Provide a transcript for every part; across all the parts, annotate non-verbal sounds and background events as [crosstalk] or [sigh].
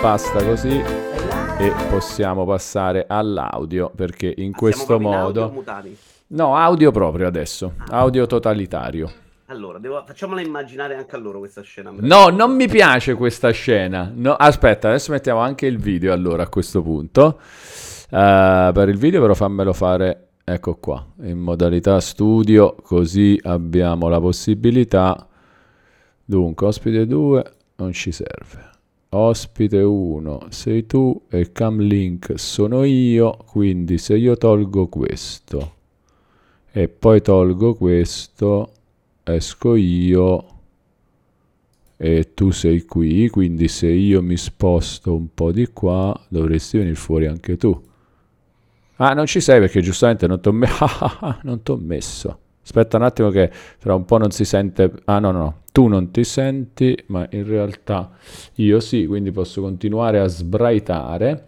basta così e possiamo passare all'audio perché in questo modo... No, audio proprio adesso, ah. audio totalitario. Allora, devo... facciamola immaginare anche a loro questa scena. No, non mi piace questa scena. No, aspetta, adesso mettiamo anche il video allora a questo punto. Uh, per il video però fammelo fare, ecco qua, in modalità studio, così abbiamo la possibilità. Dunque, ospite 2 non ci serve. Ospite 1 sei tu e cam link sono io, quindi se io tolgo questo e poi tolgo questo esco io e tu sei qui, quindi se io mi sposto un po' di qua dovresti venire fuori anche tu. Ah, non ci sei perché giustamente non ti ho me- [laughs] messo. Aspetta un attimo che tra un po' non si sente... Ah no, no, tu non ti senti, ma in realtà io sì, quindi posso continuare a sbraitare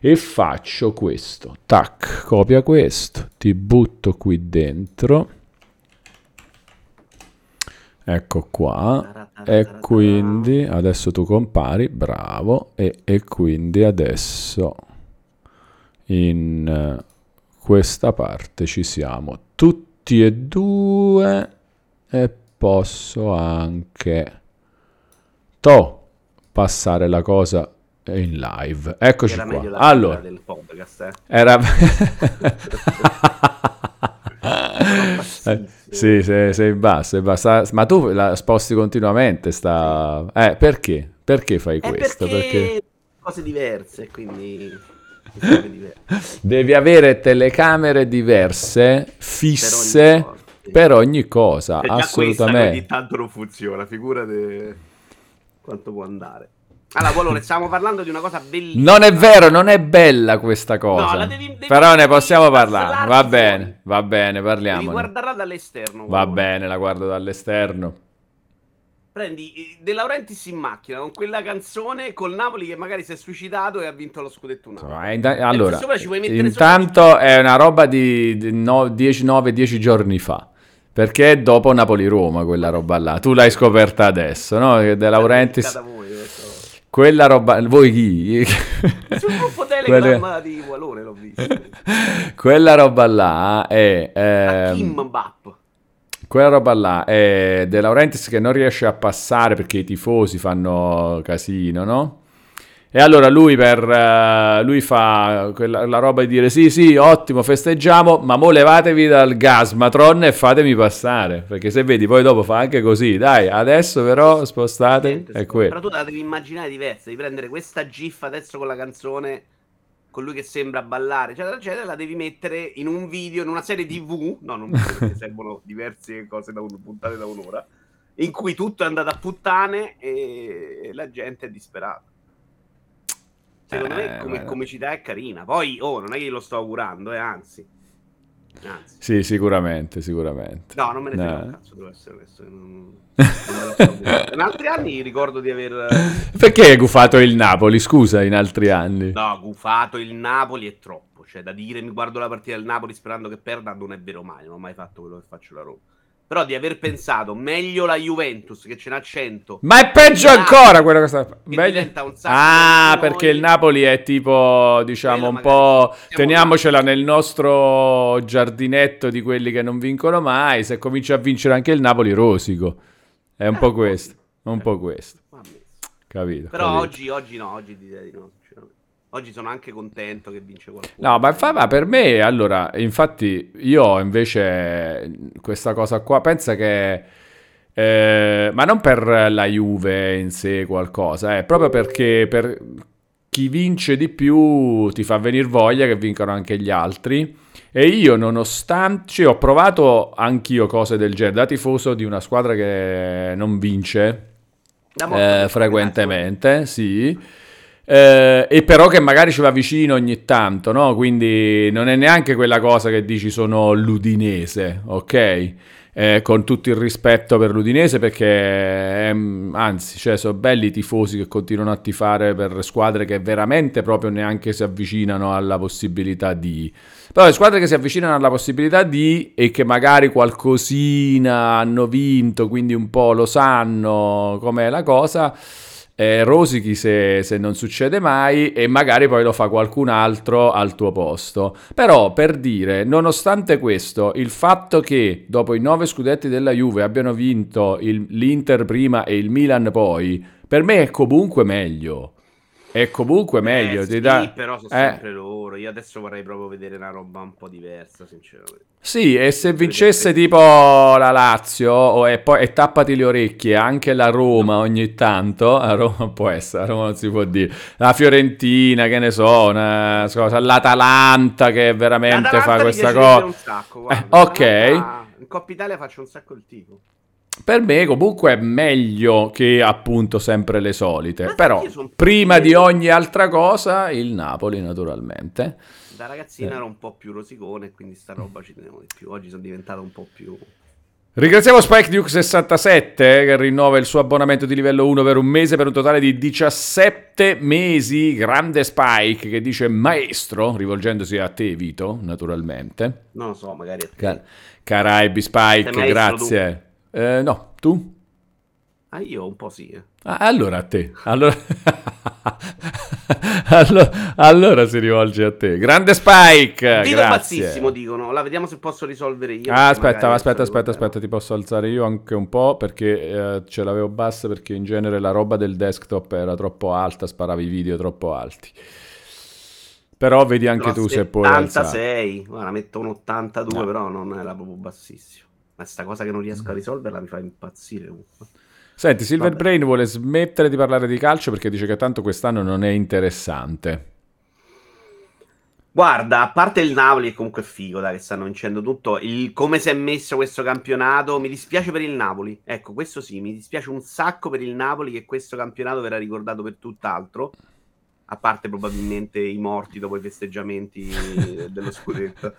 e faccio questo. Tac, copia questo, ti butto qui dentro Ecco qua. E quindi adesso tu compari, bravo. E, e quindi adesso in questa parte ci siamo tutti e due e posso anche to passare la cosa in live. Eccoci era qua. allora, del podcast, eh? era [laughs] eh, sì, sei, sei basso, sei basso, ma tu la sposti continuamente. Sta... Eh, perché? Perché fai È questo? Perché... perché cose diverse, quindi... Devi avere telecamere diverse, fisse per ogni cosa, cosa assolutamente. ogni tanto non funziona, figurate quanto può andare. Allora, Polone, stiamo parlando di una cosa bellissima. Non è vero, non è bella questa cosa. No, devi, devi, Però ne possiamo parlare. Va bene, va bene, parliamo. Devi guardarla dall'esterno. Va bene, la guardo dall'esterno. Prendi eh, De Laurentiis in macchina con quella canzone col Napoli che magari si è suicidato e ha vinto lo scudetto Napoli. No, allora, intanto è una roba di 9-10 giorni fa. Perché è dopo Napoli-Roma quella roba là. Tu l'hai scoperta adesso, no? De Laurentiis... Quella roba, voi chi? Sul gruppo [laughs] Telegram Quelle... di Walone l'ho visto. [laughs] Quella roba là è... Eh, Kim Bap. Quella roba là è De Laurentiis che non riesce a passare perché i tifosi fanno casino, no? E allora lui, per, uh, lui fa quella, la roba di dire sì, sì, ottimo, festeggiamo, ma mo levatevi dal gasmatron e fatemi passare. Perché se vedi, poi dopo fa anche così. Dai, adesso però spostate. Niente, è quello. Però tu la devi immaginare diversa, devi prendere questa gif adesso con la canzone, con lui che sembra ballare, eccetera, eccetera, la devi mettere in un video, in una serie TV, no, non perché servono diverse cose da un, puntate da un'ora, in cui tutto è andato a puttane e la gente è disperata. Secondo eh, me come comicità è carina. Poi, oh, non è che glielo sto augurando, eh, anzi. anzi. Sì, sicuramente, sicuramente. No, non me ne frega no. un cazzo, devo essere onesto. Non... non [laughs] in altri anni ricordo di aver... Perché hai gufato il Napoli, scusa, in altri anni? No, gufato il Napoli è troppo. Cioè, da dire mi guardo la partita del Napoli sperando che perda non è vero mai. Non ho mai fatto quello che faccio la Roma però di aver pensato meglio la Juventus che ce n'ha 100 ma è peggio ancora quello che sta meglio... ah perché il Napoli è tipo diciamo un po' teniamocela nel nostro giardinetto di quelli che non vincono mai. Se comincia a vincere anche il Napoli rosico. È un eh, po' questo un po' questo. Capito però capito. oggi oggi no oggi direi di no Oggi sono anche contento che vince qualcuno. No, ma, fa, ma, per me, allora, infatti, io invece questa cosa qua, pensa che... Eh, ma non per la Juve in sé qualcosa, è eh, proprio perché per chi vince di più ti fa venire voglia che vincano anche gli altri. E io, nonostante, cioè, ho provato anch'io cose del genere, da tifoso di una squadra che non vince eh, frequentemente, sì. Eh, e però che magari ci va vicino ogni tanto, no? Quindi non è neanche quella cosa che dici sono l'Udinese, ok? Eh, con tutto il rispetto per l'Udinese perché ehm, anzi cioè, sono belli i tifosi che continuano a tifare per squadre che veramente proprio neanche si avvicinano alla possibilità di però le squadre che si avvicinano alla possibilità di e che magari qualcosina hanno vinto quindi un po' lo sanno com'è la cosa eh, rosichi se, se, non succede mai e magari poi lo fa qualcun altro al tuo posto. Però per dire, nonostante questo, il fatto che dopo i nove scudetti della Juve abbiano vinto il, l'Inter prima e il Milan poi, per me è comunque meglio. È comunque eh, meglio. Eh, ti dà... però sono eh. sempre loro. Io adesso vorrei proprio vedere una roba un po' diversa, sinceramente. Sì, e se vincesse tipo la Lazio o e, poi, e tappati le orecchie anche la Roma ogni tanto, a Roma può essere, a Roma non si può dire, la Fiorentina, che ne so, una, cosa, l'Atalanta che veramente fa questa cosa. Un sacco, eh, ok. In Coppa Italia faccio un sacco il tipo. Per me comunque è meglio che appunto sempre le solite, Ma però prima di ogni altra cosa il Napoli naturalmente. Da ragazzino eh. ero un po' più rosicone, quindi sta roba ci tenevo di più. Oggi sono diventato un po' più... Ringraziamo Spike Duke 67 che rinnova il suo abbonamento di livello 1 per un mese per un totale di 17 mesi. Grande Spike che dice maestro, rivolgendosi a te Vito, naturalmente. Non lo so, magari a te. Car- Caraibi Spike, grazie. Eh, no, tu? Ah, io un po' sì. Eh. Ah, allora a te. Allora... [laughs] allora... allora, si rivolge a te. Grande Spike! Dico bassissimo, dicono. La vediamo se posso risolvere io. Ah, aspetta, aspetta, aspetta, aspetta, ti posso alzare io anche un po' perché eh, ce l'avevo bassa perché in genere la roba del desktop era troppo alta, sparavi i video troppo alti. Però vedi anche no, tu se puoi alzare. 86, guarda, metto un 82, no. però non era proprio bassissimo. Ma sta cosa che non riesco a risolverla mi fa impazzire comunque. Senti, Silver Vabbè. Brain vuole smettere di parlare di calcio perché dice che tanto quest'anno non è interessante. Guarda, a parte il Napoli è comunque figo, dai, che stanno vincendo tutto. Il, come si è messo questo campionato, mi dispiace per il Napoli. Ecco, questo sì, mi dispiace un sacco per il Napoli che questo campionato verrà ricordato per tutt'altro a parte probabilmente i morti dopo i festeggiamenti [laughs] dello scudetto,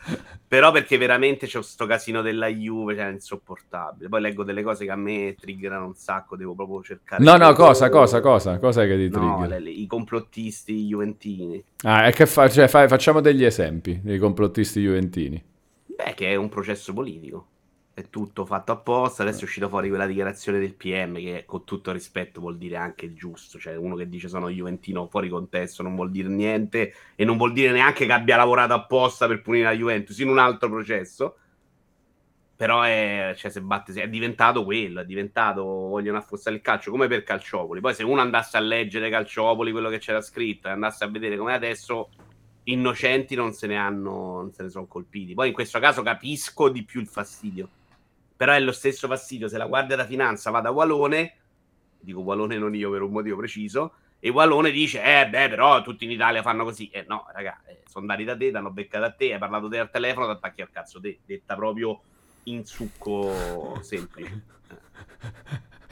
però perché veramente c'è questo casino della Juve, cioè è insopportabile. Poi leggo delle cose che a me triggerano un sacco, devo proprio cercare. No, no, cosa, cosa, cosa, cosa è che ti no, trigger? Le, le, I complottisti juventini. Ah, e che fa, cioè, fa, facciamo degli esempi dei complottisti juventini. Beh, che è un processo politico è tutto fatto apposta. Adesso è uscito fuori quella dichiarazione del PM che con tutto rispetto vuol dire anche giusto, cioè uno che dice sono Juventino fuori contesto non vuol dire niente e non vuol dire neanche che abbia lavorato apposta per punire la Juventus in un altro processo. Però è, cioè, se batte, è diventato quello, è diventato vogliono affossare il calcio come per Calciopoli. Poi se uno andasse a leggere Calciopoli, quello che c'era scritto, e andasse a vedere come adesso innocenti non se ne hanno, non se ne sono colpiti. Poi in questo caso capisco di più il fastidio però è lo stesso fastidio se la Guardia da Finanza va da Walone, dico Walone non io per un motivo preciso, e Walone dice, eh beh, però tutti in Italia fanno così. Eh no, raga, eh, sono andati da te, ti hanno beccato a te, hai parlato te al telefono, ti attacchi al cazzo te, detta proprio in succo semplice.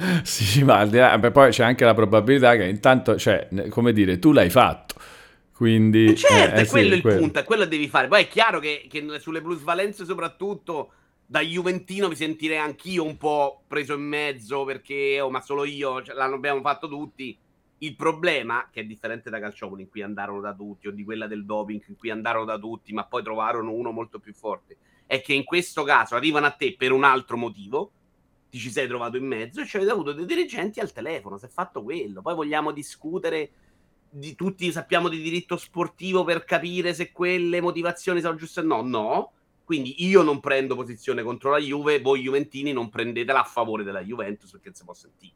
[laughs] sì, ma poi c'è anche la probabilità che intanto, cioè, come dire, tu l'hai fatto. Quindi, eh, certo, eh, è quello sì, il quello. punto, è quello che devi fare. Poi è chiaro che, che sulle plusvalenze soprattutto da Juventino mi sentirei anch'io un po' preso in mezzo perché, oh, ma solo io, cioè, l'abbiamo fatto tutti. Il problema, che è differente da Calciopoli, in cui andarono da tutti, o di quella del doping, in cui andarono da tutti, ma poi trovarono uno molto più forte, è che in questo caso arrivano a te per un altro motivo, ti ci sei trovato in mezzo e ci avete avuto dei dirigenti al telefono, si è fatto quello. Poi vogliamo discutere di tutti, sappiamo di diritto sportivo per capire se quelle motivazioni sono giuste. No, no quindi io non prendo posizione contro la Juve, voi Juventini non prendetela a favore della Juventus perché non si può sentire.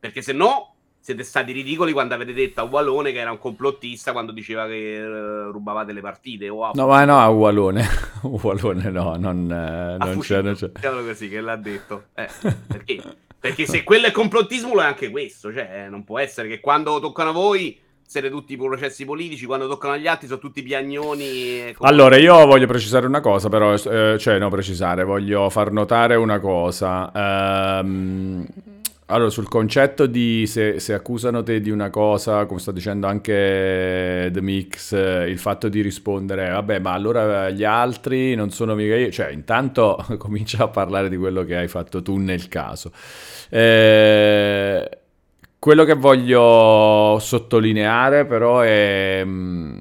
Perché se no siete stati ridicoli quando avete detto a Wallone che era un complottista quando diceva che uh, rubavate le partite. O a... No, ma no, a Wallone. Wallone [laughs] no, non, eh, non c'è. Non c'è. così che l'ha detto. Eh, [laughs] perché? perché se quello è complottismo è anche questo. Cioè, non può essere che quando toccano a voi siete tutti processi politici, quando toccano agli altri sono tutti piagnoni. Allora, io voglio precisare una cosa, però, eh, cioè, no, precisare, voglio far notare una cosa. Ehm, allora, sul concetto di se, se, accusano te di una cosa, come sta dicendo anche The Mix, eh, il fatto di rispondere, vabbè, ma allora gli altri non sono mica io, cioè, intanto [laughs] comincia a parlare di quello che hai fatto tu nel caso. Eh quello che voglio sottolineare però è mm,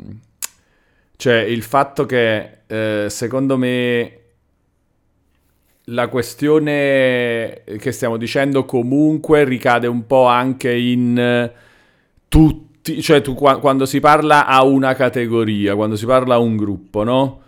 cioè il fatto che eh, secondo me la questione che stiamo dicendo comunque ricade un po' anche in tutti, cioè tu, quando si parla a una categoria, quando si parla a un gruppo, no?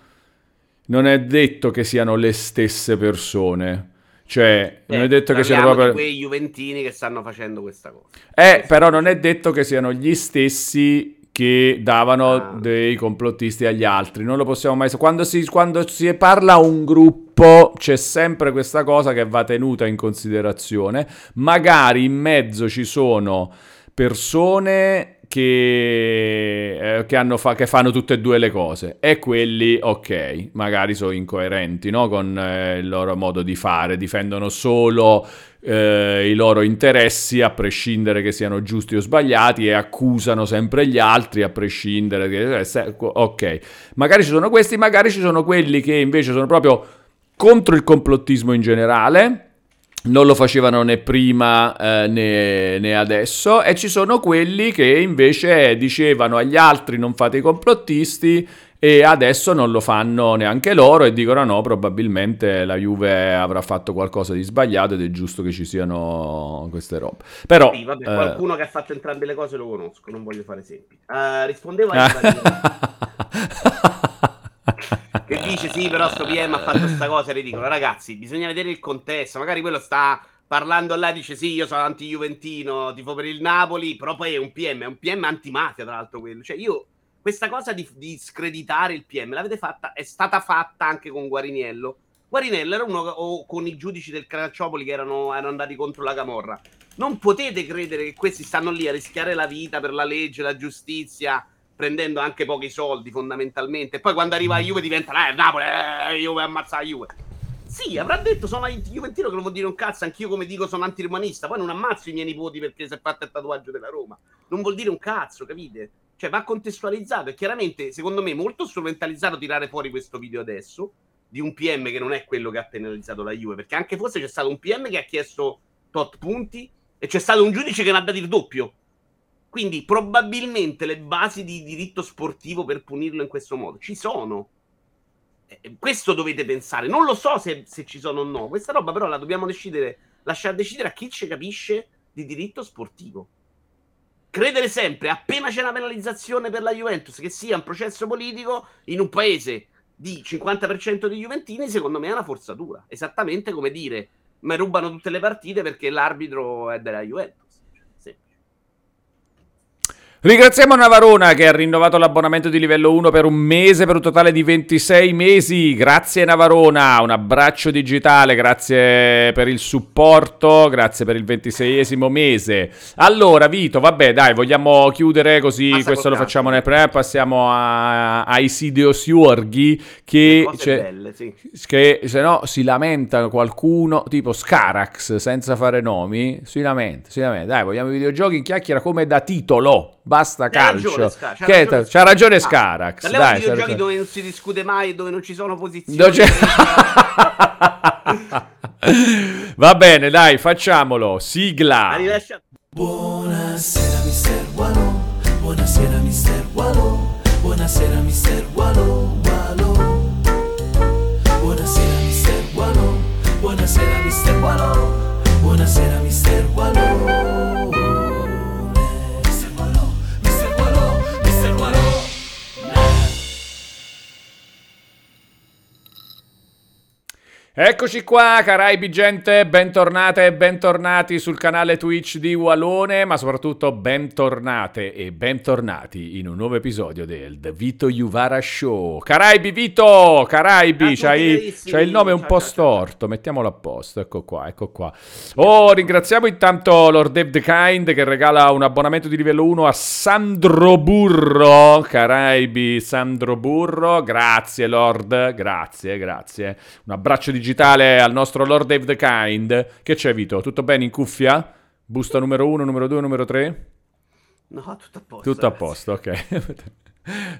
Non è detto che siano le stesse persone. Cioè, eh, non è detto che siano proprio quei Juventini che stanno facendo questa cosa. Eh, però non è detto che siano gli stessi che davano ah. dei complottisti agli altri. Non lo possiamo mai quando si, quando si parla a un gruppo c'è sempre questa cosa che va tenuta in considerazione. Magari in mezzo ci sono persone che, eh, che, fa, che, fanno tutte e due le cose e quelli, ok, magari sono incoerenti no? con eh, il loro modo di fare, difendono solo eh, i loro interessi a prescindere che siano giusti o sbagliati e accusano sempre gli altri a prescindere che... Eh, ok, magari ci sono questi, magari ci sono quelli che invece sono proprio contro il complottismo in generale non lo facevano né prima eh, né, né, adesso. E ci sono quelli che invece dicevano agli altri non fate i complottisti e adesso non lo fanno neanche loro e dicono no probabilmente la Juve avrà fatto qualcosa di sbagliato ed è giusto che ci siano queste robe però sì, vabbè, eh... qualcuno che ha fatto entrambe le cose lo conosco non voglio fare esempi. Uh, rispondevo a [laughs] che dice sì, però sto PM ha fatto questa cosa ridicola. Ragazzi, bisogna vedere il contesto. Magari quello sta parlando là, dice sì, io sono anti-Juventino, tifo per il Napoli, però poi è un PM, è un PM antimafia, tra l'altro quello. Cioè io, questa cosa di, di screditare il PM, l'avete fatta, è stata fatta anche con Guariniello. Guarinello era uno o con i giudici del Calciopoli che erano, erano, andati contro la Camorra. Non potete credere che questi stanno lì a rischiare la vita per la legge, la giustizia, prendendo anche pochi soldi fondamentalmente. Poi quando arriva la Juve diventa, eh, Napoli, eh, Juve ammazza la Juve. Sì, avrà detto sono Juventino che non vuol dire un cazzo, anch'io come dico sono antiromanista, poi non ammazzo i miei nipoti perché si è fatto il tatuaggio della Roma. Non vuol dire un cazzo, capite? Cioè va contestualizzato e chiaramente, secondo me, molto strumentalizzato tirare fuori questo video adesso di un PM che non è quello che ha penalizzato la Juve, perché anche forse c'è stato un PM che ha chiesto tot punti e c'è stato un giudice che ne ha dato il doppio. Quindi probabilmente le basi di diritto sportivo per punirlo in questo modo ci sono. Questo dovete pensare. Non lo so se, se, ci sono o no. Questa roba però la dobbiamo decidere, lasciare decidere a chi ci capisce di diritto sportivo. Credere sempre, appena c'è una penalizzazione per la Juventus, che sia un processo politico in un paese di 50% di Juventini, secondo me è una forzatura. Esattamente come dire, ma rubano tutte le partite perché l'arbitro è della Juventus. Ringraziamo Navarona che ha rinnovato l'abbonamento di livello 1 per un mese per un totale di 26 mesi. Grazie Navarona, un abbraccio digitale, grazie per il supporto, grazie per il 26esimo mese. Allora Vito, vabbè dai, vogliamo chiudere così, Passa questo lo facciamo nel pre, passiamo a, a Isidio Siorghi che, cioè, belle, sì. che se no si lamenta qualcuno, tipo Scarax, senza fare nomi, si lamenta, si lamenta. Dai, vogliamo i videogiochi in chiacchiera come da titolo basta calcio. Ragione, Scar- c'ha, che ragione, c'ha ragione Scarax. Ah, dai, videogiochi dove non si discute mai, dove non ci sono posizioni. [laughs] Va bene, dai, facciamolo. Sigla. Buonasera, mister Wallo. Buonasera, mister Wallo. Buonasera, mister Wallo. Wallo. Buonasera, mister Wallo. Buonasera, mister Wallo. Buonasera, mister Wallo. Eccoci qua, Caraibi gente, bentornate e bentornati sul canale Twitch di Walone, ma soprattutto bentornate e bentornati in un nuovo episodio del The Vito Juvara Show. Caraibi Vito, Caraibi, c'hai, c'hai il nome un po' storto, mettiamolo a posto, ecco qua, ecco qua. Oh, ringraziamo intanto Lord Dave the Kind che regala un abbonamento di livello 1 a Sandro Burro, Caraibi Sandro Burro, grazie Lord, grazie, grazie. Un abbraccio di digitale al nostro Lord Dave the Kind. Che c'è Vito? Tutto bene in cuffia? Busta numero uno, numero due, numero tre? No, tutto a posto. Tutto a posto, ok.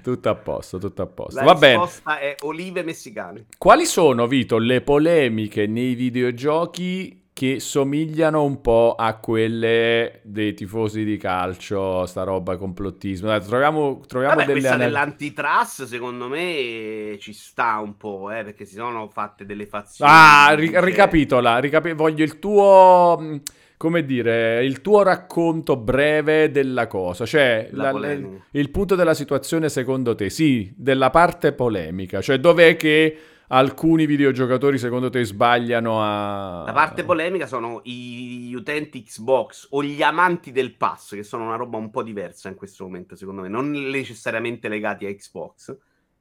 [laughs] tutto a posto, tutto a posto. La Va risposta bene. è olive messicane. Quali sono, Vito, le polemiche nei videogiochi che somigliano un po' a quelle dei tifosi di calcio, sta roba complottismo. Dai, troviamo, troviamo Vabbè, delle questa anal- dell'antitrust secondo me ci sta un po', eh, perché si sono fatte delle fazioni. Ah, ri- ricapitola, ricapi- voglio il tuo, come dire, il tuo racconto breve della cosa, cioè La la- polemica. il punto della situazione secondo te, sì, della parte polemica, cioè dov'è che alcuni videogiocatori secondo te sbagliano a... La parte polemica sono gli utenti Xbox o gli amanti del pass, che sono una roba un po' diversa in questo momento, secondo me, non necessariamente legati a Xbox,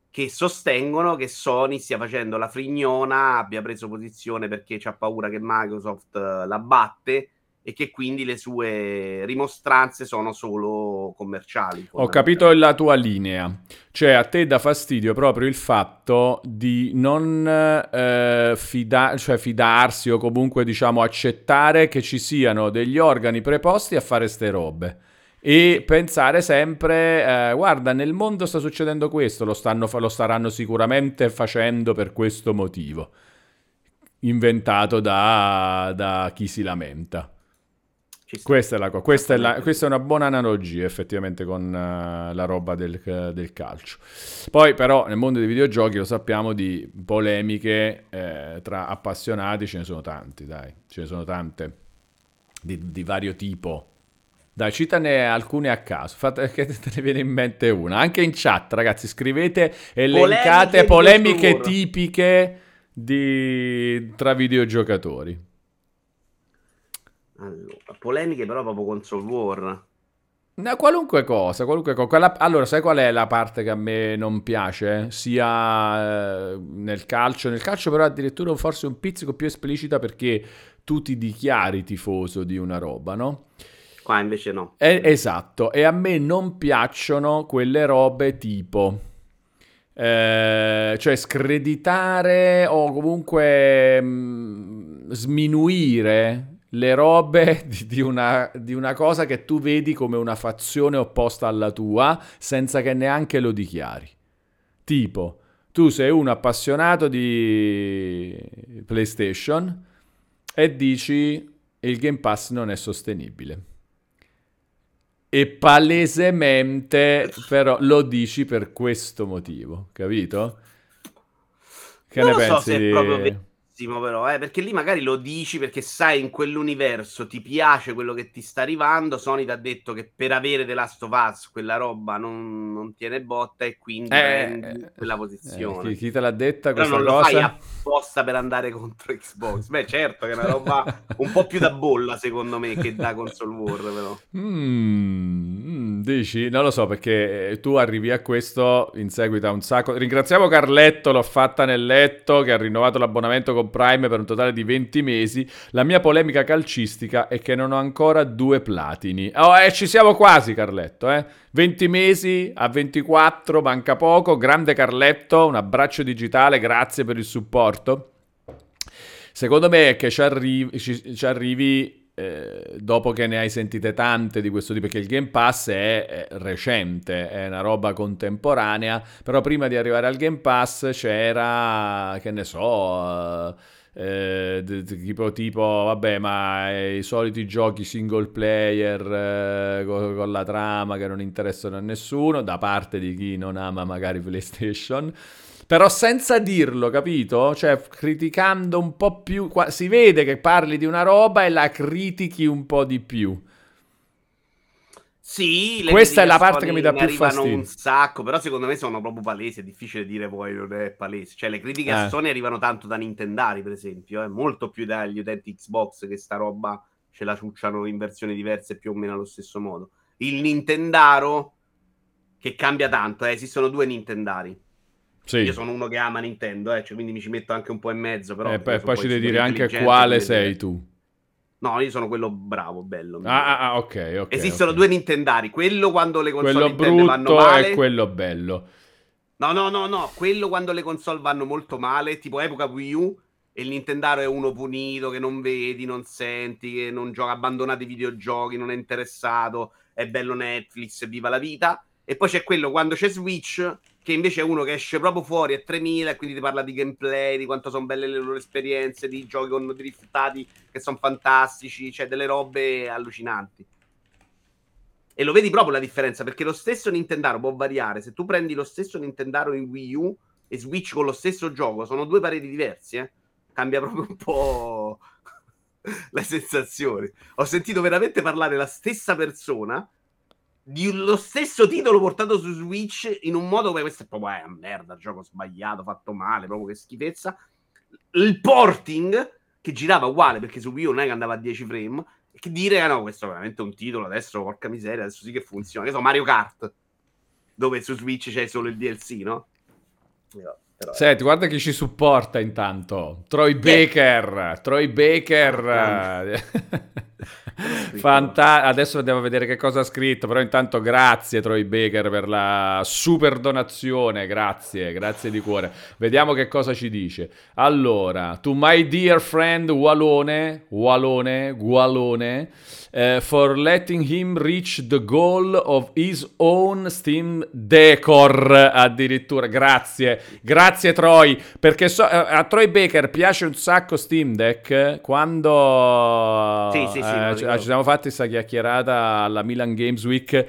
che sostengono che Sony stia facendo la frignona, abbia preso posizione perché c'ha paura che Microsoft eh, la batte e che quindi le sue rimostranze sono solo commerciali. Ho capito la tua linea, cioè a te dà fastidio proprio il fatto di non eh, fida- cioè fidarsi o comunque diciamo accettare che ci siano degli organi preposti a fare ste robe e pensare sempre, eh, guarda, nel mondo sta succedendo questo, lo, stanno fa- lo staranno sicuramente facendo per questo motivo, inventato da, da chi si lamenta. Questa è, la questa, è la- questa è una buona analogia effettivamente con eh, la roba del, del calcio. Poi però nel mondo dei videogiochi lo sappiamo di polemiche eh, tra appassionati, ce ne sono tanti, dai, ce ne sono tante di, di vario tipo. Dai, citane alcune a caso, fate che te ne viene in mente una. Anche in chat, ragazzi, scrivete elencate Polemiche polemiche tipiche di, tra videogiocatori. Allora, polemiche però proprio console war. No, qualunque cosa, qualunque cosa. Quella- Allora, sai qual è la parte che a me non piace? Sia eh, nel calcio, nel calcio però addirittura forse un pizzico più esplicita perché tu ti dichiari tifoso di una roba, no? Qua invece no. Eh, esatto, e a me non piacciono quelle robe tipo... eh, cioè screditare o comunque mm, sminuire le robe [laughs] di, di una, di una cosa che tu vedi come una fazione opposta alla tua senza che neanche lo dichiari. Tipo, tu sei un appassionato di PlayStation e dici il Game Pass non è sostenibile. E palesemente però lo dici per questo motivo, capito? Che non ne so pensi se è di... verissimo, però, eh, perché lì magari lo dici perché sai in quell'universo ti piace quello che ti sta arrivando. Sony ti ha detto che per avere The Last of Us quella roba non, non tiene botta e quindi prendi Eh, quella eh, posizione. chi, chi te l'ha detta Però questa non lo fai cosa? apposta per andare contro Xbox. Beh, certo che è una roba un po' più da bolla, secondo me, che da console war, però. Mm, mm, dici? Non lo so perché eh, tu arrivi a questo in seguito a un sacco. Ringraziamo Carletto, l'ho fatta nel letto, che ha rinnovato l'abbonamento con Prime per un totale di 20 mesi. La mia polemica calcistica è che non ho ancora due platini. Oh, eh, ci siamo quasi, Carletto, eh. 20 mesi a 24, manca poco. Grande Carletto, un abbraccio digitale, grazie per il supporto. Secondo me è che ci arrivi, ci- ci arrivi, eh, dopo che ne hai sentite tante di questo tipo, perché il Game Pass è, è recente, è una roba contemporanea, però prima di arrivare al Game Pass c'era, che ne so, eh, d- tipo, tipo, vabbè, ma i soliti giochi single player eh, co- con, la trama che non interessano a nessuno, da parte di chi non ama magari PlayStation. Però senza dirlo, capito? Cioè, criticando un po' più. qua- si vede che parli di una roba e la critichi un po' di più. Sì, Questa è la parte che mi dà più fastidio. un sacco, però secondo me sono proprio palesi, è difficile dire poi non è palese. Cioè le critiche Eh. a Sony arrivano tanto da Nintendari, per esempio, eh, molto più dagli utenti Xbox che sta roba ce la ciucciano in versioni diverse più o meno allo stesso modo. Il Nintendaro che cambia tanto, eh, esistono due Nintendari. Sì. Io sono uno che ama Nintendo, eh, cioè, quindi mi ci metto anche un po' in mezzo, però e Eh, devi super dire anche quale sei tu. No, io sono quello bravo, bello. Ah, ah, ah, ok, ok. Esistono ok. due Nintendari, quello quando le console Quello Nintendo vanno male. e quello bello. No, no, no, no, quello quando le console vanno molto male, tipo epoca Wii U, e il Nintendaro è uno punito che non vedi, non senti, che non gioca, abbandonato i videogiochi, non è interessato, è bello Netflix, viva la vita. E poi c'è quello quando c'è Switch che invece è uno che esce proprio fuori a 3000 e quindi ti parla di gameplay, di quanto sono belle le loro esperienze, di giochi con driftati che sono fantastici, cioè delle robe allucinanti. E lo vedi proprio la differenza, perché lo stesso Nintendaro può variare. Se tu prendi lo stesso Nintendaro in Wii U e Switch con lo stesso gioco, sono due pareri diversi, eh? Cambia proprio un po' [laughs] le sensazioni. Ho sentito veramente parlare la stessa persona di lo stesso titolo portato su Switch in un modo come questo è proprio eh, merda, gioco sbagliato, fatto male, proprio che schifezza. Il porting che girava uguale perché su Wii U non è che andava a 10 frame e che dire che no, questo è veramente un titolo adesso, porca miseria, adesso sì che funziona. Che so, Mario Kart dove su Switch c'è solo il DLC, no? Però, Senti, guarda chi ci supporta intanto. Troy Baker. Troy Baker. [laughs] Fanta- adesso andiamo a vedere che cosa ha scritto, però intanto grazie Troy Baker per la super donazione, grazie, grazie di cuore. Vediamo che cosa ci dice. Allora, to my dear friend Walone, Walone, Gualone, uh, for letting him reach the goal of his own Steam Decor, addirittura, grazie, grazie Troy, perché so- a Troy Baker piace un sacco Steam Deck, quando... Sì, sì, sì, eh, ci siamo fatti questa chiacchierata alla Milan Games Week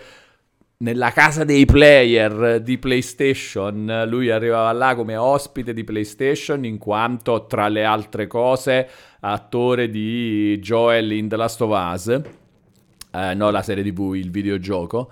nella casa dei player di PlayStation. Lui arrivava là come ospite di PlayStation in quanto, tra le altre cose, attore di Joel in The Last of Us. Eh, no, la serie TV, il videogioco.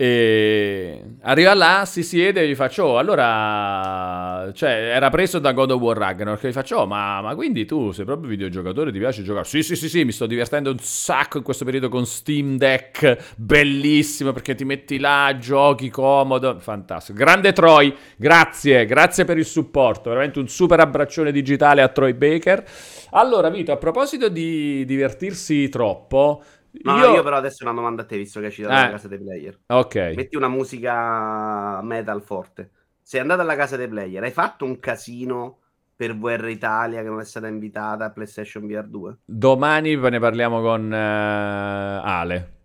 E arriva là, si siede e gli faccio, oh, allora, cioè, era preso da God of War Ragnarok, gli faccio, oh, ma, ma, quindi tu sei proprio videogiocatore, ti piace giocare? Sì, sì, sì, sì, mi sto divertendo un sacco in questo periodo con Steam Deck, bellissimo, perché ti metti là, giochi comodo, fantastico. Grande Troy, grazie, grazie per il supporto, veramente un super abbraccione digitale a Troy Baker. Allora, Vito, a proposito di divertirsi troppo... No, io... io... però adesso una domanda a te, visto che hai citato eh. la casa dei player. Ok. Metti una musica metal forte. Sei andato alla casa dei player, hai fatto un casino per VR Italia che non è stata invitata a PlayStation VR 2? Domani ne parliamo con uh, Ale.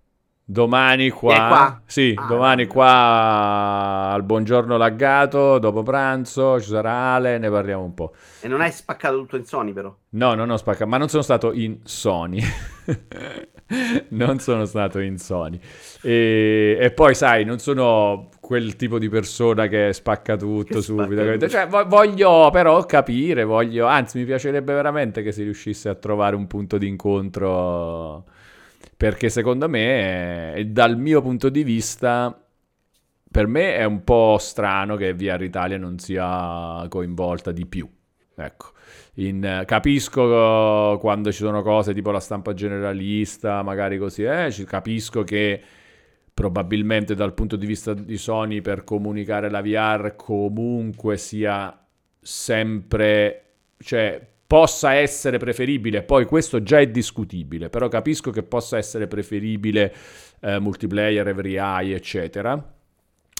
Domani qua, qua? sì, ah, domani qua al buongiorno laggato, dopo pranzo ci sarà Ale, ne parliamo un po'. E non hai spaccato tutto in Sony però? No, non ho spaccato, ma non sono stato in Sony. [laughs] non sono stato in Sony. E, e, poi, sai, non sono quel tipo di persona che spacca tutto che subito. Spacca cioè, voglio però capire, voglio, anzi, mi piacerebbe veramente che si riuscisse a trovare un punto di incontro perché secondo me, eh, dal mio punto di vista, per me è un po' strano che VR Italia non sia coinvolta di più. Ecco. In, capisco quando ci sono cose tipo la stampa generalista, magari così, eh, capisco che probabilmente dal punto di vista di Sony per comunicare la VR comunque sia sempre, cioè possa essere preferibile, poi questo già è discutibile, però capisco che possa essere preferibile eh, multiplayer, every eye, eccetera,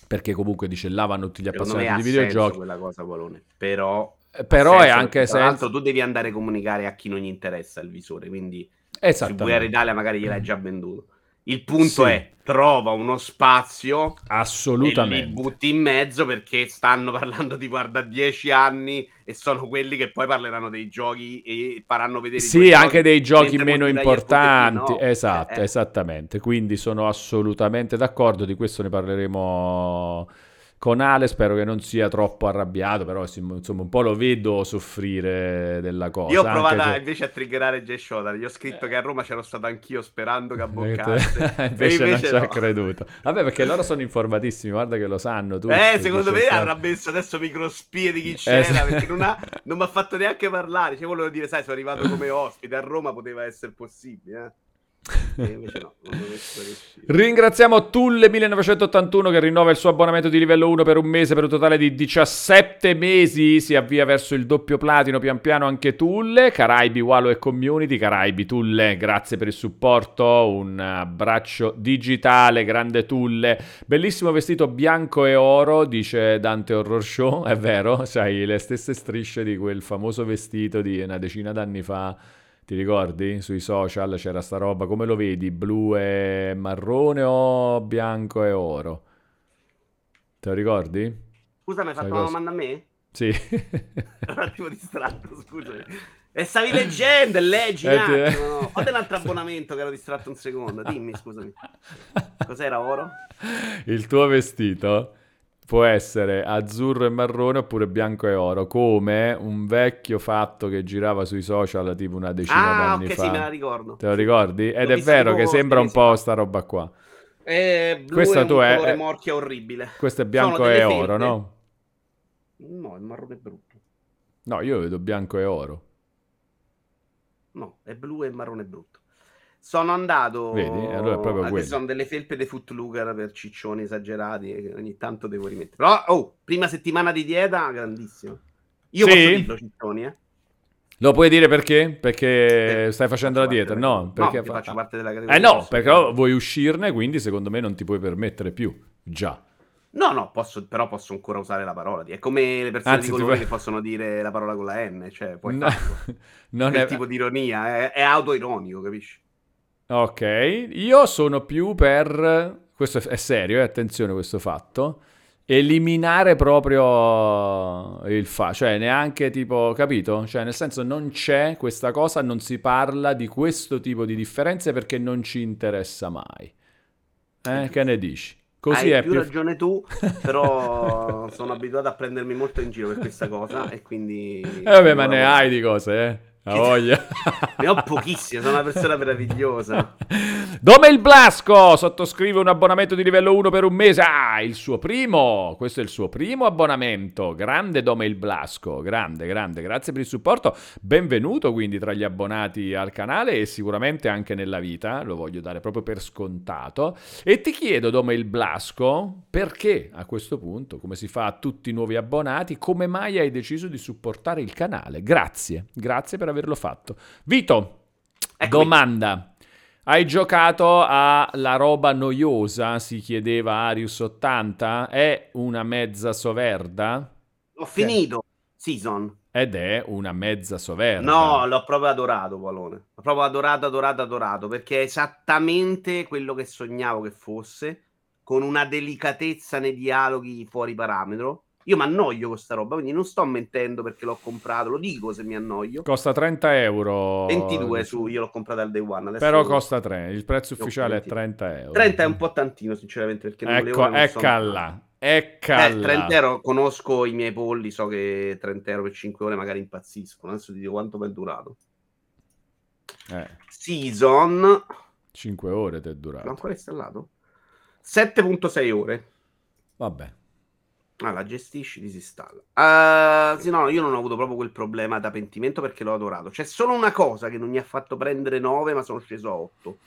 perché comunque dice là vanno tutti gli appassionati di videogiochi. quella cosa, Bolone, però... Eh, però è anche se... Tra l'altro tu devi andare a comunicare a chi non gli interessa il visore, quindi su VR Italia magari gliel'hai già venduto. Il punto sì. è trova uno spazio assolutamente e li butti in mezzo perché stanno parlando di guarda 10 anni e sono quelli che poi parleranno dei giochi e faranno vedere sì anche dei giochi meno importanti no. esatto eh, eh. esattamente quindi sono assolutamente d'accordo di questo ne parleremo con Ale spero che non sia troppo arrabbiato, però insomma un po' lo vedo soffrire della cosa. Io ho provato se... invece a triggerare Jay Shoda, gli ho scritto eh. che a Roma c'ero stato anch'io sperando che abboccasse. [laughs] invece, invece non ci ha creduto. Vabbè perché loro sono informatissimi, guarda che lo sanno tutti. Eh, secondo me avrà messo adesso microspie di chi c'era, eh, perché non, ha, [laughs] non mi ha fatto neanche parlare. Cioè volevo dire, sai, sono arrivato come ospite, a Roma poteva essere possibile, eh. No, Ringraziamo Tulle1981 che rinnova il suo abbonamento di livello 1 per un mese per un totale di 17 mesi. Si avvia verso il doppio platino pian piano anche Tulle. Caraibi, Walo e Community. Caraibi, Tulle, grazie per il supporto. Un abbraccio digitale, grande Tulle. Bellissimo vestito bianco e oro, dice Dante Horror Show. È vero, sai, le stesse strisce di quel famoso vestito di una decina d'anni fa ti ricordi? Sui social c'era sta roba, come lo vedi? Blu e marrone o bianco e oro? Te lo ricordi? Scusa, mi hai fatto una domanda a me? Sì. [laughs] Un attimo distratto, scusami. E stavi leggendo, leggi un Eh, ti- attimo. no? Fate un altro abbonamento che ero distratto un secondo. Dimmi, scusami. Cos'era oro? Il tuo vestito può essere azzurro e marrone oppure bianco e oro, come un vecchio fatto che girava sui social tipo una decina Ah, d'anni ok, fa. sì, me la ricordo. Te lo ricordi? Ed L'ho è vero che sembra un po' sta roba qua. Eh, blu Questa è tu un è- colore è- morchio orribile. Questo è bianco e felpe. oro, no? No, il marrone è brutto. No, io vedo bianco e oro. No, è blu e marrone brutto. Sono andato. Vedi? E allora è proprio quello. sono delle felpe dei Footlooker per ciccioni esagerati che ogni tanto devo rimettere. Però, oh, prima settimana di dieta, grandissimo. Io Sì? posso dirlo, ciccioni, eh? Lo puoi dire perché? Perché stai facendo la dieta? No, perché no, fa- faccio parte della categoria. Eh no, perché dirlo. vuoi uscirne, quindi secondo me non ti puoi permettere più. Già. No, no, posso, però posso ancora usare la parola. È come le persone Anzi, di colore che possono dire la parola con la N, cioè puoi No, farlo. [laughs] non è tipo di ironia, è, è autoironico, capisci? Ok, io sono più per questo è serio, eh, attenzione questo fatto. Eliminare proprio il fa, cioè neanche tipo, capito? Cioè, nel senso, non c'è questa cosa, non si parla di questo tipo di differenze perché non ci interessa mai. Eh, che ne dici? Così Hai è più, più. ragione tu, [laughs] però sono abituato a prendermi molto in giro per questa cosa e quindi... Eh, vabbè, ma ne hai di cose, eh? La voglia. Ne ho pochissime, sono una persona meravigliosa. Dome il Blasco sottoscrive un abbonamento di livello 1 per un mese. Ah, il suo primo. Questo è il suo primo abbonamento. Grande Dome il Blasco. Grande, grande. Grazie per il supporto. Benvenuto quindi tra gli abbonati al canale e sicuramente anche nella vita. Lo voglio dare proprio per scontato. E ti chiedo, Dome il Blasco, perché a questo punto, come si fa a tutti i nuovi abbonati, come mai hai deciso di supportare il canale? Grazie. Grazie per averlo fatto. Vito, Eccomi. domanda. Hai giocato alla roba noiosa? Si chiedeva Arius80. È una mezza soverda? Ho finito Season. Ed è una mezza soverda. No, l'ho proprio adorato, Palone. L'ho proprio adorato, adorato, adorato, perché è esattamente quello che sognavo che fosse, con una delicatezza nei dialoghi fuori parametro. Io mi annoio con sta roba, quindi non sto mentendo perché l'ho comprato, lo dico se mi annoio. Costa 30 euro. 22 su, io l'ho comprato al day one. Adesso Però costa 3. Il prezzo ufficiale è 20. 30 euro. 30 è un po' tantino, sinceramente, perché non Ecco, ecca là. Ecca Eh, là. 30 euro, conosco i miei polli, so che 30 euro per 5 ore magari impazziscono. Adesso ti dico quanto mi è durato. Eh, Season, 5 ore ti è durato. ancora installato? 7.6 ore. Vabbè. Ah, la gestisci, disinstalla. Uh, sì, no, io non ho avuto proprio quel problema da pentimento perché l'ho adorato. C'è solo una cosa che non mi ha fatto prendere 9, ma sono sceso a 8.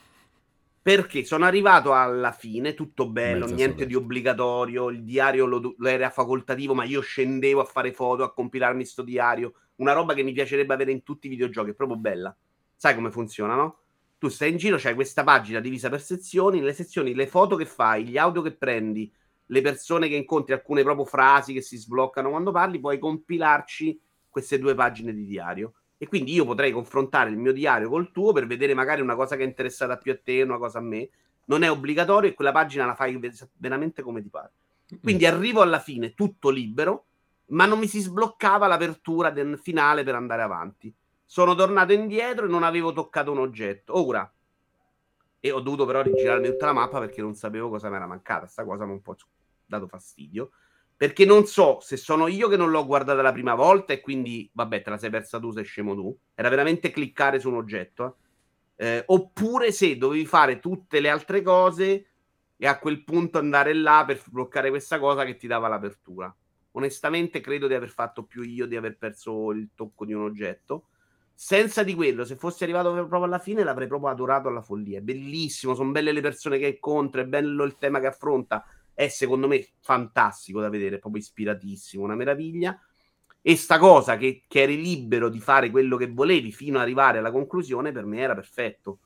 Perché sono arrivato alla fine, tutto bello, Mezza niente di obbligatorio, il diario lo, lo era facoltativo, ma io scendevo a fare foto, a compilarmi sto diario, una roba che mi piacerebbe avere in tutti i videogiochi, è proprio bella. Sai come funziona, no? Tu stai in giro, c'hai questa pagina divisa per sezioni, nelle sezioni le foto che fai, gli audio che prendi, le persone che incontri, alcune proprio frasi che si sbloccano quando parli, puoi compilarci queste due pagine di diario. E quindi io potrei confrontare il mio diario col tuo per vedere magari una cosa che è interessata più a te, una cosa a me. Non è obbligatorio e quella pagina la fai ve- veramente come ti pare. Quindi arrivo alla fine tutto libero, ma non mi si sbloccava l'apertura del finale per andare avanti. Sono tornato indietro e non avevo toccato un oggetto. Ora, e ho dovuto però rigirarmi tutta la mappa perché non sapevo cosa mi era mancata. Sta cosa mi un po' dato fastidio. Perché non so se sono io che non l'ho guardata la prima volta e quindi, vabbè, te la sei persa tu, sei scemo tu. Era veramente cliccare su un oggetto. eh. Eh, oppure se dovevi fare tutte le altre cose e a quel punto andare là per bloccare questa cosa che ti dava l'apertura. Onestamente credo di aver fatto più io di aver perso il tocco di un oggetto. Senza di quello, se fossi arrivato proprio alla fine, l'avrei proprio adorato alla follia. È bellissimo, sono belle le persone che incontra, è bello il tema che affronta. È secondo me fantastico da vedere, è proprio ispiratissimo, una meraviglia. E sta cosa che, che eri libero di fare quello che volevi fino ad arrivare alla conclusione, per me era perfetto.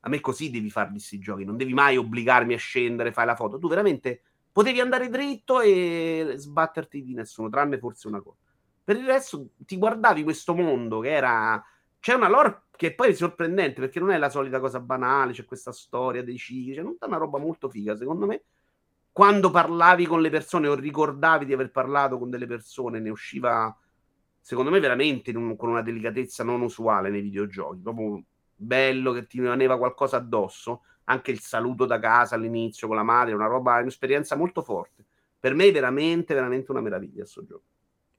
A me così devi farli questi giochi, non devi mai obbligarmi a scendere, fai la foto. Tu veramente potevi andare dritto e sbatterti di nessuno, tranne forse una cosa. Per il resto ti guardavi questo mondo che era... C'è una lore che poi è sorprendente perché non è la solita cosa banale, c'è questa storia dei cicli, c'è tutta una roba molto figa secondo me. Quando parlavi con le persone o ricordavi di aver parlato con delle persone, ne usciva, secondo me, veramente un, con una delicatezza non usuale nei videogiochi. Proprio bello che ti rimaneva qualcosa addosso. Anche il saluto da casa all'inizio con la madre, una roba, un'esperienza molto forte. Per me è veramente, veramente una meraviglia questo gioco.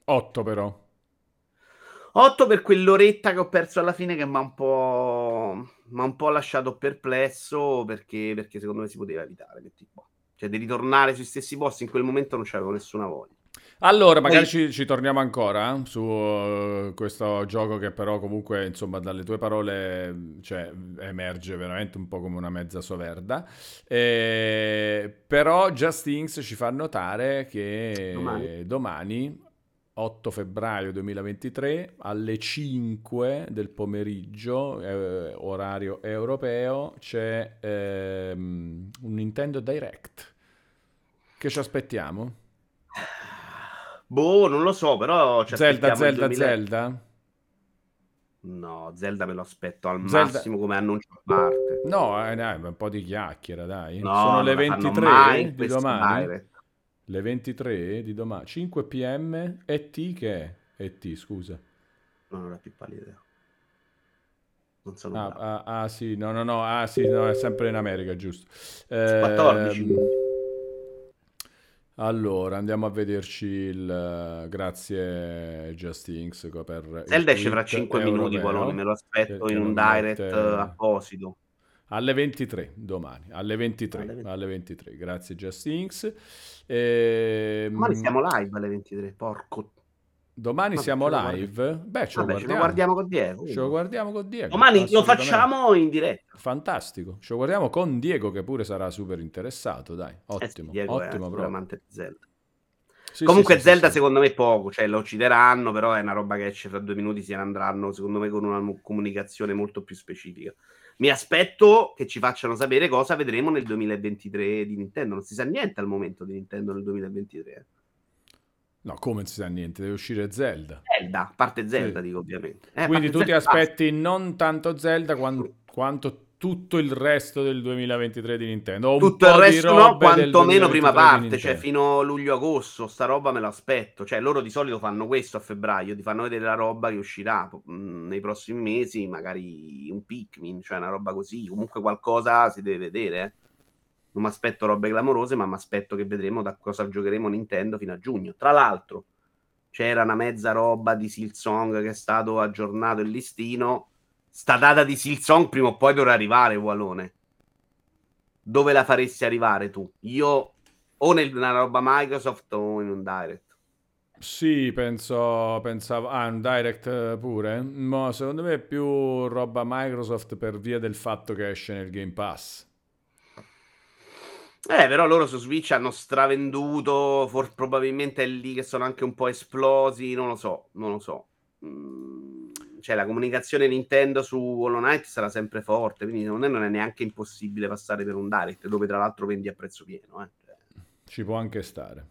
8 però. 8 per quell'oretta che ho perso alla fine che mi ha un po', un po' lasciato perplesso perché, perché secondo me si poteva evitare. Metti qua. Cioè, di ritornare sui stessi posti in quel momento non c'avevo nessuna voglia. Allora, magari Poi... ci, ci, torniamo ancora eh, su uh, questo gioco che però comunque, insomma, dalle tue parole cioè, emerge veramente un po' come una mezza soverda. Eh, però Just Things ci fa notare che domani, domani 8 febbraio 2023 alle 5 del pomeriggio, eh, orario europeo, c'è ehm, un Nintendo Direct. Che ci aspettiamo? Boh, non lo so, però ci Zelda, Zelda, 2000... Zelda? No, Zelda me lo aspetto al Zelda... massimo come annuncio a parte. No, eh, dai, un po' di chiacchiera, dai. No, Sono le 23 di domani. Direct. Le 23 di domani, 5 pm, ET che è? ET, scusa. Non ho la più pallida idea. Non sono ah, ah, ah, sì, no, no, no, ah, sì, no, è sempre in America, giusto. Eh, 14 allora, andiamo a vederci il grazie Justinx per Zelda esce fra 5 minuti, Polone, me lo aspetto in un direct mette... apposito. Alle 23 domani, alle 23, alle 23. Alle 23. grazie Justinx. E... Domani siamo live alle 23, porco. Domani Vabbè, siamo live? Beh, ce, Vabbè, lo ce, lo guardiamo con Diego. Ce lo guardiamo con Diego. Domani lo facciamo in diretta. Fantastico. Ce lo guardiamo con Diego che pure sarà super interessato, dai. Ottimo, eh sì, ottimo di Zelda. Sì, Comunque sì, Zelda secondo me poco, cioè lo uccideranno, però è una roba che esce fra due minuti, se ne andranno secondo me con una comunicazione molto più specifica. Mi aspetto che ci facciano sapere cosa vedremo nel 2023 di Nintendo. Non si sa niente al momento di Nintendo nel 2023. No, come non si sa niente, deve uscire Zelda. Zelda, parte Zelda, sì. dico ovviamente. Eh, Quindi tu Zelda, ti aspetti basta. non tanto Zelda quanto, quanto tutto il resto del 2023 di Nintendo. Tutto il resto no, quantomeno prima parte, cioè fino a luglio-agosto, sta roba me l'aspetto. Cioè loro di solito fanno questo a febbraio, ti fanno vedere la roba che uscirà mh, nei prossimi mesi, magari un Pikmin, cioè una roba così, comunque qualcosa si deve vedere. Eh. Non mi aspetto robe clamorose, ma mi aspetto che vedremo da cosa giocheremo Nintendo fino a giugno. Tra l'altro c'era una mezza roba di Silsong che è stato aggiornato il listino sta data di Silsong prima o poi dovrà arrivare, Wallone. Dove la faresti arrivare tu? Io o nella roba Microsoft o in un direct? Sì, penso, pensavo, ah, un direct pure, ma secondo me è più roba Microsoft per via del fatto che esce nel Game Pass. Eh, però loro su Switch hanno stravenduto, for- probabilmente è lì che sono anche un po' esplosi, non lo so, non lo so. Mm cioè la comunicazione Nintendo su Hollow Knight sarà sempre forte, quindi non è, non è neanche impossibile passare per un direct dove tra l'altro vendi a prezzo pieno. Eh. Ci può anche stare.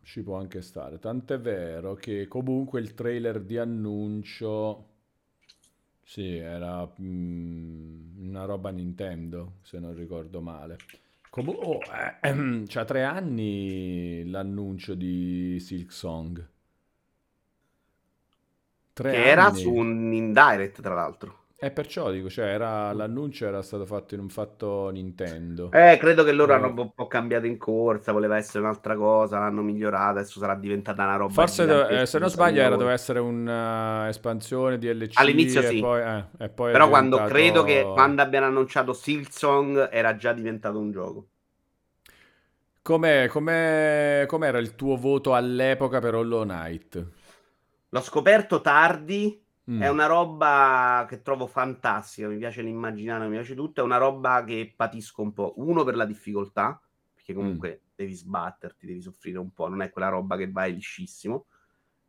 Ci può anche stare. Tant'è vero che comunque il trailer di annuncio sì, era mm, una roba Nintendo, se non ricordo male. Com- oh, eh, ehm, [clears throat] c'ha tre anni l'annuncio di Silk Song. Tre che anni. era su un indirect, tra l'altro. E perciò dico, cioè, era, l'annuncio era stato fatto in un fatto Nintendo. Eh, credo che loro eh. hanno un po' cambiato in corsa, voleva essere un'altra cosa, l'hanno migliorata, adesso sarà diventata una roba. Forse, dove, eh, se non sbaglio, era, doveva essere un'espansione uh, DLC. All'inizio sì. Poi, eh, Però quando diventato... credo che quando abbiano annunciato Silksong era già diventato un gioco. Com'è, com'è, com'era il tuo voto all'epoca per Hollow Knight? L'ho scoperto tardi. Mm. È una roba che trovo fantastica. Mi piace l'immaginare, mi piace tutto. È una roba che patisco un po'. Uno per la difficoltà, perché comunque mm. devi sbatterti, devi soffrire un po'. Non è quella roba che vai liscissimo.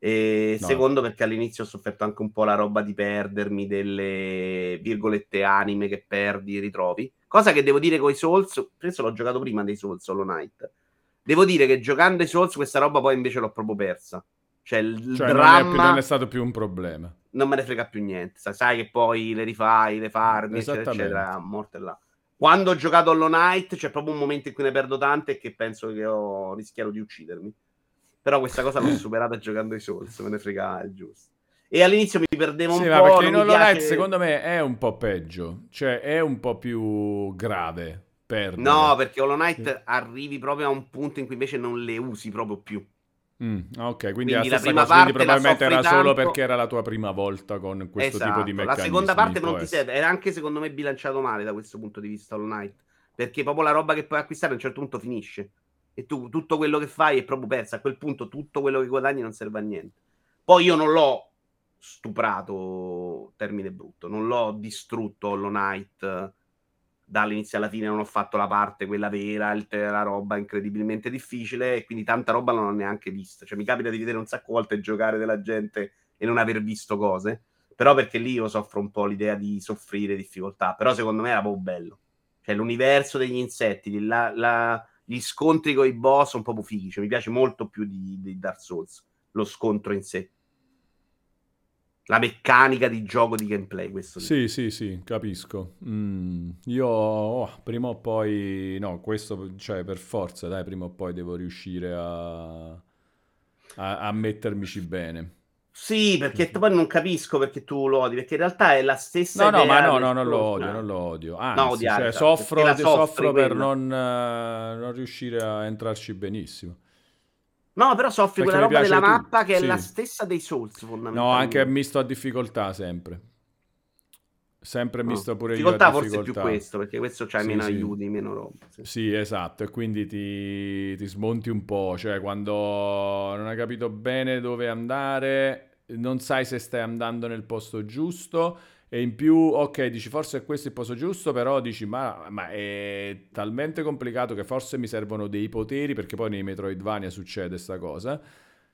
E no. secondo, perché all'inizio ho sofferto anche un po' la roba di perdermi delle virgolette anime che perdi e ritrovi. Cosa che devo dire con i Souls. Penso l'ho giocato prima dei Souls Hollow Knight. Devo dire che giocando i Souls questa roba poi invece l'ho proprio persa. Cioè, il cioè, dramma... non, è più, non, è stato più un problema. Non me ne frega più niente. Sai, sai che poi le rifai, le farmi, eccetera, eccetera, morte là. Quando ho giocato Hollow Knight c'è proprio un momento in cui ne perdo tante e che penso che ho rischiato di uccidermi. Però questa cosa l'ho [coughs] superata giocando i Souls, me ne frega il giusto. E all'inizio mi perdevo Sì, un po'. perché in Hollow Knight piace- secondo me è un po' peggio, cioè è un po' più grave perdere. No, perché Hollow Knight arrivi proprio a un punto in cui invece non le usi proprio più. Mm, ok, quindi, Quindi la la prima cosa, parte la probabilmente era soffri solo tanto. perché era la tua prima volta con questo tipo Esatto. di La meccanismi. seconda parte non ti serve, è anche secondo me bilanciato male da questo punto di vista Hollow Knight, perché proprio la roba che puoi acquistare a un certo punto finisce e tu tutto quello che fai è proprio perso, a quel punto tutto quello che guadagni non serve a niente. Poi io non l'ho stuprato, termine brutto, non l'ho distrutto Hollow Knight dall'inizio alla fine, non ho fatto la parte quella vera, il- la roba incredibilmente difficile e quindi tanta roba non ho neanche vista. Cioè mi capita di vedere un sacco volte giocare della gente e non aver visto cose, però perché lì io soffro un po' l'idea di soffrire difficoltà, però secondo me era proprio bello. Cioè l'universo degli insetti, la- la- gli scontri con i boss sono proprio fighi, cioè, mi piace molto più di, di Dark Souls, lo scontro in sé. La meccanica di gioco di gameplay, questo sì. Sì, sì, capisco. Mm, io oh, prima o poi, no, questo, cioè per forza, dai, prima o poi devo riuscire a, a, a mettermici bene. Sì, perché poi non capisco perché tu lo odi, perché in realtà è la stessa No, no, ma no, no, non lo odio, no. non lo odio. No, Anzi, odiare, cioè, esatto, soffro, soffri soffro per non, eh, non riuscire a entrarci benissimo. No, però soffri Perché quella roba della tu- mappa che è sì. la stessa dei Souls, No, fondamentalmente. anche misto a difficoltà sempre. Sempre No. misto pure io difficoltà a forse è più difficoltà. questo, perché questo c'hai Sì, meno sì. aiuti, meno roba. sì. Sì, esatto, e quindi ti, ti smonti un po', cioè quando non hai capito bene dove andare, non sai se stai andando nel posto giusto e in più, ok, dici forse è questo il posto giusto, però dici ma, ma è talmente complicato che forse mi servono dei poteri, perché poi nei Metroidvania succede sta cosa,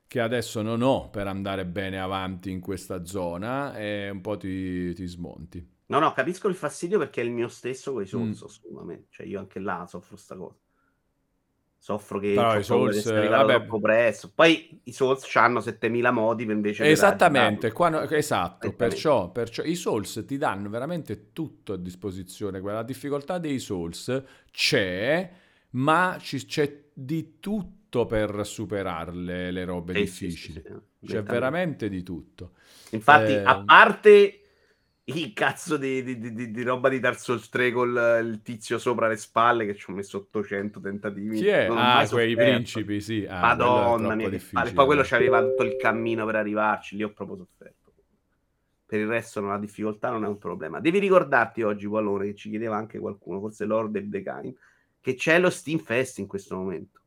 che adesso non ho per andare bene avanti in questa zona e un po' ti, ti smonti. No, no, capisco il fastidio perché è il mio stesso con i Souls, Mm. Cioè, io anche là soffro sta cosa. Soffro che Però i Souls, vabbè. presto. Poi i Souls hanno 7000 modi invece Esattamente, qua no- esatto, perciò, perciò i Souls ti danno veramente tutto a disposizione, quella difficoltà dei Souls c'è, ma ci- c'è di tutto per superarle le robe Sì, sì, sì, difficili. sì, C'è veramente di tutto. Infatti, Eh, a parte il cazzo di, di- di- di- roba di Dark Souls 3 con il tizio sopra le spalle che ci ho messo 800 tentativi. Chi è? Ah, quei sofferto. principi, sì. Ah, Madonna mia, che palle. Poi quello c'aveva tutto il cammino per arrivarci, lì ho proprio sofferto. Per il resto la difficoltà non è un problema. Devi ricordarti oggi, Wallone, che ci chiedeva anche qualcuno, forse Lord of the Kind, che c'è lo Steam Fest in questo momento.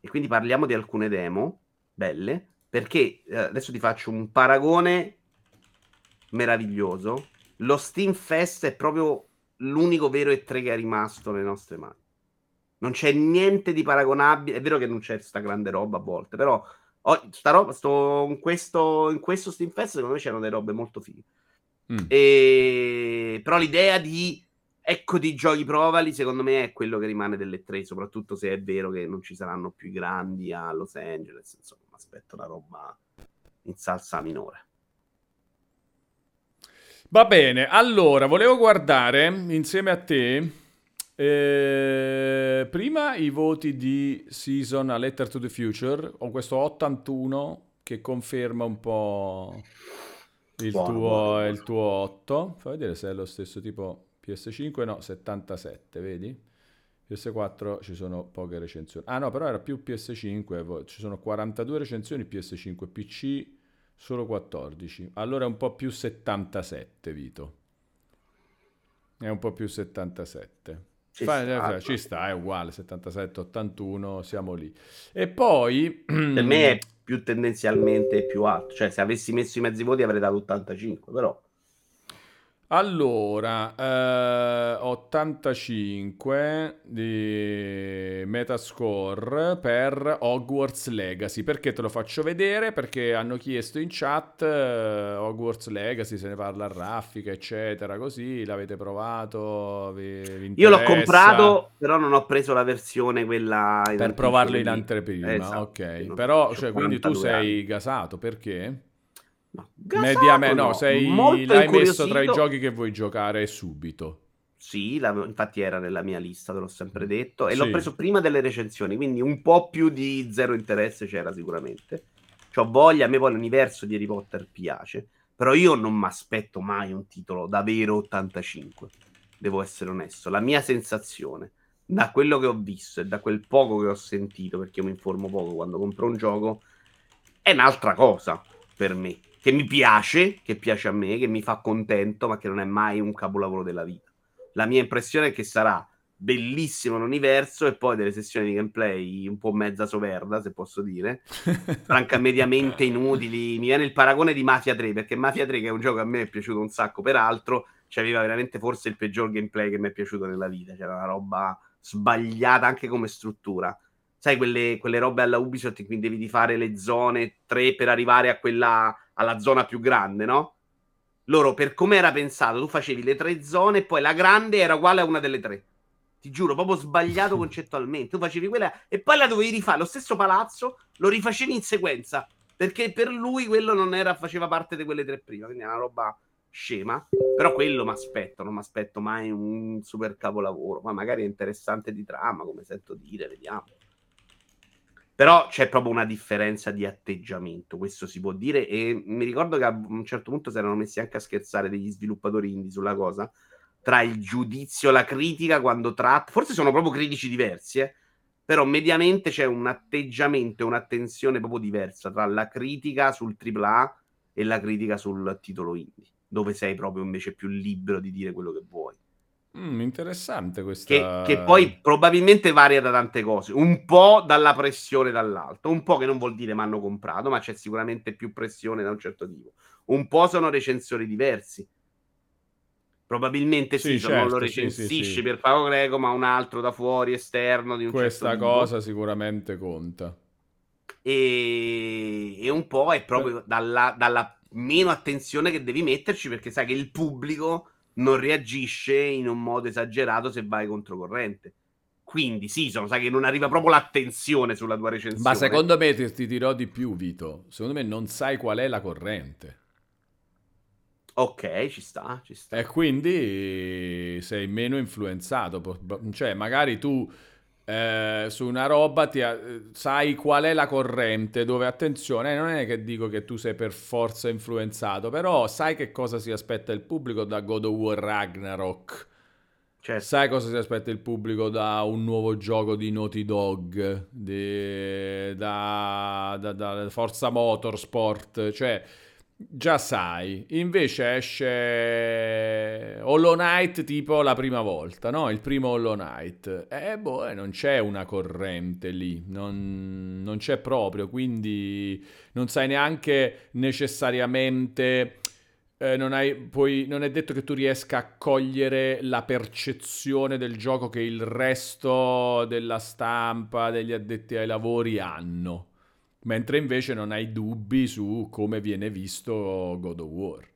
E quindi parliamo di alcune demo belle, perché eh, adesso ti faccio un paragone meraviglioso. Lo Steam Fest è proprio l'unico vero E3 che è rimasto nelle nostre mani. Non c'è niente di paragonabile. È vero che non c'è sta grande roba a volte, però oh, roba, sto, in, questo, in questo Steam Fest secondo me c'erano delle robe molto fighe. Mm. E... Però l'idea di ecco di giochi provali, secondo me è quello che rimane delle tre, soprattutto se è vero che non ci saranno più i grandi a Los Angeles. Insomma, aspetto una roba in salsa minore. Va bene, allora, volevo guardare insieme a te eh, prima i voti di Season a Letter to the Future. Ho questo 81 che conferma un po' il, Buono, tuo, buono, il tuo 8. Fai vedere se è lo stesso tipo PS5. No, 77, vedi? PS4 ci sono poche recensioni. Ah no, però era più PS5. vo- Ci sono 42 recensioni PS5, PC solo 14. Allora è un po' più 77, Vito. È un po' più 77. Ci Fa- sta, ci sta, è uguale, 77, 81, siamo lì. E poi... [clears throat] Per me è più tendenzialmente più alto. Cioè, se avessi messo i mezzi voti avrei dato 85, però Allora, eh, 85 di Metascore per Hogwarts Legacy. Perché te lo faccio vedere? Perché hanno chiesto in chat eh, Hogwarts Legacy, se ne parla a raffica, eccetera, così. L'avete provato? Vi, vi io l'ho comprato, però non ho preso la versione quella Per provarlo in anteprima, Esatto, ok. Però, cioè, quindi tu 42 sei anni. gasato, perché? Mediamente, no, no, sei, molto l'hai messo tra i giochi che vuoi giocare subito. sì, la- infatti era nella mia lista, te l'ho sempre detto, e Sì. l'ho preso prima delle recensioni, quindi un po' più di zero interesse c'era sicuramente. C'ho voglia, a me poi l'universo di Harry Potter piace, però io non mi aspetto mai un titolo davvero 85, devo essere onesto. La mia sensazione, da quello che ho visto e da quel poco che ho sentito, perché io mi informo poco quando compro un gioco, è un'altra cosa per me, che mi piace, che piace a me, che mi fa contento, ma che non è mai un capolavoro della vita. La mia impressione è che sarà bellissimo l'universo e poi delle sessioni di gameplay un po' mezza soverda, se posso dire, [laughs] franca mediamente inutili. Mi viene il paragone di Mafia 3, perché Mafia 3, che è un gioco che a me è piaciuto un sacco, peraltro, c'aveva veramente forse il peggior gameplay che mi è piaciuto nella vita. C'era una roba sbagliata anche come struttura. Sai, quelle, quelle robe alla Ubisoft in cui devi fare le zone 3 per arrivare a quella, alla zona più grande, no? Loro, per come era pensato, tu facevi le tre zone e poi la grande era uguale a una delle tre. Ti giuro, proprio sbagliato [laughs] concettualmente. Tu facevi quella e poi la dovevi rifare. Lo stesso palazzo lo rifacevi in sequenza. Perché per lui quello non era, faceva parte di quelle tre prima. Quindi è una roba scema. Però quello mi aspetto. Non mi aspetto mai un super capolavoro. Ma magari è interessante di trama, come sento dire. Vediamo. Però c'è proprio una differenza di atteggiamento, questo si può dire. E mi ricordo che a un certo punto si erano messi anche a scherzare degli sviluppatori indie sulla cosa, tra il giudizio e la critica quando tratta. Forse sono proprio critici diversi, eh? però mediamente c'è un atteggiamento e un'attenzione proprio diversa tra la critica sul AAA e la critica sul titolo indie, dove sei proprio invece più libero di dire quello che vuoi. Mm, interessante Che, questa... che poi probabilmente varia da tante cose, un po' dalla pressione dall'alto, un po' che non vuol dire mi hanno comprato, ma c'è sicuramente più pressione da un certo tipo. Un po' sono recensori diversi. Probabilmente Sì, sì, non lo certo, sì, sì, per Paolo Greco, ma un altro da fuori, esterno di un Questa certo tipo. cosa sicuramente conta. E, e un po' è proprio dalla, dalla meno attenzione che devi metterci perché sai che il pubblico non reagisce in un modo esagerato se vai controcorrente. Quindi sì, sono, sai che non arriva proprio l'attenzione sulla tua recensione. Ma secondo me ti, ti dirò di più, Vito. Secondo me non sai qual è la corrente. Ok, ci sta, ci sta. E quindi sei meno influenzato. Cioè, magari tu eh, su una roba ti, eh, sai qual è la corrente, dove attenzione, non è che dico che tu sei per forza influenzato, però sai che cosa si aspetta il pubblico da God of War Ragnarok. Certo. Sai cosa si aspetta il pubblico da un nuovo gioco di Naughty Dog, di- da, da- da Forza Motorsport, cioè già sai. Invece esce Hollow Knight tipo la prima volta, no? Il primo Hollow Knight. E boh, eh, non c'è una corrente lì, non, non c'è proprio, quindi non sai neanche necessariamente eh, non, hai, poi, non è detto che tu riesca a cogliere la percezione del gioco che il resto della stampa, degli addetti ai lavori hanno. Mentre invece non hai dubbi su come viene visto God of War.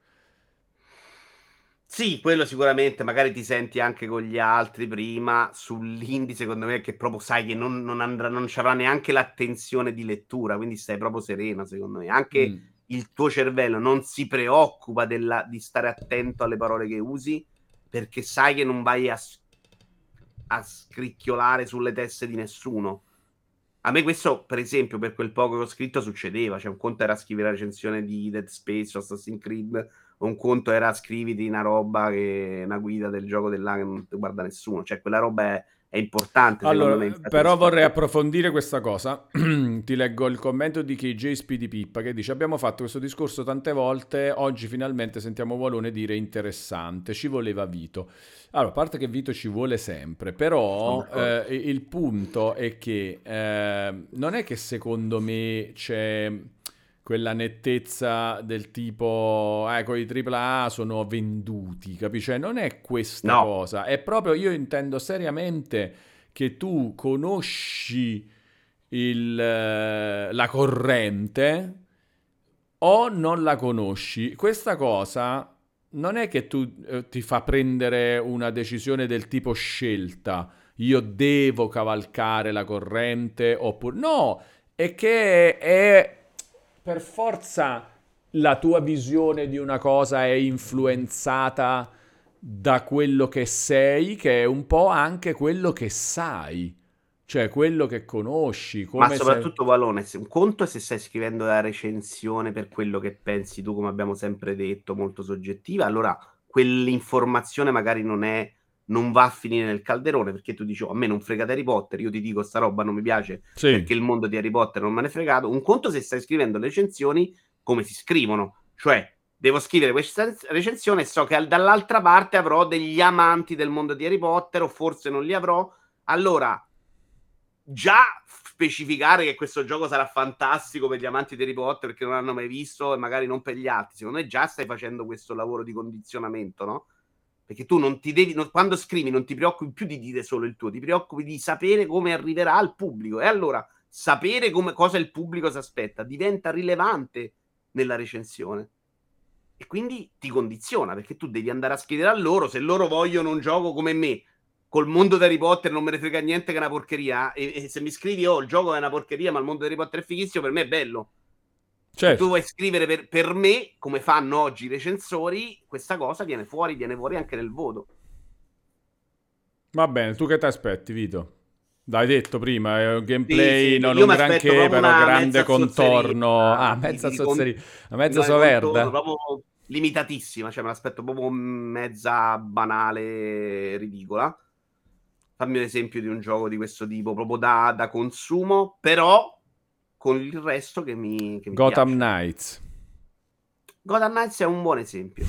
Sì, quello sicuramente, magari ti senti anche con gli altri prima, sull'indie secondo me che proprio sai che non, non andrà, non ci avrà neanche l'attenzione di lettura, quindi stai proprio sereno secondo me. Anche Mm. il tuo cervello non si preoccupa della- di stare attento alle parole che usi perché sai che non vai a, a scricchiolare sulle teste di nessuno. A me questo, per esempio, per quel poco che ho scritto succedeva. Cioè, un conto era scrivere la recensione di Dead Space o Assassin's Creed, un conto era scriviti una roba che una guida del gioco dell'anno che non ti guarda nessuno. Cioè, quella roba è, è importante, Allora, me. però vorrei approfondire questa cosa. [clears throat] Ti leggo il commento di KJ Speedy Pippa che dice: Abbiamo fatto questo discorso tante volte. Oggi finalmente sentiamo Valone dire interessante. Ci voleva Vito. Allora, a parte che Vito ci vuole sempre, però eh, il punto è che eh, non è che secondo me c'è quella nettezza del tipo, ecco, i AAA sono venduti, capisci? Cioè, non è questa No. cosa, è proprio, io intendo seriamente che tu conosci il, eh, la corrente o non la conosci. Questa cosa non è che tu eh, ti fa prendere una decisione del tipo scelta, io devo cavalcare la corrente oppure no, è che è per forza la tua visione di una cosa è influenzata da quello che sei, che è un po' anche quello che sai, cioè quello che conosci. Ma soprattutto, sei... Valone, un conto è se stai scrivendo la recensione per quello che pensi tu, come abbiamo sempre detto, molto soggettiva, allora quell'informazione magari non è non va a finire nel calderone perché tu dici oh, a me non frega di Harry Potter, io ti dico sta roba non mi piace sì. perché il mondo di Harry Potter non me ne è fregato. Un conto se stai scrivendo le recensioni come si scrivono, cioè devo scrivere questa recensione e so che dall'altra parte avrò degli amanti del mondo di Harry Potter o forse non li avrò. Allora, già specificare che questo gioco sarà fantastico per gli amanti di Harry Potter perché non hanno mai visto e magari non per gli altri, secondo me già stai facendo questo lavoro di condizionamento, no? Perché tu non ti devi, non, quando scrivi non ti preoccupi più di dire solo il tuo, ti preoccupi di sapere come arriverà al pubblico. E allora sapere come, cosa il pubblico si aspetta diventa rilevante nella recensione e quindi ti condiziona perché tu devi andare a scrivere a loro se loro vogliono un gioco come me col mondo di Harry Potter non me ne frega niente che è una porcheria e, e se mi scrivi oh il gioco è una porcheria ma il mondo di Harry Potter è fighissimo per me è bello certo. tu vuoi scrivere per, per me come fanno oggi i recensori questa cosa viene fuori viene fuori anche nel voto va bene tu che ti aspetti Vito l'hai detto prima, è un gameplay sì, sì, non un granché, però grande contorno. Ah, mezza zozzeria, una mezza soverda. Proprio limitatissima, cioè me l'aspetto proprio mezza banale, ridicola. Fammi un esempio di un gioco di questo tipo, proprio da, da consumo, però con il resto che mi, che mi Gotham piace. Knights. Gotham Knights è un buon esempio.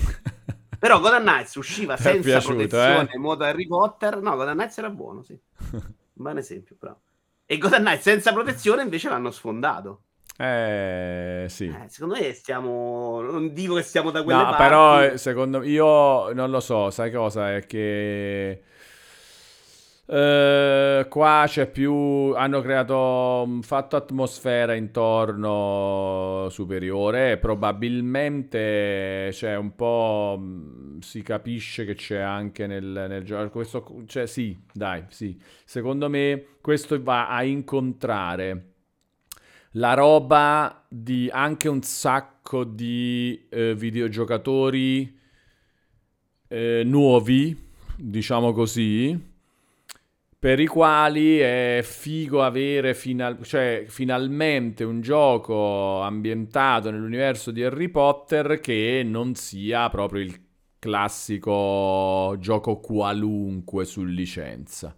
però Gotham Knights usciva [laughs] senza piaciuto, protezione eh? in modo Harry Potter. No, Gotham Knights era buono, sì. un buon esempio, però. E Gotham Knights senza protezione invece l'hanno sfondato. Eh, sì. Eh, secondo me stiamo. Non dico che stiamo da quelle no, parti. però eh, secondo me. Io non lo so, sai cosa? È che. Uh, qua c'è più. Hanno creato. un fatto atmosfera intorno superiore. Probabilmente c'è un po'. Mm, si capisce che c'è anche nel, nel gioco. Questo, cioè, sì, dai, sì. Secondo me questo va a incontrare la roba di anche un sacco di eh, videogiocatori eh, nuovi, diciamo così, per i quali è figo avere final- cioè, finalmente un gioco ambientato nell'universo di Harry Potter che non sia proprio il classico gioco qualunque su licenza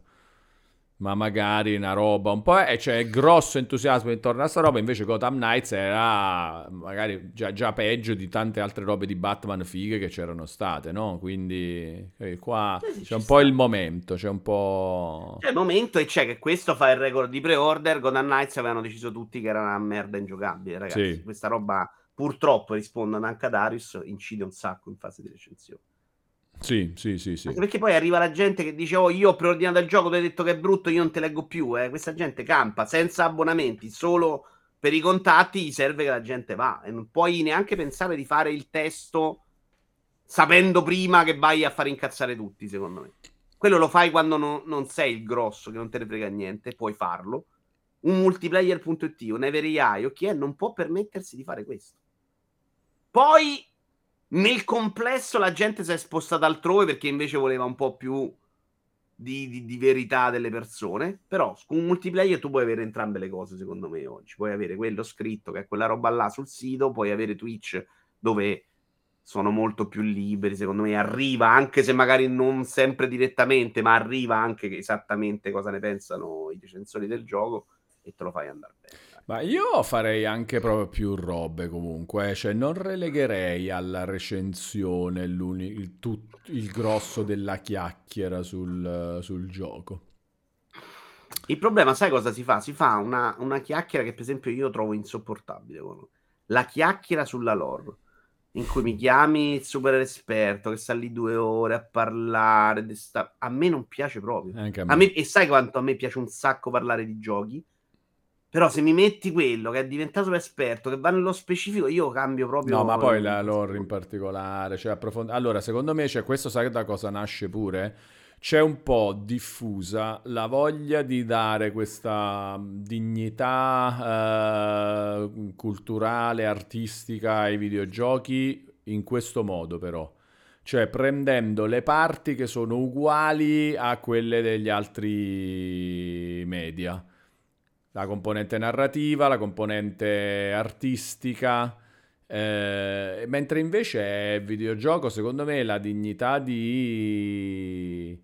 ma magari una roba un po'... E c'è grosso entusiasmo intorno a sta roba, invece Gotham Knights era magari già, già, peggio di tante altre robe di Batman fighe che c'erano state, no? Quindi eh, qua sì, c'è un sta. po' il momento, c'è un po'... C'è il momento e c'è che questo fa il record di pre-order, Gotham Knights avevano deciso tutti che era una merda ingiocabile, ragazzi. Sì. Questa roba purtroppo, rispondono anche a Darius, incide un sacco in fase di recensione. Sì, sì, sì, sì. Perché poi arriva la gente che dice: Oh, io ho preordinato il gioco, tu hai detto che è brutto, io non te leggo più. Eh. Questa gente campa senza abbonamenti, solo per i contatti gli serve che la gente va. E non puoi neanche pensare di fare il testo sapendo prima che vai a fare incazzare tutti, secondo me. Quello lo fai quando non, non sei il grosso, che non te ne frega niente, puoi farlo. Un multiplayer.it, un EveryEye o chi è, non può permettersi di fare questo. Poi nel complesso la gente si è spostata altrove perché invece voleva un po' più di, di, di, verità delle persone. Però con un multiplayer tu puoi avere entrambe le cose, secondo me, oggi. Puoi avere quello scritto, che è quella roba là sul sito, puoi avere Twitch dove sono molto più liberi, secondo me arriva, anche se magari non sempre direttamente, ma arriva anche esattamente cosa ne pensano i recensori del gioco e te lo fai andare bene. Ma io farei anche proprio più robe comunque, eh, cioè non relegherei alla recensione il, tut- il grosso della chiacchiera sul, sul, gioco. Il problema, sai cosa si fa? Si fa una, una, chiacchiera che per esempio io trovo insopportabile. La chiacchiera sulla lore, in cui mi chiami il super esperto che sta lì due ore a parlare. Sta... A me non piace proprio. A me. A me, e sai quanto a me piace un sacco parlare di giochi? Però se mi metti quello che è diventato esperto, che va nello specifico, io cambio proprio. No, ma poi la lore in particolare, cioè approfond- Allora, secondo me, cioè, questo sai da cosa nasce pure? C'è un po' diffusa la voglia di dare questa dignità eh, culturale, artistica ai videogiochi in questo modo, però. cioè prendendo le parti che sono uguali a quelle degli altri media. La componente narrativa, la componente artistica, eh, mentre invece videogioco, secondo me, la dignità di,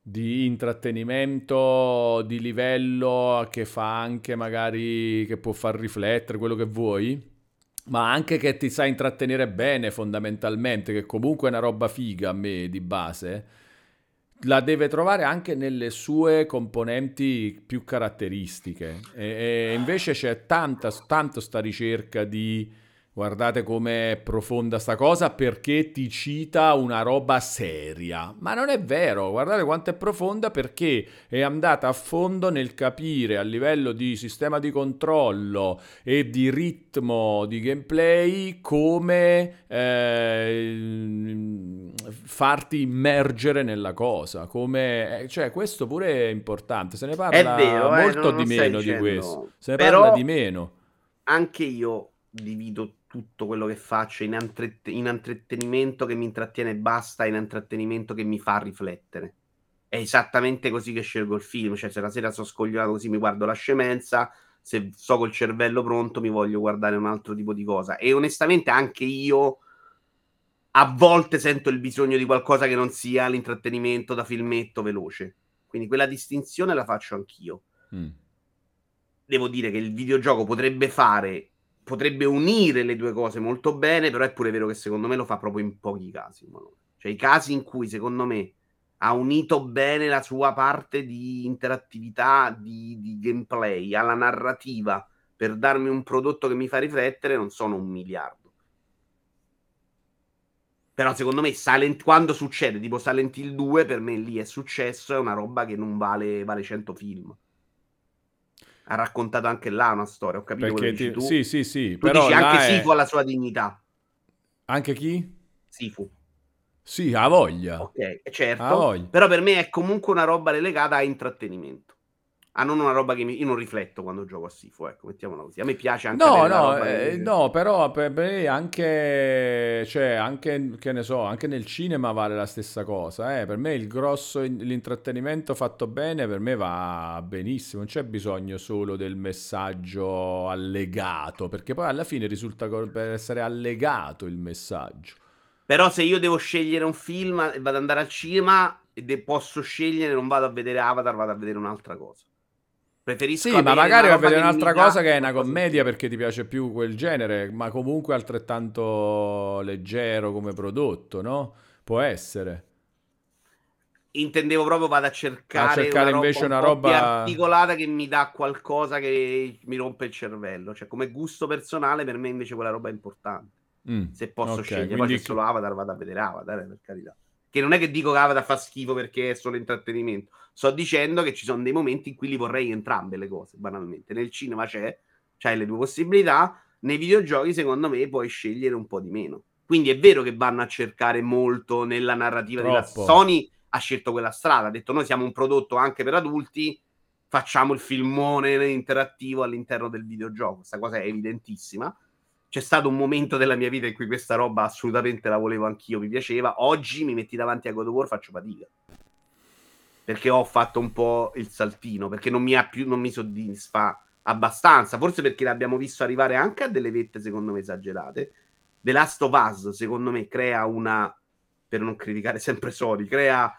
di intrattenimento di livello che fa anche magari che può far riflettere quello che vuoi ma anche che ti sa intrattenere bene fondamentalmente, che comunque è una roba figa a me di base, la deve trovare anche nelle sue componenti più caratteristiche. E, e invece c'è tanta, tanto sta ricerca di Guardate com'è profonda sta cosa perché ti cita una roba seria. Ma non è vero, guardate quanto è profonda perché è andata a fondo nel capire a livello di sistema di controllo e di ritmo di gameplay come eh, farti immergere nella cosa. Come, eh, cioè, questo pure è importante. Se ne parla vero, eh, molto eh, di meno di questo. Se ne Però parla di meno. Anche io divido tutto quello che faccio in, antrett- in intrattenimento che mi intrattiene e basta, in intrattenimento che mi fa riflettere. È esattamente così che scelgo il film. Cioè, se la sera sono scoglionato così mi guardo la scemenza, se so col cervello pronto mi voglio guardare un altro tipo di cosa. E onestamente anche io a volte sento il bisogno di qualcosa che non sia l'intrattenimento da filmetto veloce. Quindi quella distinzione la faccio anch'io. Mm. Devo dire che il videogioco potrebbe fare potrebbe unire le due cose molto bene, però è pure vero che secondo me lo fa proprio in pochi casi. Cioè i casi in cui secondo me ha unito bene la sua parte di interattività, di, di gameplay, alla narrativa per darmi un prodotto che mi fa riflettere, non sono un miliardo. Però secondo me Silent, quando succede, tipo Silent Hill 2, per me lì è successo, è una roba che non vale, vale 100 film ha raccontato anche là una storia. Ho capito Perché ti... tu. Sì, sì, sì. Tu però dici anche è... Sifu ha la sua dignità. Anche chi? Sifu. Sì, ha voglia. Ok, certo. Voglia. Però per me è comunque una roba relegata a intrattenimento. Ah, non una roba che mi... io non rifletto quando gioco a Sifo, ecco, mettiamola così. A me piace anche No, no, eh, no, però per me anche cioè anche che ne so, anche nel cinema vale la stessa cosa, eh. Per me il grosso l'intrattenimento fatto bene per me va benissimo, non c'è bisogno solo del messaggio allegato, perché poi alla fine risulta per essere allegato il messaggio. Però se io devo scegliere un film e vado ad andare al cinema e posso scegliere, non vado a vedere Avatar, vado a vedere un'altra cosa. Preferisco sì, ma magari va a vedere un'altra cosa che è una commedia perché ti piace più quel genere, ma comunque altrettanto leggero come prodotto, no? Può essere. Intendevo proprio vado a cercare, a cercare una invece roba un una roba articolata che mi dà qualcosa che mi rompe il cervello, cioè come gusto personale per me invece quella roba è importante. Mm, se posso okay, scegliere, poi se solo Avatar vado a vedere Avatar, eh, per carità. Che non è che dico che Avatar fa schifo perché è solo intrattenimento Sto dicendo che ci sono dei momenti in cui li vorrei entrambe le cose, banalmente. Nel cinema c'è, c'hai le due possibilità, nei videogiochi secondo me puoi scegliere un po' di meno. Quindi è vero che vanno a cercare molto nella narrativa Troppo. della Sony ha scelto quella strada, ha detto noi siamo un prodotto anche per adulti, facciamo il filmone interattivo all'interno del videogioco. Questa cosa è evidentissima. C'è stato un momento della mia vita in cui questa roba assolutamente la volevo anch'io, mi piaceva. Oggi mi metti davanti a God of War, faccio fatica perché ho fatto un po' il saltino, perché non mi, più, non mi soddisfa abbastanza, forse perché l'abbiamo visto arrivare anche a delle vette secondo me esagerate. The Last of Us, secondo me, crea una, per non criticare sempre Sony, crea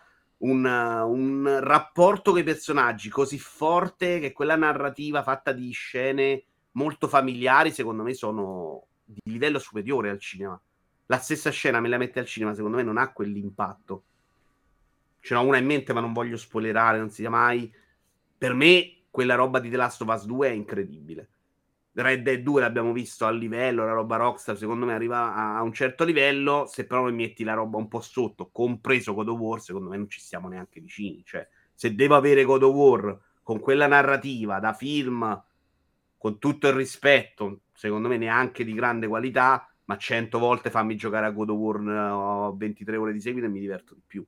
un, un rapporto con i personaggi così forte che quella narrativa fatta di scene molto familiari, secondo me, sono di livello superiore al cinema. La stessa scena me la mette al cinema, secondo me non ha quell'impatto ce n'ho una in mente, ma non voglio spoilerare, non si sa mai. Per me, quella roba di The Last of Us 2 è incredibile. Red Dead 2 l'abbiamo visto a livello, la roba Rockstar secondo me arriva a, un certo livello, se però mi metti la roba un po' sotto, compreso God of War, secondo me non ci stiamo neanche vicini. Cioè, se devo avere God of War con quella narrativa da film, con tutto il rispetto, secondo me neanche di grande qualità, ma cento volte fammi giocare a God of War 23 ore di seguito e mi diverto di più.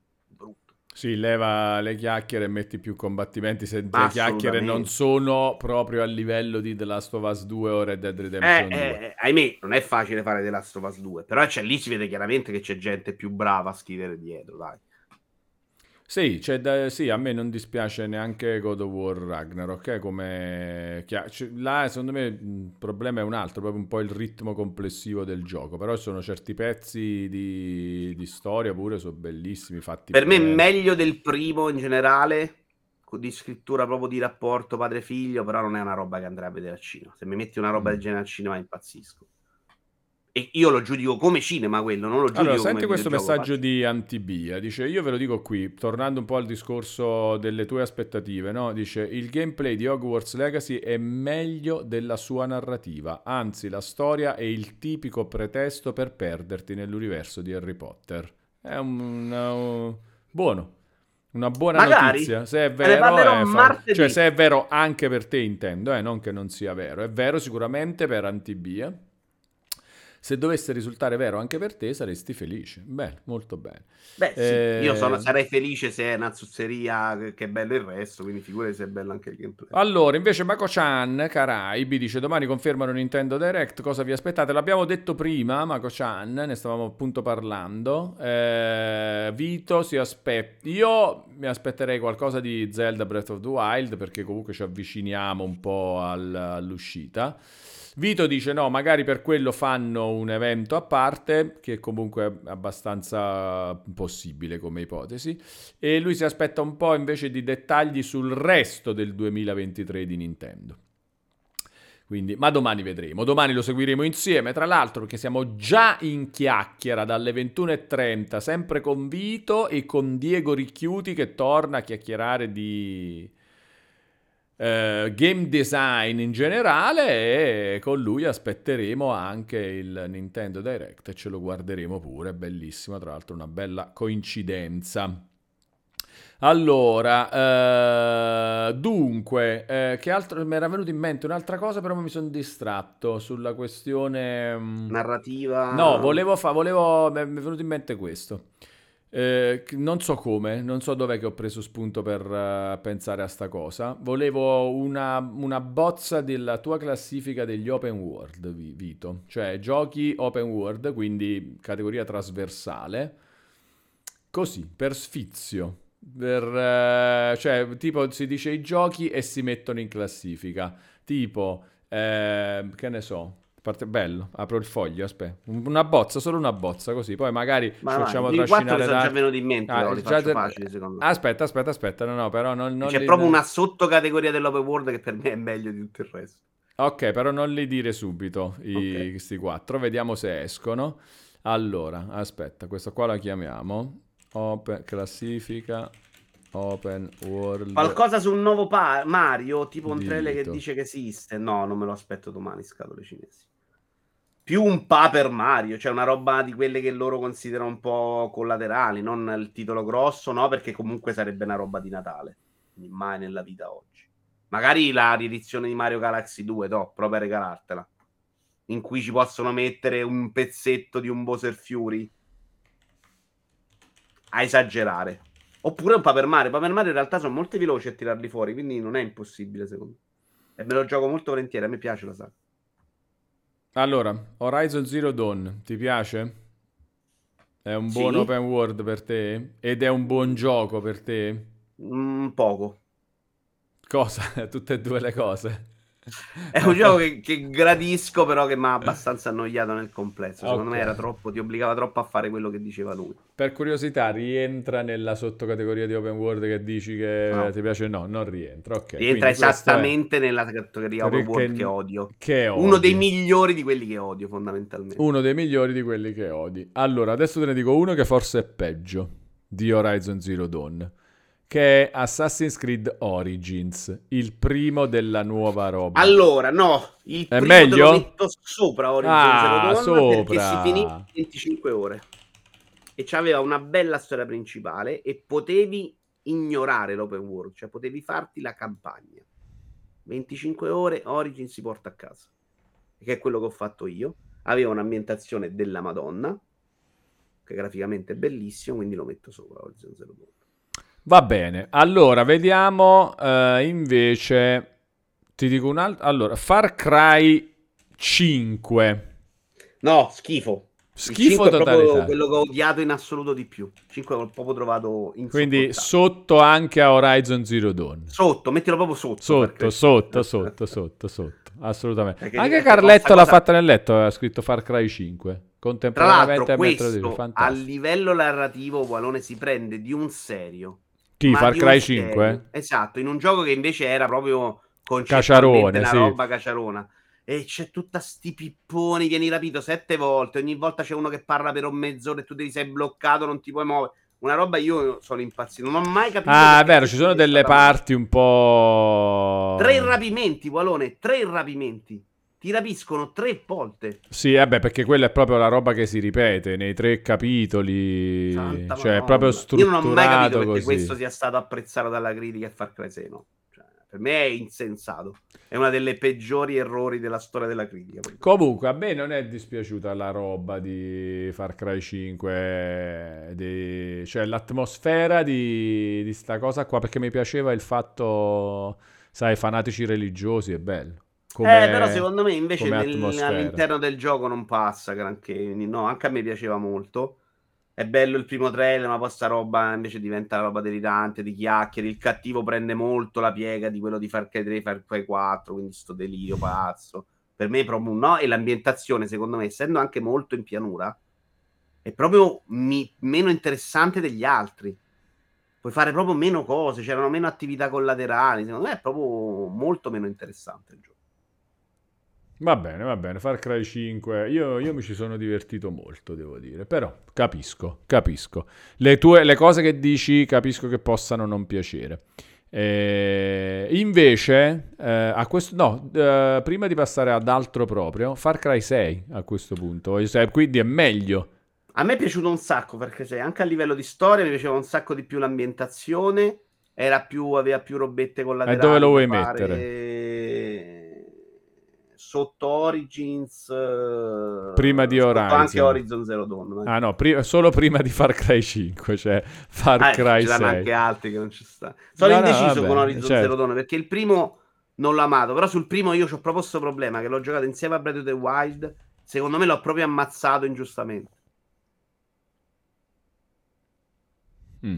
Sì, leva le chiacchiere e metti più combattimenti se le chiacchiere non sono proprio a livello di The Last of Us 2 o Red Dead Eh, Redemption 2. eh, eh, ahimè, non è facile fare The Last of Us 2, però c'è, lì si vede chiaramente che c'è gente più brava a scrivere dietro, dai. Sì, c'è da- sì, a me non dispiace neanche God of War Ragnarok, eh, come... Là, secondo me, il problema è un altro, proprio un po' il ritmo complessivo del gioco, però ci sono certi pezzi di, di storia pure, sono bellissimi, fatti Per me bene. meglio del primo in generale, di scrittura proprio di rapporto padre-figlio, però non è una roba che andrei a vedere al cinema. Se mi metti una roba Mm. del genere al cinema impazzisco. E io lo giudico come cinema quello, non lo giudico Allora, senti questo messaggio di Antibia. Dice: Io ve lo dico qui, tornando un po' al discorso delle tue aspettative, no? Dice: Il gameplay di Hogwarts Legacy è meglio della sua narrativa. Anzi, la storia è il tipico pretesto per perderti nell'universo di Harry Potter. È un, un- buono. Una buona Magari. notizia. Se è vero, è fa- cioè, se è vero anche per te, intendo, eh, non che non sia vero. È vero sicuramente per Antibia. Se dovesse risultare vero anche per te, saresti felice. Bene, molto bene. Beh, sì, Eh, io sono- sarei felice se è una zozzeria che- è bello il resto, quindi figurati se è bello anche il gameplay. Allora, invece Mako-chan, Caraibi, dice domani confermano Nintendo Direct, cosa vi aspettate? L'abbiamo detto prima, Mako-chan, ne stavamo appunto parlando. Eh, Vito si aspetta... Io mi aspetterei qualcosa di Zelda Breath of the Wild, perché comunque ci avviciniamo un po' al- all'uscita. Vito dice no, magari per quello fanno un evento a parte, che comunque è abbastanza possibile come ipotesi. E lui si aspetta un po' invece di dettagli sul resto del 2023 di Nintendo. Quindi, ma domani vedremo, domani lo seguiremo insieme, tra l'altro perché siamo già in chiacchiera dalle 21.30, sempre con Vito e con Diego Ricchiuti che torna a chiacchierare di eh, game design in generale e con lui aspetteremo anche il Nintendo Direct e ce lo guarderemo pure, bellissimo, tra l'altro una bella coincidenza. Allora, eh, dunque, eh, che altro mi era venuto in mente un'altra cosa, però mi sono distratto sulla questione. mm, Narrativa... No, volevo fa- volevo, mi è venuto in mente questo. Eh, non so come, non so dov'è che ho preso spunto per eh, pensare a sta cosa. Volevo una, una bozza della tua classifica degli open world, Vi- Vito. Cioè, giochi open world, quindi categoria trasversale. Così, per sfizio. Per, eh, cioè, tipo, si dice i giochi e si mettono in classifica. Tipo, eh, che ne so. Parte bello, apro il foglio, aspetta. Una bozza, solo una bozza, così. Poi magari ci Ma vai, facciamo i quattro trascinare da... già venuti in mente, Ah, però già te- facili secondo me. Aspetta, aspetta, aspetta, no, no, però non, non C'è li- proprio una sottocategoria dell'open world che per me è meglio di tutto il resto. Ok, però non li dire subito, i, Ok. questi quattro, vediamo se escono. Allora, aspetta, questa qua la chiamiamo. Open, classifica, open world. Qualcosa su un nuovo pa- Mario, tipo un Di trailer che dice che esiste. No, non me lo aspetto domani, scatole cinesi. Più un paper Mario, cioè una roba di quelle che loro considerano un po' collaterali, non il titolo grosso, no, perché comunque sarebbe una roba di Natale. Mai nella vita oggi. Magari la riedizione di Mario Galaxy 2, no, proprio per regalartela. In cui ci possono mettere un pezzetto di un Bowser Fury. A esagerare. Oppure un Paper Mario. Paper Mario in realtà sono molto veloci a tirarli fuori, quindi non è impossibile secondo me. E me lo gioco molto volentieri, a me piace la saga. Allora, Horizon Zero Dawn, ti piace? È un buon Sì. open world per te? Ed è un buon gioco per te? Mm, poco. Cosa? [laughs] Tutte e due le cose. È un gioco che, che gradisco, però che mi ha abbastanza annoiato nel complesso. Secondo me era troppo, ti obbligava troppo a fare quello che diceva lui. Per curiosità, rientra nella sottocategoria di open world che dici che No. ti piace? No, non rientra. Ok, Rientra quindi questo è- esattamente nella categoria open world che odio. Che Uno dei migliori di quelli che odio, fondamentalmente. Uno dei migliori di quelli che odi. Allora, adesso te ne dico uno che forse è peggio di Horizon Zero Dawn, che è Assassin's Creed Origins, il primo della nuova roba. Allora, no, il È primo meglio? te lo metto sopra Horizon Ah, Zero Dawn perché sopra. si finì in 25 ore. E c'aveva una bella storia principale e potevi ignorare l'open world, cioè potevi farti la campagna. 25 ore, Origin si porta a casa. Che è quello che ho fatto io. Aveva un'ambientazione della Madonna, che graficamente è bellissimo, quindi lo metto sopra Horizon Zero Dawn. Va bene, allora vediamo eh, invece. Ti dico un altro. Allora, Far Cry 5. No, schifo. Schifo 5 è proprio totalità. quello che ho odiato in assoluto di più. 5 l'ho proprio trovato Quindi insopportabile. sotto anche a Horizon Zero Dawn. Sotto, mettilo proprio sotto. Sotto, perché- sotto, sotto, sotto, sotto. Assolutamente. Perché Anche Carletto l'ha cosa- fatta nel letto, ha scritto Far Cry 5. Tra Contemporaneamente l'altro, a questo 2. a livello narrativo Walone si prende di un serio. Chi, Far Cry serio. 5? Esatto, in un gioco che invece era proprio concettualmente Caciarone, una sì. roba caciarona. E c'è tutta sti pipponi, vieni rapito sette volte, ogni volta c'è uno che parla per un mezz'ora e tu devi sei bloccato, non ti puoi muovere. Una roba io sono impazzito, non ho mai capito. Ah, è vero, ci sono delle parti un po'... Tre rapimenti, Walone, tre rapimenti. Ti rapiscono tre volte. Sì, vabbè, perché quella è proprio la roba che si ripete nei tre capitoli. Santa Cioè, è Madonna. proprio Io strutturato non ho mai capito perché così. questo sia stato apprezzato dalla critica e Far Cry 6 no. Cioè, per me è insensato. È una delle peggiori errori della storia della critica. Comunque, a me non è dispiaciuta la roba di Far Cry 5, di- cioè l'atmosfera di, di sta cosa qua, perché mi piaceva il fatto, sai, fanatici religiosi, è bello. Come- eh, però secondo me invece nel- all'interno del gioco non passa granché. No, anche a me piaceva molto. È bello il primo trailer, ma poi sta roba invece diventa roba delirante, di chiacchiere. Il cattivo prende molto la piega di quello di Far Cry 3, Far Cry 4, quindi sto delirio pazzo. Per me è proprio un no. E l'ambientazione, secondo me, essendo anche molto in pianura, è proprio mi- meno interessante degli altri. Puoi fare proprio meno cose, c'erano meno attività collaterali. Secondo me è proprio molto meno interessante il gioco. Va bene, va bene, Far Cry 5, io, io mi ci sono divertito molto, devo dire, però capisco, capisco. Le tue, le cose che dici capisco che possano non piacere. Eh, invece, eh, a questo, no, eh, prima di passare ad altro proprio, Far Cry 6 a questo punto, quindi è meglio. A me è piaciuto un sacco perché se anche a livello di storia mi piaceva un sacco di più l'ambientazione, era più, aveva più robette collaterali. dove lo vuoi fare. Sotto Origins, eh, Prima di Horizon. anche Horizon Zero Dawn. dai. Ah no, pri- solo prima di Far Cry 5, cioè Far Ah, Cry ci saranno 6. anche altri che non ci sta. Sono No, no, indeciso vabbè, con Horizon certo. Zero Dawn perché il primo non l'ho amato, però sul primo io ho proprio questo problema che l'ho giocato insieme a Breath of the Wild. Secondo me l'ho proprio ammazzato ingiustamente. Mm.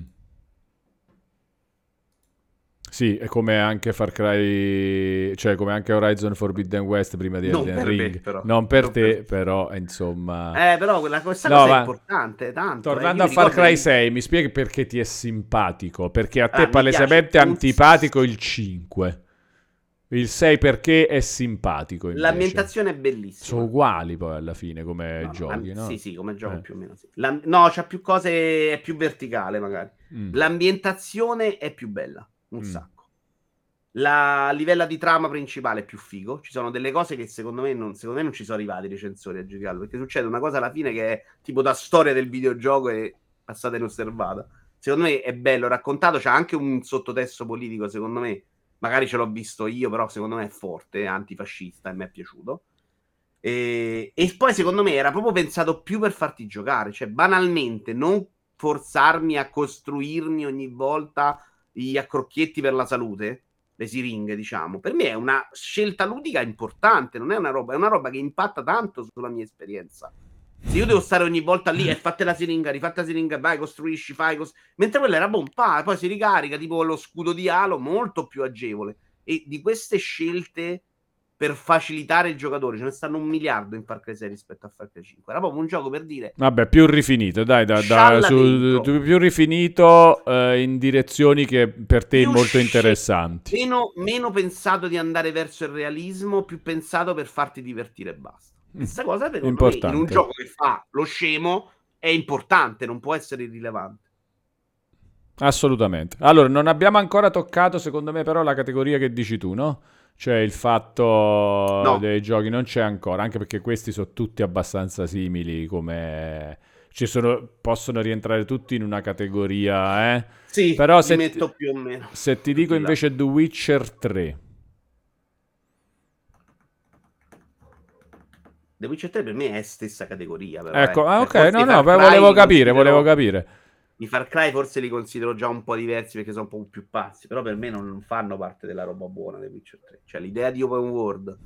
Sì, è come anche Far Cry, cioè come anche Horizon Forbidden West prima di Non Elden per me, Ring. però. Non per Non te, per- però, insomma... Eh, però quella, questa No, cosa ma- è importante, tanto. eh. Tornando Io a Far Cry che- 6, mi spieghi perché ti è simpatico? Perché a Ah, te mi palesemente un antipatico il 5. Il 6 perché è simpatico invece. L'ambientazione è bellissima. Sono uguali poi alla fine come No, giochi, no? Sì, sì, come gioco Eh. più o meno. Sì. La- no, c'ha più cose, è più verticale magari. Mm. L'ambientazione è più bella, un Mm. sacco. La livello di trama principale è più figo. Ci sono delle cose che secondo me non, secondo me non ci sono arrivati i recensori a giudicarlo. Perché succede una cosa alla fine che è tipo da storia del videogioco e passata inosservata. Secondo me è bello raccontato. C'ha anche un sottotesto politico. Secondo me, magari ce l'ho visto io, però secondo me è forte, è antifascista e mi è piaciuto. E, e poi secondo me era proprio pensato più per farti giocare, cioè banalmente non forzarmi a costruirmi ogni volta gli accrocchietti per la salute, le siringhe, diciamo. Per me è una scelta ludica importante, non è una roba, è una roba che impatta tanto sulla mia esperienza. Se io devo stare ogni volta lì e fatte la siringa, rifatta la siringa, vai, costruisci, fai cos- Mentre quella era bomba, poi si ricarica, tipo lo scudo di Halo, molto più agevole. E di queste scelte per facilitare il giocatore, ce ne stanno un miliardo in Far Cry 6 rispetto a Far Cry 5. Era proprio un gioco per dire Vabbè, più rifinito, dai, da, da- su- più rifinito eh, in direzioni che per te Più molto sce- interessanti. meno, meno pensato di andare verso il realismo, più pensato per farti divertire e basta. Mm. Questa cosa secondo me, Importante. in un gioco che fa lo scemo è importante, non può essere irrilevante. Assolutamente. Allora, non abbiamo ancora toccato, secondo me, però, la categoria che dici tu, no? Cioè il fatto No. dei giochi non c'è ancora, anche perché questi sono tutti abbastanza simili come... Ci sono, possono rientrare tutti in una categoria, eh? Sì, Però se- metto più o meno. Se ti dico invece The Witcher 3, The Witcher 3 per me è stessa categoria. Però, ecco, eh. ah, ok, no, no, volevo capire, volevo capire. I Far Cry forse li considero già un po' diversi perché sono un po' più pazzi, però per me non fanno parte della roba buona dei Witcher 3. Cioè l'idea di open world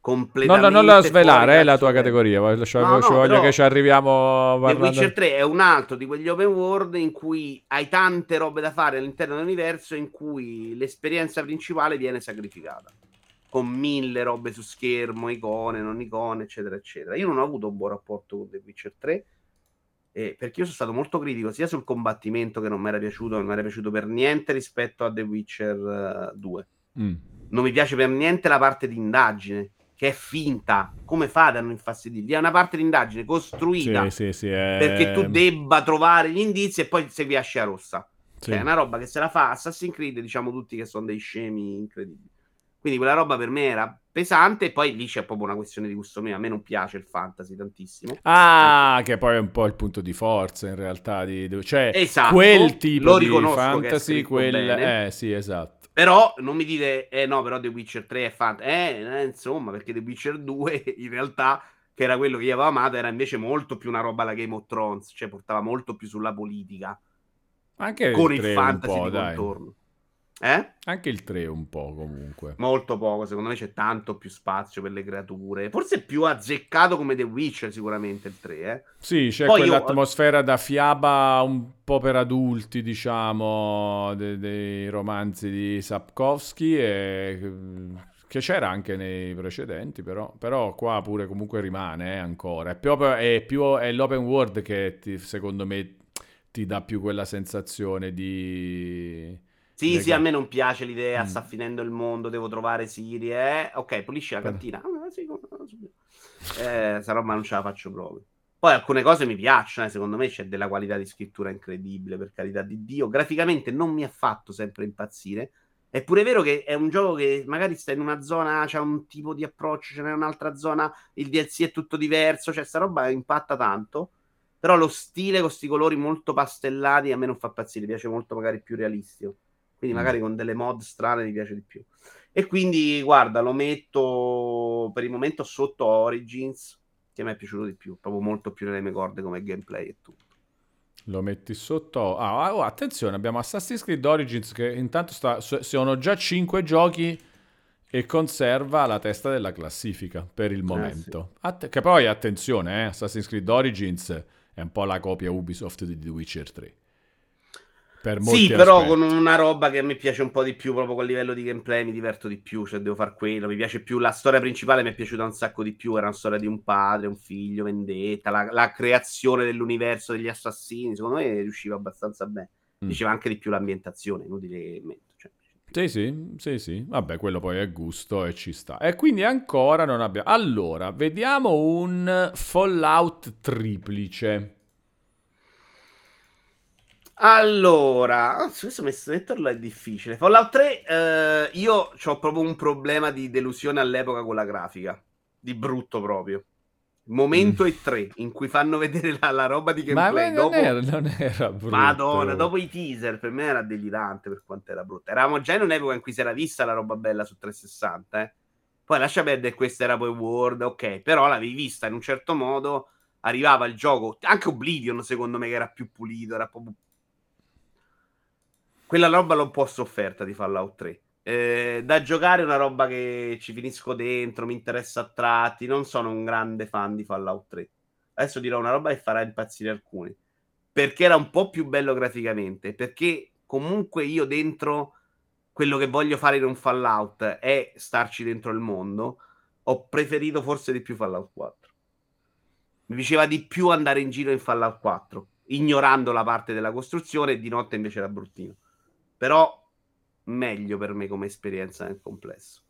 completamente Non, non la svelare, è la dal tua categoria. Voglio, No, no, ci voglio che ci arriviamo The parlando. Witcher 3 è un altro di quegli open world in cui hai tante robe da fare all'interno dell'universo in cui l'esperienza principale viene sacrificata con mille robe su schermo, icone, non icone, eccetera, eccetera. Io non ho avuto un buon rapporto con The Witcher 3 eh, perché io sono stato molto critico sia sul combattimento che non mi era piaciuto, non mi era piaciuto per niente rispetto a The Witcher eh, 2. Mm. Non mi piace per niente la parte di indagine, che è finta. Come fate a non infastidirvi? È una parte di indagine costruita Sì, sì, sì. È... perché tu debba trovare gli indizi e poi segui a scia rossa. sì. Cioè, è una roba che se la fa Assassin's Creed, diciamo tutti che sono dei scemi incredibili. Quindi quella roba per me era pesante e poi lì c'è proprio una questione di gusto mio. A me non piace il fantasy tantissimo. Ah, che poi è un po' il punto di forza in realtà. Di, cioè, Esatto, quel tipo di fantasy, quel... bene. Eh, sì, esatto. Però non mi dite, eh no, però The Witcher 3 è fantasy. Eh, eh, insomma, perché The Witcher 2 [laughs] in realtà, che era quello che io avevo amato, era invece molto più una roba alla Game of Thrones, cioè portava molto più sulla politica, Anche con il il 3 un fantasy di dai. contorno. Eh? Anche il 3 un po' comunque. Molto poco, secondo me c'è tanto più spazio per le creature. Forse è più azzeccato come The Witcher sicuramente il 3, eh. Sì, c'è Poi io- quell'atmosfera da fiaba un po' per adulti, diciamo, de- dei romanzi di Sapkowski e che c'era anche nei precedenti, però, però qua pure comunque rimane eh, ancora. È, proprio, è più è l'open world che ti- secondo me ti dà più quella sensazione di... Sì, Lega- sì, a me non piace l'idea, Mm. sta finendo il mondo, devo trovare Siri, eh. Ok, pulisci la cantina. Ah, sì. Eh, roba non ce la faccio proprio. Poi alcune cose mi piacciono, eh, secondo me c'è della qualità di scrittura incredibile, per carità di Dio. Graficamente non mi ha fatto sempre impazzire. È pure vero che è un gioco che magari sta in una zona, c'è un tipo di approccio, ce n'è un'altra zona, il DLC è tutto diverso, cioè sta roba impatta tanto. Però lo stile con questi colori molto pastellati a me non fa impazzire, piace molto magari più realistico. Quindi Mm. magari con delle mod strane mi piace di più. E quindi, guarda, lo metto per il momento sotto Origins, che mi è piaciuto di più, proprio molto più nelle mie corde come gameplay e tutto. Lo metti sotto. Ah, oh, attenzione, abbiamo Assassin's Creed Origins che intanto sta, so- sono già 5 giochi e conserva la testa della classifica per il momento. Att- che poi attenzione, eh, Assassin's Creed Origins è un po' la copia Ubisoft di The Witcher 3. Per Sì, però aspetti. con una roba che a me piace un po' di più, proprio con livello di gameplay mi diverto di più, cioè devo far quello, mi piace più, la storia principale mi è piaciuta un sacco di più, era una storia di un padre, un figlio, vendetta, la, la creazione dell'universo degli assassini, secondo me riusciva abbastanza bene, Mm. diceva anche di più l'ambientazione, inutile che metto, cioè. Sì, sì, sì, sì. Vabbè, quello poi è gusto e ci sta. E quindi ancora non abbiamo... Allora, vediamo un Fallout triplice. Allora, anzi, questo metterlo è difficile. Fallout 3, eh, io ho proprio un problema di delusione all'epoca con la grafica, di brutto proprio. Momento Mm. e 3 in cui fanno vedere la, la roba di Ma gameplay. non, dopo... era, non era brutto. Madonna, dopo i teaser per me era delirante per quanto era brutta. Eravamo già in un'epoca in cui si era vista la roba bella su 360, eh. Poi lascia perdere, questa era poi World, ok, però l'avevi vista in un certo modo, arrivava il gioco, anche Oblivion secondo me che era più pulito, era proprio... Quella roba l'ho un po' sofferta di Fallout 3. Eh, da giocare è una roba che ci finisco dentro, mi interessa a tratti, non sono un grande fan di Fallout 3. Adesso dirò una roba che farà impazzire alcuni perché era un po' più bello graficamente, perché comunque io dentro quello che voglio fare in un Fallout è starci dentro il mondo, ho preferito forse di più Fallout 4. Mi piaceva di più andare in giro in Fallout 4, ignorando la parte della costruzione e di notte invece era bruttino. Però meglio per me come esperienza nel complesso.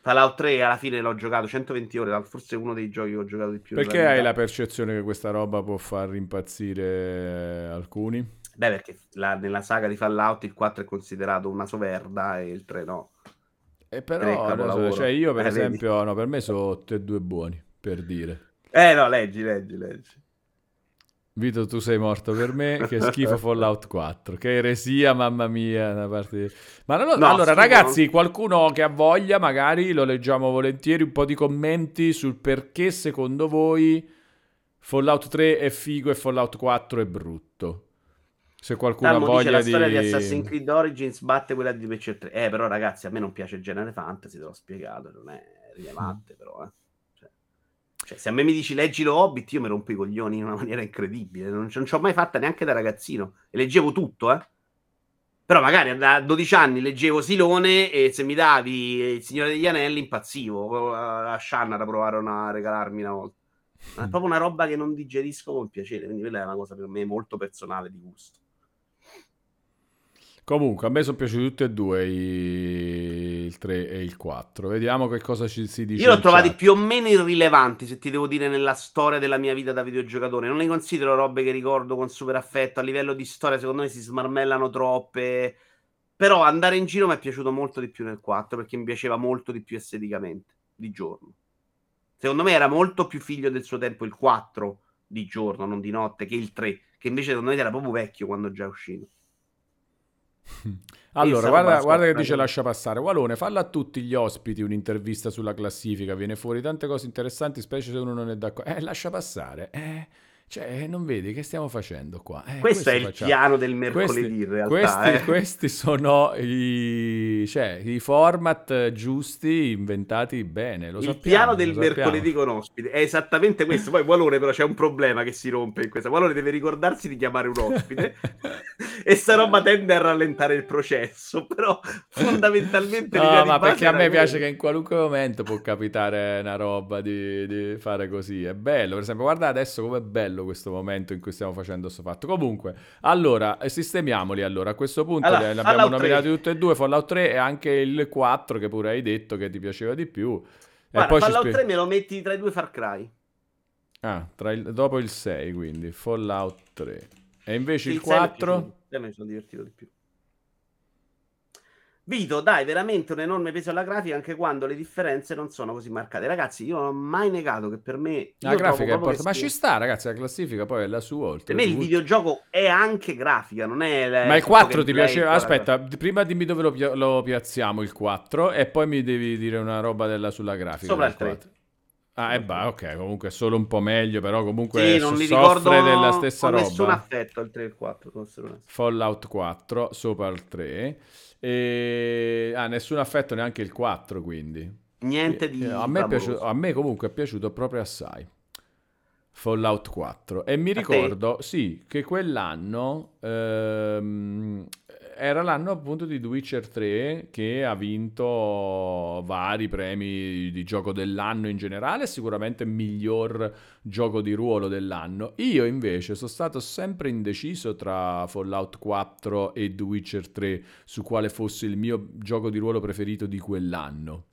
Fallout 3 alla fine l'ho giocato 120 ore, forse è uno dei giochi che ho giocato di più. Perché hai la percezione che questa roba può far impazzire alcuni? Beh, perché la- nella saga di Fallout il 4 è considerato una soverda e il 3 no. E Tre però, capolavoro. cioè io per Eh, esempio, no, per me sono tutti e due buoni, per dire. Eh no, leggi, leggi, leggi. Vito, tu sei morto per me, che [laughs] schifo Fallout 4, che eresia, mamma mia, parte di- Ma non lo- No, allora, schifo ragazzi, qualcuno che ha voglia, magari lo leggiamo volentieri, un po' di commenti sul perché secondo voi Fallout 3 è figo e Fallout 4 è brutto. Se qualcuno ha Salmo dice voglia la di... storia di Assassin's Creed Origins batte quella di Witcher 3. Eh, però ragazzi, a me non piace il genere fantasy, te l'ho spiegato, non è rilevante però, eh. Cioè, se a me mi dici leggi lo Hobbit, io mi rompo i coglioni in una maniera incredibile. Non, non ci ho mai fatta neanche da ragazzino. E leggevo tutto, eh. Però magari da 12 anni leggevo Silone e se mi davi Il Signore degli Anelli impazzivo. A Shanna provarono a regalarmi una volta. Ma è proprio una roba che non digerisco con piacere, quindi quella è una cosa per me molto personale di gusto. Comunque, a me sono piaciuti tutti e due i- il 3 e il 4. Vediamo che cosa ci si dice. Io l'ho in trovati chat. più o meno irrilevanti, se ti devo dire, nella storia della mia vita da videogiocatore. Non li considero robe che ricordo con super affetto. A livello di storia, secondo me si smarmellano troppe. Però andare in giro mi è piaciuto molto di più nel 4 perché mi piaceva molto di più esteticamente di giorno. Secondo me era molto più figlio del suo tempo il 4 di giorno, non di notte, che il 3, che invece secondo me era proprio vecchio quando già uscito. Allora, guarda, guarda che dice lascia passare. Walone, falla a tutti gli ospiti un'intervista sulla classifica. Viene fuori tante cose interessanti, specie se uno non è d'accordo. Eh, lascia passare. Eh, cioè, non vedi che stiamo facendo qua? Eh, Questo, è il facciamo. piano del Questi, mercoledì, in realtà. questi, eh. questi sono i, cioè, i format giusti inventati bene. Lo il sappiamo, piano del mercoledì con ospite è esattamente questo. Poi Walone, però, c'è un problema che si rompe in questa. Walone deve ricordarsi di chiamare un ospite [laughs] e sta roba tende a rallentare il processo. Però, fondamentalmente, No, ma perché a me piace che in qualunque momento può capitare una roba di, di fare così. È bello, per esempio, guarda adesso com'è bello questo momento in cui stiamo facendo questo fatto. Comunque, allora, eh, sistemiamoli allora. A questo punto Allora, li, abbiamo nominati 3. tutti e due, Fallout 3 e anche il 4 che pure hai detto che ti piaceva di più. E Guarda, poi ci Fallout spie- 3 me lo metti tra i due Far Cry. Ah, il- dopo il 6, quindi Fallout 3. E invece il è 4... piaciuto. Sei me mi sono divertito di più. Vito, dai veramente un enorme peso alla grafica anche quando le differenze non sono così marcate. Ragazzi, io non ho mai negato che per me. La grafica è che ma ci sta, ragazzi. La classifica poi è la sua. Per me il oltretutto. videogioco è anche grafica, non è. Ma il tutto 4 ti piaceva? Aspetta, prima dimmi dove lo, pia- lo piazziamo il 4 e poi mi devi dire una roba della, sulla grafica. Sopra il 3. 4. Ah, e bah, ok, comunque è solo un po' meglio, però comunque Sì, non li soffre della stessa con nessun roba. affetto il 3 e il 4. devo essere onesto. Fallout 4 sopra il 3. E... Ah, nessun affetto neanche il 4, quindi. Niente di. Eh, a, me piaciuto- a me comunque è piaciuto proprio assai. Fallout 4. E mi A te? ricordo, sì, che quell'anno ehm, era l'anno appunto di The Witcher 3 che ha vinto vari premi di gioco dell'anno in generale, sicuramente miglior gioco di ruolo dell'anno. Io invece sono stato sempre indeciso tra Fallout 4 e The Witcher 3 su quale fosse il mio gioco di ruolo preferito di quell'anno.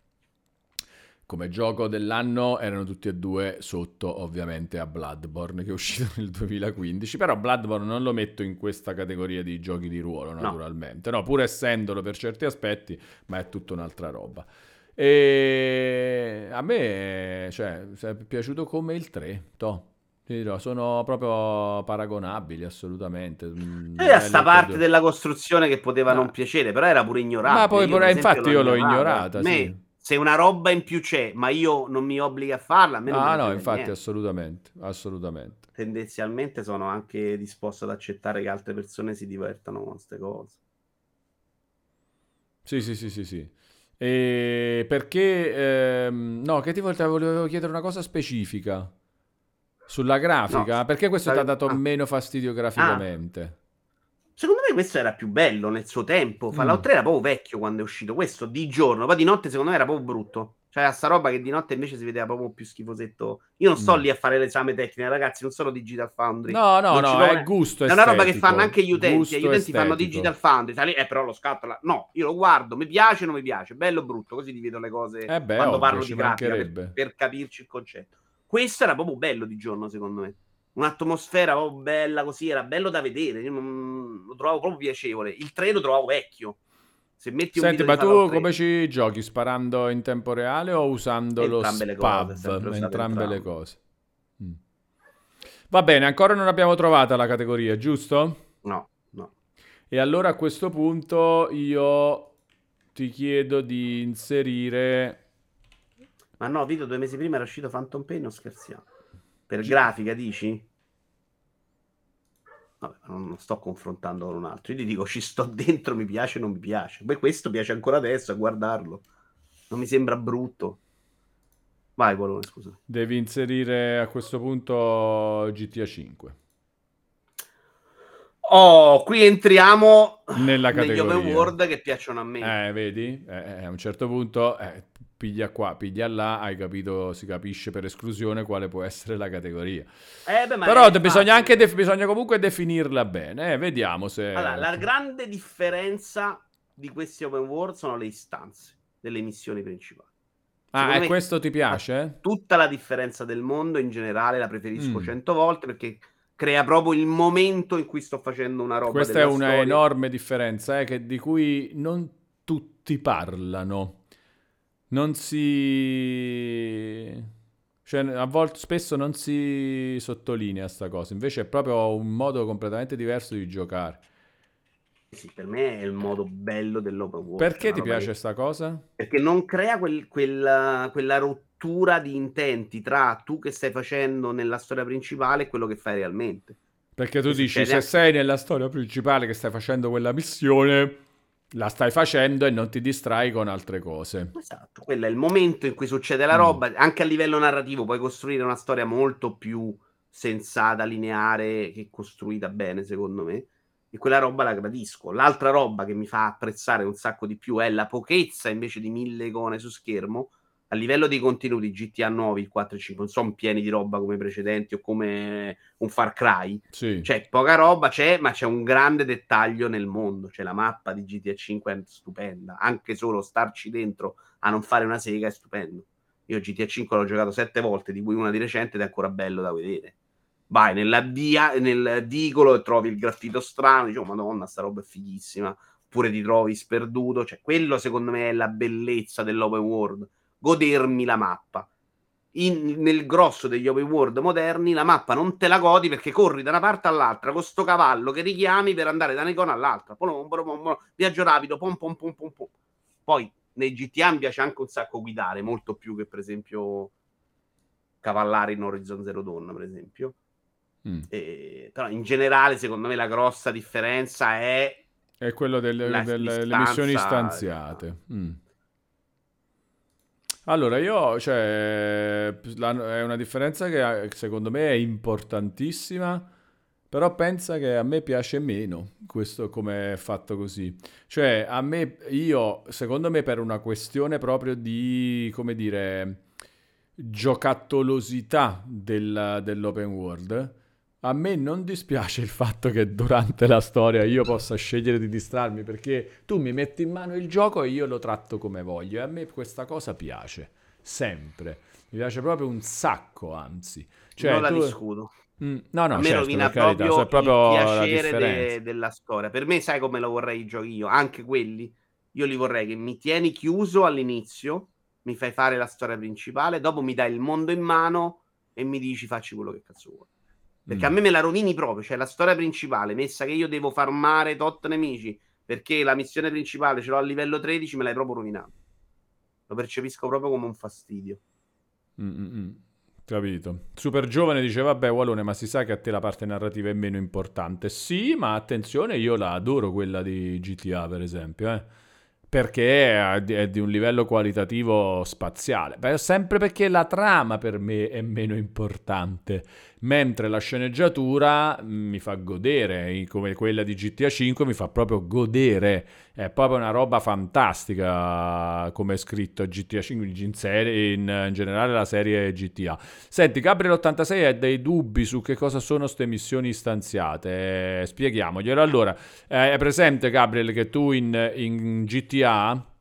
Come gioco dell'anno erano tutti e due sotto ovviamente a Bloodborne che è uscito [laughs] nel 2015, però Bloodborne non lo metto in questa categoria di giochi di ruolo naturalmente, no, pur essendolo per certi aspetti, ma è tutta un'altra roba. E a me cioè, è piaciuto come il 3, toh. Ti dirò, sono proprio paragonabili assolutamente. Mm, E a belli sta parte due. della costruzione che poteva Ah. non piacere, però era pure ignorata. Ma poi pure- infatti io l'ho ignorata, A me, sì. Se una roba in più c'è, ma io non mi obbligo a farla, a me non Ah no, infatti niente. assolutamente, assolutamente. Tendenzialmente sono anche disposto ad accettare che altre persone si divertano con queste cose. Sì, sì, sì, sì, sì. E perché, ehm, no, che ti volevo, chiedere una cosa specifica sulla grafica, No, perché questo ti ha dato ah. meno fastidio graficamente? Secondo me questo era più bello nel suo tempo. Fallout Mm. 3 era proprio vecchio quando è uscito. Questo di giorno, poi di notte secondo me era proprio brutto. Cioè, sta roba che di notte invece si vedeva proprio più schifosetto. Io non sto Mm. lì a fare l'esame tecnico, ragazzi, non sono Digital Foundry. No, no, Non no, è gusto È una roba che fanno anche gli utenti. gusto Gli utenti fanno estetico. Digital Foundry. sai Eh, però lo scatto. No, io lo guardo, mi piace o non mi piace, bello o brutto, così divido le cose Eh beh, quando ovvio, parlo di grafica per, per capirci il concetto. Questo era proprio bello di giorno, secondo me. Un'atmosfera proprio bella così, era bello da vedere. Io non- lo trovavo proprio piacevole. Il 3 lo trovavo vecchio. Se metti un Senti, ma tu Fallout 3, come ci giochi? Sparando in tempo reale o usando lo Entrambe le cose, Entrambe le entrambe. cose. Mm. Va bene, ancora non abbiamo trovata la categoria, giusto? No, no. E allora a questo punto io ti chiedo di inserire... Ma no, video due mesi prima era uscito Phantom Pain, non scherziamo. Per grafica, dici? Vabbè, non, sto confrontando con un altro. Io ti dico, ci sto dentro, mi piace, non mi piace. Poi questo piace ancora adesso a guardarlo. Non mi sembra brutto. Vai, Polone, scusa. Devi inserire a questo punto GTA 5 Oh, qui entriamo nella negli categoria. open world che piacciono a me. Eh, vedi? Eh, eh, a un certo punto eh, piglia qua, piglia là, hai capito, si capisce per esclusione quale può essere la categoria. Eh, beh, ma Però de- bisogna, anche def- bisogna comunque definirla bene, eh, vediamo se... Allora, la grande differenza di questi open world sono le istanze delle missioni principali. ah, secondo e me- questo ti piace? Tutta la differenza del mondo in generale la preferisco Mm. cento volte perché crea proprio il momento in cui sto facendo una roba. Questa è una storia. enorme differenza, eh, che- di cui non tutti parlano. Non si... Cioè, a volte spesso non si sottolinea sta cosa, invece è proprio un modo completamente diverso di giocare. Sì, per me è il modo bello dell'open world. Perché ti piace che- sta cosa? Perché non crea quel- quella, quella rottura di intenti tra tu che stai facendo nella storia principale e quello che fai realmente. Perché tu Che dici, succede? se sei nella storia principale che stai facendo quella missione, la stai facendo e non ti distrai con altre cose. Esatto, quello è il momento in cui succede la Mm. roba. Anche a livello narrativo puoi costruire una storia molto più sensata, lineare, che costruita bene, secondo me. E quella roba la gradisco. L'altra roba che mi fa apprezzare un sacco di più è la pochezza invece di mille icone su schermo. A livello di contenuti GTA nuovi, il 4 e 5, non sono pieni di roba come i precedenti o come un Far Cry. Sì. C'è poca roba, c'è, ma c'è un grande dettaglio nel mondo. Cioè, la mappa di GTA 5 è stupenda. Anche solo starci dentro a non fare una sega è stupendo. Io GTA 5 l'ho giocato sette volte, di cui una di recente ed è ancora bello da vedere. Vai nella dia, nel vicolo e trovi il graffito strano, dici, oh madonna, sta roba è fighissima. Oppure ti trovi sperduto. Cioè, quello secondo me è la bellezza dell'open world. Godermi la mappa. In- nel grosso degli open world moderni la mappa non te la godi perché corri da una parte all'altra con sto cavallo che richiami per andare da un'icona all'altra. Viaggio rapido, pom, pom, pom, pom, pom. Poi nei GTA mi piace anche un sacco guidare, molto più che per esempio cavallare in Horizon Zero Dawn, per esempio. Mm. E- però in generale, secondo me, la grossa differenza è È quello delle, La- delle- l'istanza- missioni stanziate. Mm. Allora, io, cioè, la- è una differenza che eh, secondo me è importantissima, però pensa che a me piace meno questo come è fatto così. Cioè, a me, io, secondo me, per una questione proprio di, come dire, giocattolosità del- dell'open world, a me non dispiace il fatto che durante la storia io possa scegliere di distrarmi perché tu mi metti in mano il gioco e io lo tratto come voglio e a me questa cosa piace, sempre. Mi piace proprio un sacco, anzi. Cioè, non la tu- discuto. Mm, no, no, a me certo, rovina proprio, so, è proprio il la piacere de- della storia. Per me, sai come lo vorrei i giochi io? Anche quelli, io li vorrei che mi tieni chiuso all'inizio, mi fai fare la storia principale, dopo mi dai il mondo in mano e mi dici facci quello che cazzo vuoi. Perché Mm. a me me la rovini proprio, cioè la storia principale, messa che io devo farmare tot nemici, perché la missione principale ce l'ho a livello 13, me l'hai proprio rovinato. Lo percepisco proprio come un fastidio. Mm, mm, mm. Capito. Super giovane dice, vabbè, Walone, ma si sa che a te la parte narrativa è meno importante. Sì, ma attenzione, io la adoro quella di GTA, per esempio, eh. Perché è di, è di un livello qualitativo spaziale. Beh, sempre perché la trama per me è meno importante, mentre la sceneggiatura mm, mi fa godere, come quella di GTA 5 mi fa proprio godere. È proprio una roba fantastica come è scritto GTA 5 in, serie, in, in generale la serie GTA. Senti, Gabriel86 ha dei dubbi su che cosa sono queste missioni istanziate. Eh, spieghiamoglielo. Allora, eh, è presente Gabriel che tu in, in GTA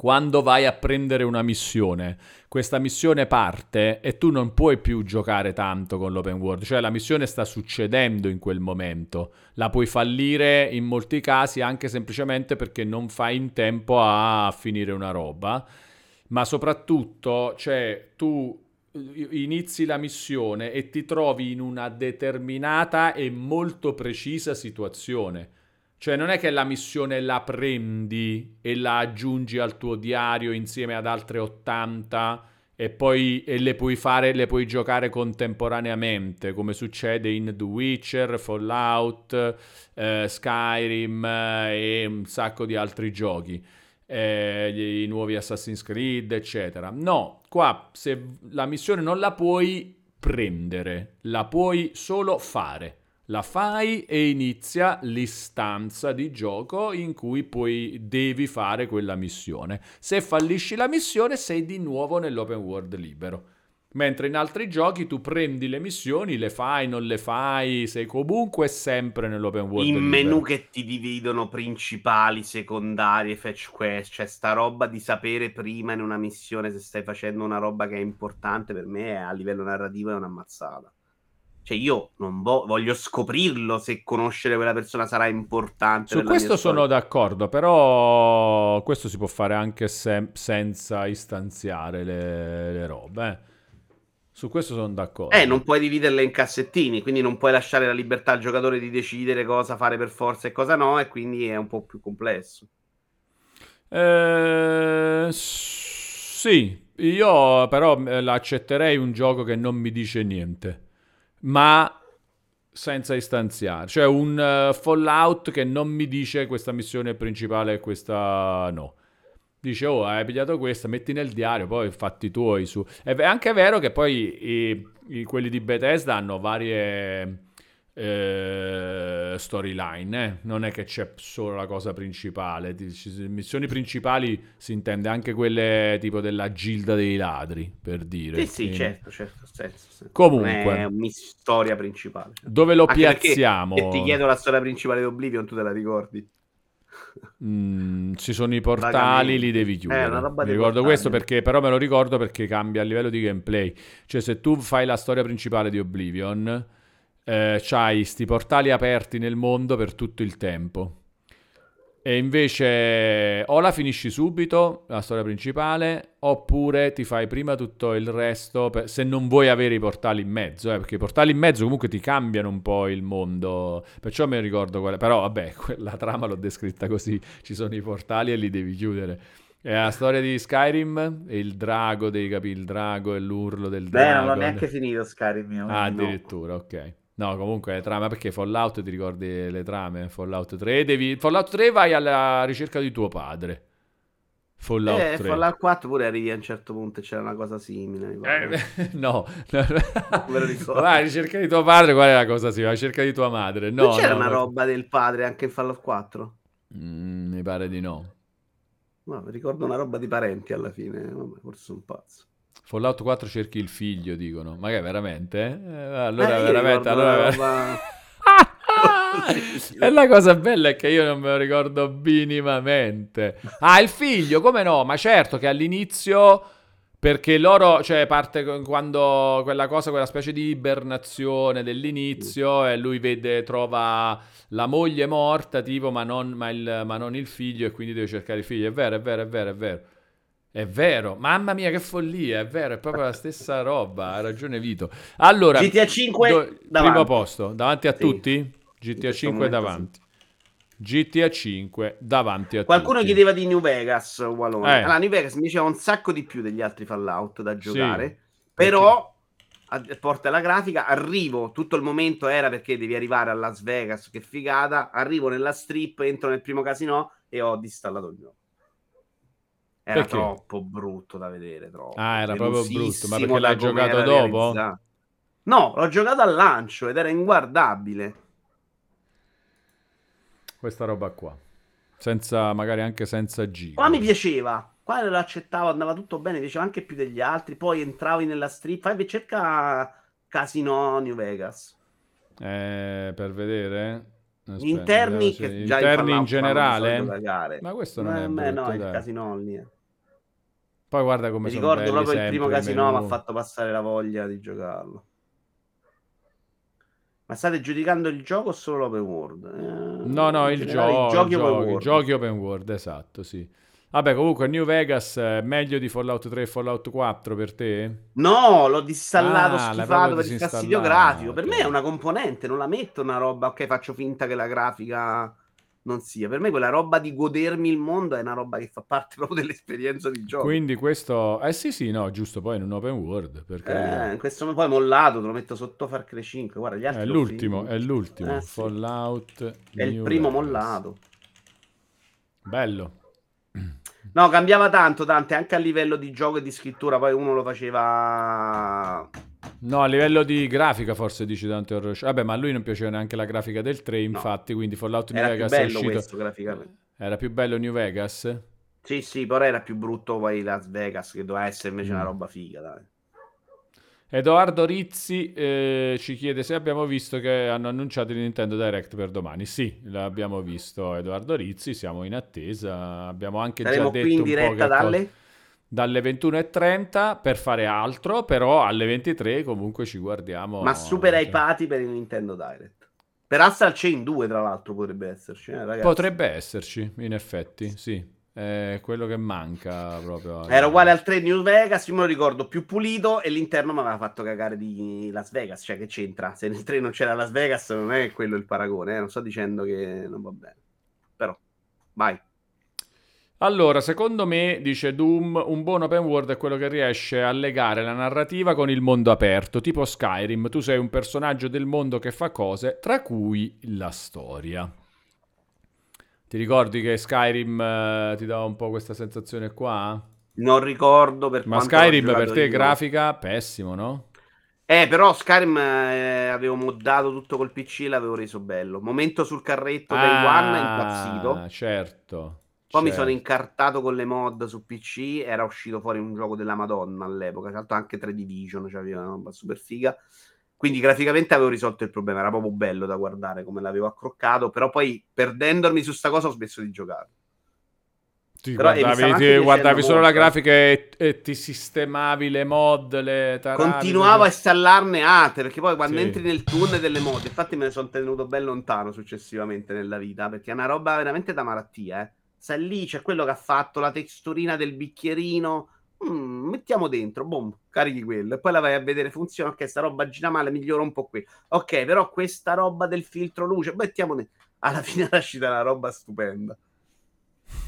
quando vai a prendere una missione, questa missione parte e tu non puoi più giocare tanto con l'open world, cioè la missione sta succedendo in quel momento, la puoi fallire in molti casi anche semplicemente perché non fai in tempo a finire una roba, ma soprattutto, cioè tu inizi la missione e ti trovi in una determinata e molto precisa situazione. Cioè non è che la missione la prendi e la aggiungi al tuo diario insieme ad altre 80 e poi e le puoi fare, le puoi giocare contemporaneamente, come succede in The Witcher, Fallout, eh, Skyrim eh, e un sacco di altri giochi. Eh, i nuovi Assassin's Creed, eccetera. No, qua se la missione non la puoi prendere, la puoi solo fare la fai e inizia l'istanza di gioco in cui poi devi fare quella missione. Se fallisci la missione sei di nuovo nell'open world libero. Mentre in altri giochi tu prendi le missioni, le fai, non le fai, sei comunque sempre nell'open world In libero. menu che ti dividono principali, secondari, fetch quest, cioè sta roba di sapere prima in una missione se stai facendo una roba che è importante per me a livello narrativo è una mazzata. Cioè, io non vo- voglio scoprirlo se conoscere quella persona sarà importante. Su questo sono d'accordo, però questo si può fare anche se- senza istanziare le, le robe. eh. Su questo sono d'accordo. Eh, non puoi dividerle in cassettini, quindi non puoi lasciare la libertà al giocatore di decidere cosa fare per forza e cosa no, e quindi è un po' più complesso. Eh, sì, io però eh, accetterei un gioco che non mi dice niente, ma senza istanziare. Cioè un eh, Fallout che non mi dice questa missione principale e questa no. Dice, oh, hai pigliato questa, metti nel diario, poi fatti tuoi su... È anche vero che poi i- i- quelli di Bethesda hanno varie eh, storyline, eh. non è che c'è solo la cosa principale. Missioni principali si intende anche quelle tipo della gilda dei ladri, per dire. Sì, sì, Quindi, certo, certo. senso, senso. Comunque. È una storia principale. Dove lo Anche piazziamo? Se ti chiedo la storia principale di Oblivion, tu te la ricordi? Mm, ci sono i portali, li devi Eh, chiudere. roba Mi ricordo portali. questo perché, però, me lo ricordo perché cambia a livello di gameplay. Cioè, se tu fai la storia principale di Oblivion, eh, c'hai sti portali aperti nel mondo per tutto il tempo. E invece o la finisci subito, la storia principale, oppure ti fai prima tutto il resto, per- se non vuoi avere i portali in mezzo, eh, perché i portali in mezzo comunque ti cambiano un po' il mondo, perciò mi ricordo quella, però vabbè, [laughs] la trama l'ho descritta così, ci sono i portali e li devi chiudere. È la storia di Skyrim, e il drago, devi capire, il drago e l'urlo del Beh, drago. non l'ho neanche finito Skyrim. Ah, addirittura, ok. No, comunque le trame, perché Fallout ti ricordi le trame? Fallout 3, devi... Fallout 3 vai alla ricerca di tuo padre. Fallout Eh, 3. Fallout 4 pure arrivi a un certo punto c'era una cosa simile. Eh, [laughs] no, me lo ricordo. Vai, ricerca di tuo padre, qual è la cosa? Sì, la ricerca di tua madre. No, non c'era no, una no. roba del padre anche in Fallout 4? Mm, mi pare di no. No, ricordo una roba di parenti alla fine. Vabbè, forse sono pazzo. Fallout 4 cerchi il figlio, dicono. Ma che veramente? eh? Allora, Eh, veramente. Allora... una [laughs] roba- e la cosa bella è che io non me lo ricordo minimamente. Ah, il figlio, come no? Ma certo che all'inizio, perché loro, cioè parte quando quella cosa, quella specie di ibernazione dell'inizio, e lui vede, trova la moglie morta, tipo, ma non, ma il, ma non il figlio, e quindi deve cercare il figlio. È vero, è vero, è vero, è vero. È vero, mamma mia che follia, è vero, è proprio la stessa roba, ha ragione Vito. Allora, GTA 5 do- primo posto, davanti a Sì. tutti? GTA questo 5 momento davanti. GTA 5 davanti a Qualcuno tutti. chiedeva di New Vegas, Walone. Eh. Allora, New Vegas mi diceva un sacco di più degli altri Fallout da giocare. perché- Però, a porta alla grafica, arrivo, tutto il momento era perché devi arrivare a Las Vegas, che figata. Arrivo nella strip, entro nel primo casino e ho disinstallato il gioco. Era Perché? troppo brutto da vedere. Troppo. Ah, era proprio brutto, ma perché l'hai come giocato dopo? realizzato. No, l'ho giocato al lancio ed era inguardabile. Questa roba qua. Senza, magari anche senza giga. Qua mi piaceva, qua lo accettavo, andava tutto bene, mi piaceva anche più degli altri. Poi entravi nella strip, fai cerca Casino New Vegas. Eh, per vedere? Aspetta, interni, che già interni in generale? Ma questo non Ma è brutto, no, il dai. casino lì. eh. Poi guarda come Mi ricordo proprio il primo casino mi ha fatto passare la voglia di giocarlo. Ma state giudicando il gioco o solo l'open world? Eh, No, no, il gioco, i giochi open giochi, world. giochi open world, esatto, sì. Vabbè, comunque New Vegas è meglio di Fallout 3 e Fallout 4 per te? No, l'ho disinstallato, Ah, schifato per il fastidio disinstallato. grafico. Per me è una componente, non la metto una roba, ok, faccio finta che la grafica non sia. Per me quella roba di godermi il mondo è una roba che fa parte [laughs] proprio dell'esperienza di gioco. Quindi questo... Eh sì sì, no, giusto, poi in un open world. Perché... Eh, questo poi mollato, te lo metto sotto Far Cry 5. Guarda, gli altri È l'ultimo, è l'ultimo. Eh. Fallout. È il primo Vegas. mollato. Bello. No, cambiava tanto, Dante, anche a livello di gioco e di scrittura. Poi uno lo faceva. No, a livello di grafica forse dici Dante Show. Vabbè, ma a lui non piaceva neanche la grafica del 3, infatti, quindi Fallout New Era Vegas è uscito... questo graficamente. Era più bello New Vegas? Sì, sì, però era più brutto poi Las Vegas, che doveva essere invece una Mm. roba figa, dai. Edoardo Rizzi eh, ci chiede se abbiamo visto che hanno annunciato il Nintendo Direct per domani. Sì, l'abbiamo visto Edoardo Rizzi, siamo in attesa. Abbiamo anche Saremo già detto qui in diretta dalle. Dalle 21.30 per fare altro, però alle 23 comunque ci guardiamo. Ma super anche- hypati per il Nintendo Direct. Per Astral Chain 2, tra l'altro, potrebbe esserci, eh, ragazzi. Potrebbe esserci, in effetti, sì. È quello che manca proprio. Era uguale al 3 New Vegas, io me lo ricordo più pulito e l'interno mi aveva fatto cagare di Las Vegas, cioè che c'entra? Se nel 3 non c'era Las Vegas non è quello il paragone, eh? non sto dicendo che non va bene. Però, vai. Allora, secondo me, dice Doom, un buon open world è quello che riesce a legare la narrativa con il mondo aperto, tipo Skyrim. Tu sei un personaggio del mondo che fa cose, tra cui la storia. Ti ricordi che Skyrim eh, ti dava un po' questa sensazione qua? Non ricordo per Ma Skyrim per te io. grafica pessimo, no? Eh, però Skyrim eh, avevo moddato tutto col PC e l'avevo reso bello. Momento sul carretto Day One, impazzito. certo. Poi mi certo. sono incartato con le mod su PC. Era uscito fuori un gioco della Madonna all'epoca. Tra l'altro anche 3 Division, cioè aveva una roba super figa. Quindi graficamente avevo risolto il problema. Era proprio bello da guardare come l'avevo accroccato. Però poi perdendomi su sta cosa ho smesso di giocare. Ti Però, guardavi, ti guardavi solo la molto, eh. grafica e, e ti sistemavi le mod, le tarate. Continuavo a installarne altre perché poi quando Sì. entri nel tunnel delle mod, infatti me ne sono tenuto ben lontano successivamente nella vita perché è una roba veramente da malattia. Eh. Sai lì c'è quello che ha fatto la texturina del bicchierino. Mm, mettiamo dentro, boom, carichi quello e poi la vai a vedere funziona. Ok, sta roba gira male, migliora un po' qui. Ok, però questa roba del filtro luce, mettiamo dentro. Alla [laughs] fine è uscita una roba stupenda.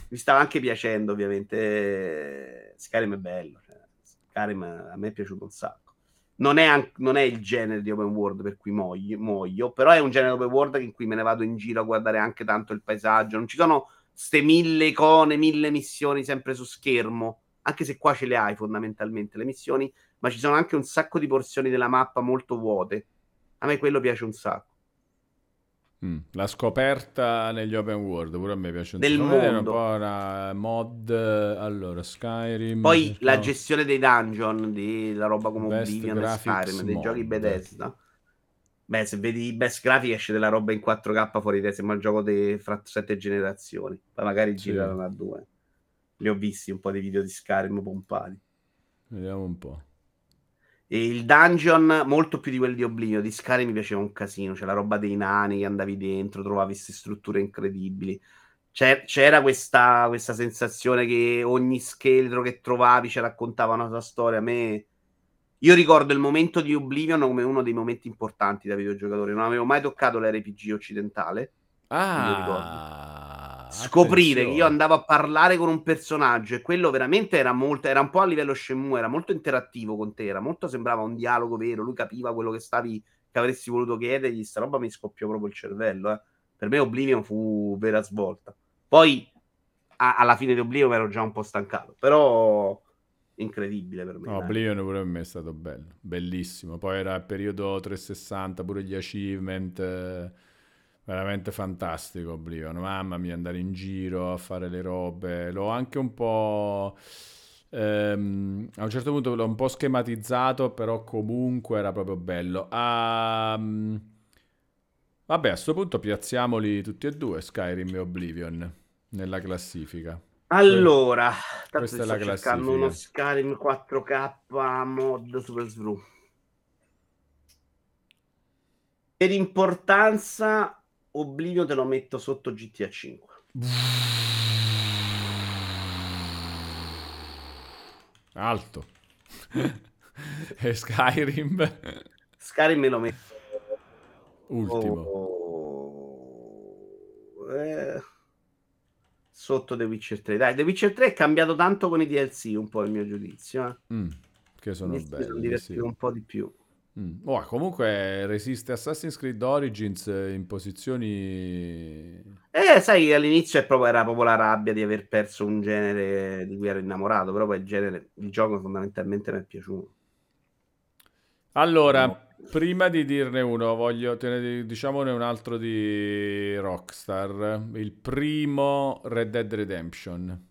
Mi stava anche piacendo, ovviamente. Skyrim è bello. Cioè, Skyrim a me è piaciuto un sacco. Non è, an- non è il genere di open world per cui muoio, muoio, però è un genere open world in cui me ne vado in giro a guardare anche tanto il paesaggio. Non ci sono ste mille icone, mille missioni sempre su schermo, anche se qua ce le hai fondamentalmente le missioni, ma ci sono anche un sacco di porzioni della mappa molto vuote. A me quello piace un sacco. Mm, La scoperta negli open world, pure a me piace un Del sacco. Un mondo. po' una mod, eh, allora Skyrim. Poi cercavo- la gestione dei dungeon, di la roba come Best Oblivion e Skyrim, dei mod. giochi Bethesda. Beh, se vedi i best graphic esce della roba in 4K fuori te, sembra un gioco di fra sette generazioni. Poi magari Sì. girano a due. Li ho visti un po' di video di Skyrim pompati. Vediamo un po'. E il dungeon, molto più di quelli di Oblivion, di Skyrim mi piaceva un casino. C'è la roba dei nani che andavi dentro, trovavi queste strutture incredibili. C'è- c'era questa, questa sensazione che ogni scheletro che trovavi ci raccontava una sua storia. A me. Io ricordo il momento di Oblivion come uno dei momenti importanti da videogiocatore. Non avevo mai toccato l'RPG occidentale. Ah, Scoprire che attenzione. io andavo a parlare con un personaggio e quello veramente era molto, era un po' a livello Shenmue, era molto interattivo con te, era molto sembrava un dialogo vero, lui capiva quello che stavi, che avresti voluto chiedergli, sta roba mi scoppiò proprio il cervello, eh. Per me Oblivion fu vera svolta. Poi a- alla fine di Oblivion ero già un po' stancato, però incredibile per me. No. Oblivion pure per me è stato bello, bellissimo. Poi era il periodo 360, pure gli achievement, eh, veramente fantastico Oblivion. Mamma mia, andare in giro a fare le robe. L'ho anche un po'... ehm, a un certo punto l'ho un po' schematizzato, però comunque era proprio bello. Mm, vabbè, a questo punto piazziamoli tutti e due, Skyrim e Oblivion, nella classifica. Allora, tanto questa è la classifica. uno Skyrim 4K mod Super Sbru. Per importanza, Oblivion te lo metto sotto GTA 5. Alto. [laughs] e Skyrim Skyrim me lo metto ultimo. oh, eh, sotto The Witcher 3. Dai, The Witcher 3 è cambiato tanto con i DLC, un po' il mio giudizio. Eh. Mm, che sono Mi belli, sì. un po' di più. Mm. Oh, comunque resiste Assassin's Creed Origins in posizioni... Eh, sai, all'inizio è proprio- era proprio la rabbia di aver perso un genere di cui ero innamorato, però poi il genere, il gioco fondamentalmente mi è piaciuto. Allora, No. prima di dirne uno, voglio te ne- diciamone un altro di Rockstar. Il primo Red Dead Redemption.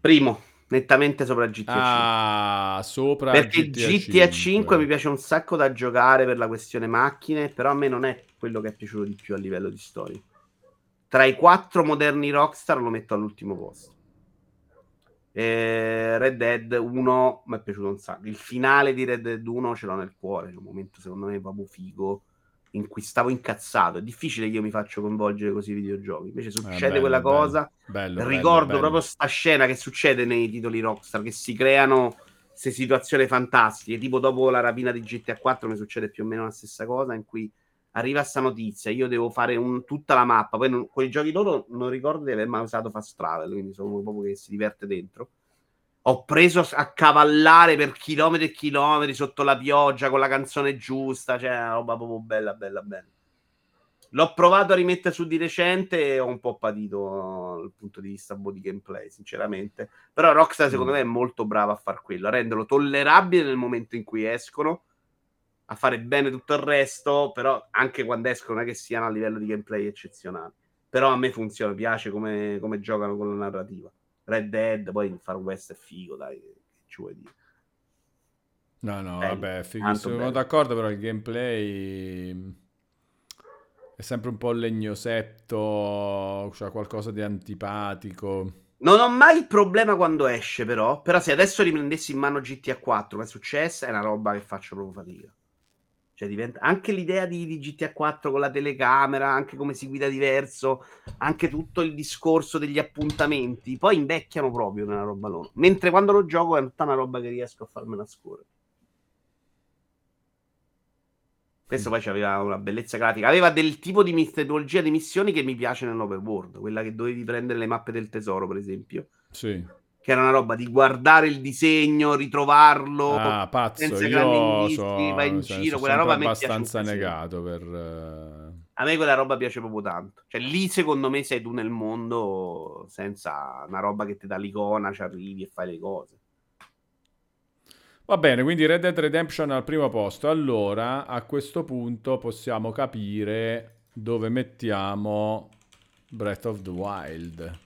Primo, nettamente sopra GTA 5. Ah, sopra Perché GTA, GTA 5 mi piace un sacco da giocare per la questione macchine, però a me non è quello che è piaciuto di più a livello di storia. Tra i quattro moderni Rockstar lo metto all'ultimo posto. Eh, Red Dead 1 mi è piaciuto un sacco. Il finale di Red Dead 1 ce l'ho nel cuore. C'è un momento secondo me proprio figo in cui stavo incazzato. È difficile che io mi faccia coinvolgere così i videogiochi. Invece succede Eh, bello, quella bello, cosa. Bello, Ricordo proprio sta scena che succede nei titoli Rockstar, che si creano queste situazioni fantastiche, tipo dopo la rapina di GTA 4 mi succede più o meno la stessa cosa, in cui arriva sta notizia, io devo fare un- tutta la mappa, poi non, quei giochi loro non ricordo di aver mai usato Fast Travel, quindi sono uno proprio che si diverte dentro. Ho preso a cavallare per chilometri e chilometri sotto la pioggia con la canzone giusta, cioè una roba proprio bella, bella, bella. L'ho provato a rimettere su di recente e ho un po' patito dal punto di vista di gameplay, sinceramente. Però Rockstar, secondo Mm. me, è molto brava a far quello, a renderlo tollerabile nel momento in cui escono, a fare bene tutto il resto, però anche quando escono non è che siano a livello di gameplay eccezionali. Però a me funziona, piace come, come giocano con la narrativa. Red Dead, poi il Far West è figo, dai, che ci vuoi dire. No, no, Bello, vabbè, tanto sono d'accordo, però il gameplay è sempre un po' legnosetto, c'ha qualcosa di antipatico. Non ho mai il problema quando esce, però. Però se adesso riprendessi in mano GTA 4, come è successo, è una roba che faccio proprio fatica. Cioè, diventa anche l'idea di, di GTA 4 con la telecamera, anche come si guida diverso, anche tutto il discorso degli appuntamenti. Poi invecchiano proprio nella roba loro. Mentre quando lo gioco è tutta una roba che riesco a farmela scorrere. Questo poi aveva una bellezza grafica. Aveva del tipo di metodologia di missioni che mi piace nell'open world. Quella che dovevi prendere le mappe del tesoro, per esempio. Sì. Che era una roba di guardare il disegno, ritrovarlo. Ah, pazzo, senza grandi io indizi, so, vai in cioè, giro, sono quella roba a sempre me piace un abbastanza negato per... eh, A me quella roba piace proprio tanto. Cioè, lì secondo me sei tu nel mondo senza una roba che ti dà l'icona, ci arrivi e fai le cose. Va bene, quindi Red Dead Redemption al primo posto. Allora, a questo punto possiamo capire dove mettiamo Breath of the Wild.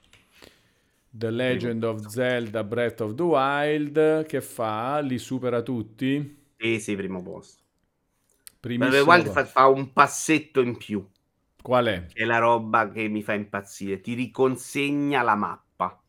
The Legend of Zelda Breath of the Wild che fa? Li supera tutti? E sei primo posto. Breath of the Wild fa, fa un passetto in più. Qual è? Che è la roba che mi fa impazzire. Ti riconsegna la mappa.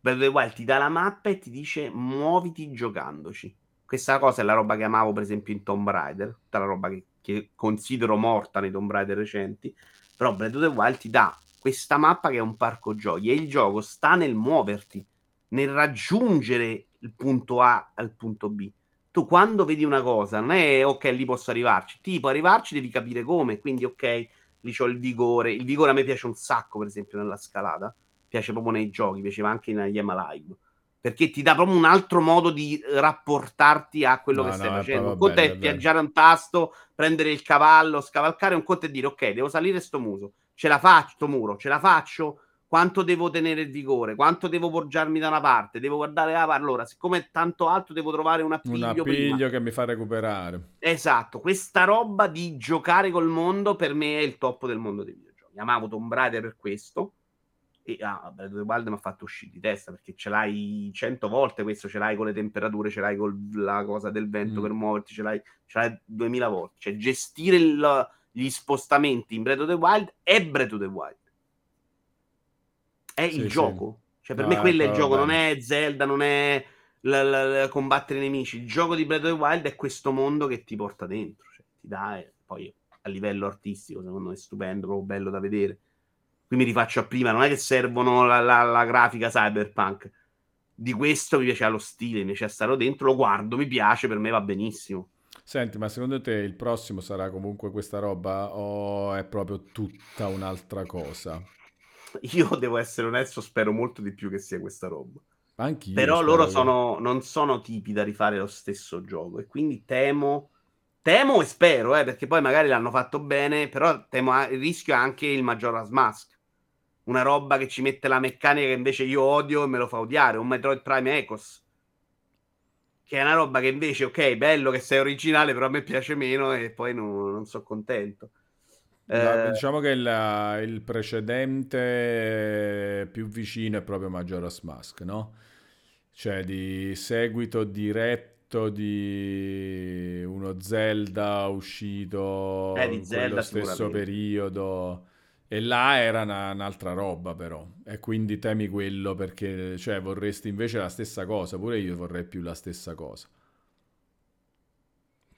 Breath of the Wild ti dà la mappa e ti dice muoviti giocandoci. Questa cosa è la roba che amavo, per esempio, in Tomb Raider. Tutta la roba che, che considero morta nei Tomb Raider recenti. Però Breath of the Wild ti dà questa mappa che è un parco giochi. E il gioco sta nel muoverti, nel raggiungere il punto A al punto B. Tu quando vedi una cosa, non è ok, lì posso arrivarci. Tipo, arrivarci devi capire come. Quindi, ok, lì c'ho il vigore. Il vigore a me piace un sacco, per esempio, nella scalata. Piace proprio nei giochi, piaceva anche in Yama Live. Perché ti dà proprio un altro modo di rapportarti a quello No, che stai no, facendo. Un conto bello, è piaggiare un tasto, prendere il cavallo, scavalcare. Un conto è dire, ok, devo salire sto muso. Ce la faccio, muro, ce la faccio? Quanto devo tenere il vigore? Quanto devo poggiarmi da una parte? Devo guardare la parte. Allora, siccome è tanto alto, devo trovare un Un appiglio prima. appiglio che mi fa recuperare. Esatto, questa roba di giocare col mondo per me è il top del mondo dei videogiochi. Amavo Tomb Raider per questo. E ah, Breath of the mi ha fatto uscire di testa perché ce l'hai cento volte questo, ce l'hai con le temperature, ce l'hai con la cosa del vento Mm. per muoverti, ce l'hai, ce l'hai duemila volte. Cioè, gestire il- gli spostamenti in Breath of the Wild è Breath of the Wild. È Sì, il sì. gioco. Cioè, per No, me quello è il gioco, non è Zelda, non è la- la- la- combattere i nemici. Il gioco di Breath of the Wild è questo mondo che ti porta dentro, cioè, ti dà, e poi a livello artistico, secondo me è stupendo, proprio bello da vedere. Qui mi rifaccio a prima, non è che servono la, la- la grafica cyberpunk. Di questo mi piaceva lo stile, mi piaceva stare dentro, lo guardo, mi piace, per me va benissimo. Senti, ma secondo te il prossimo sarà comunque questa roba o è proprio tutta un'altra cosa? Io devo essere onesto, spero molto di più che sia questa roba. Anch'io. Però loro che- sono, non sono tipi da rifare lo stesso gioco e quindi temo, temo e spero, eh, perché poi magari l'hanno fatto bene, però temo il rischio anche il Majora's Mask. Una roba che ci mette la meccanica che invece io odio e me lo fa odiare, un Metroid Prime Ecos. Che è una roba che invece, ok, bello che sei originale, però a me piace meno e poi non, non sono contento. La- Eh, diciamo che il, il precedente più vicino è proprio Majora's Mask, no? Cioè di seguito diretto di uno Zelda uscito Eh, di Zelda quello stesso periodo. E là era una- un'altra roba però. E quindi temi quello perché cioè, vorresti invece la stessa cosa. Pure io vorrei più la stessa cosa.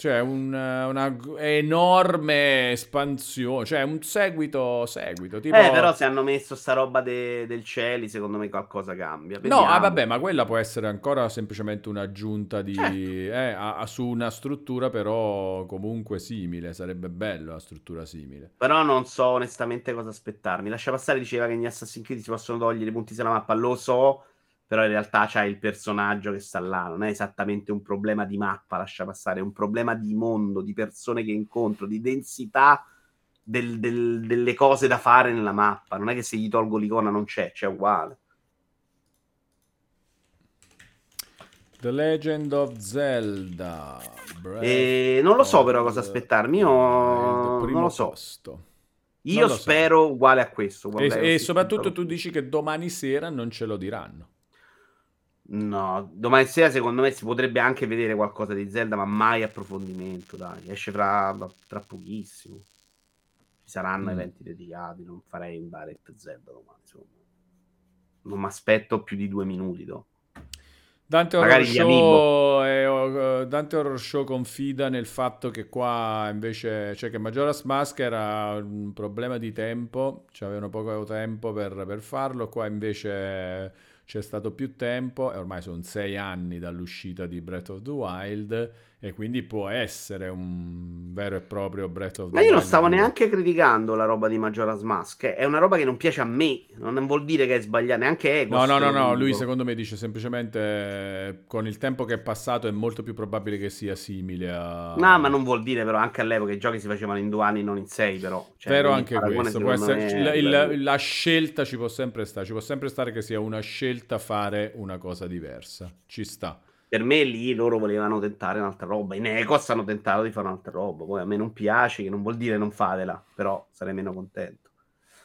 Cioè, un- una g- enorme espansione, cioè un seguito, seguito, tipo... eh, però se hanno messo sta roba de- del cieli, secondo me qualcosa cambia. No, Vediamo. ah, vabbè, ma quella può essere ancora semplicemente un'aggiunta di, Certo. eh, a- a- su una struttura però comunque simile, sarebbe bello una struttura simile. Però non so onestamente cosa aspettarmi. Lascia passare diceva che negli Assassin's Creed si possono togliere i punti sulla mappa, lo so, però in realtà c'è il personaggio che sta là, non è esattamente un problema di mappa, lascia passare, è un problema di mondo, di persone che incontro, di densità del- del- delle cose da fare nella mappa. Non è che se gli tolgo l'icona non c'è, c'è uguale. The Legend of Zelda. E non lo so però cosa aspettarmi, io non lo so. posto. Io lo so. spero uguale a questo. E, guarda, e soprattutto tu dici che domani sera non ce lo diranno. No, domani sera secondo me si potrebbe anche vedere qualcosa di Zelda, ma mai approfondimento, dai. Esce fra, tra pochissimo. Ci saranno Mm. eventi dedicati, non farei un direct Zelda domani, me. Non mi aspetto più di due minuti dopo. Dante Horror, Show, eh, Dante Horror Show confida nel fatto che qua invece, cioè che Majora's Mask era un problema di tempo, cioè avevano poco tempo per, per farlo, qua invece c'è stato più tempo e ormai sono sei anni dall'uscita di Breath of the Wild e quindi può essere un vero e proprio Breath of the Ma io non Wild stavo 2. neanche criticando la roba di Majora's Mask. eh. È una roba che non piace a me. Non vuol dire che è sbagliata. Neanche Ego. No, no, no, no, lui secondo me dice semplicemente con il tempo che è passato è molto più probabile che sia simile a... No, ma non vuol dire però anche all'epoca i giochi si facevano in due anni, non in sei, però. Cioè, Vero anche questo, essere, è il- la scelta ci può sempre stare, ci può sempre stare che sia una scelta fare una cosa diversa, ci sta. Per me lì loro volevano tentare un'altra roba. In Ecos hanno tentato di fare un'altra roba. Poi a me non piace, che non vuol dire non fatela, però sarei meno contento.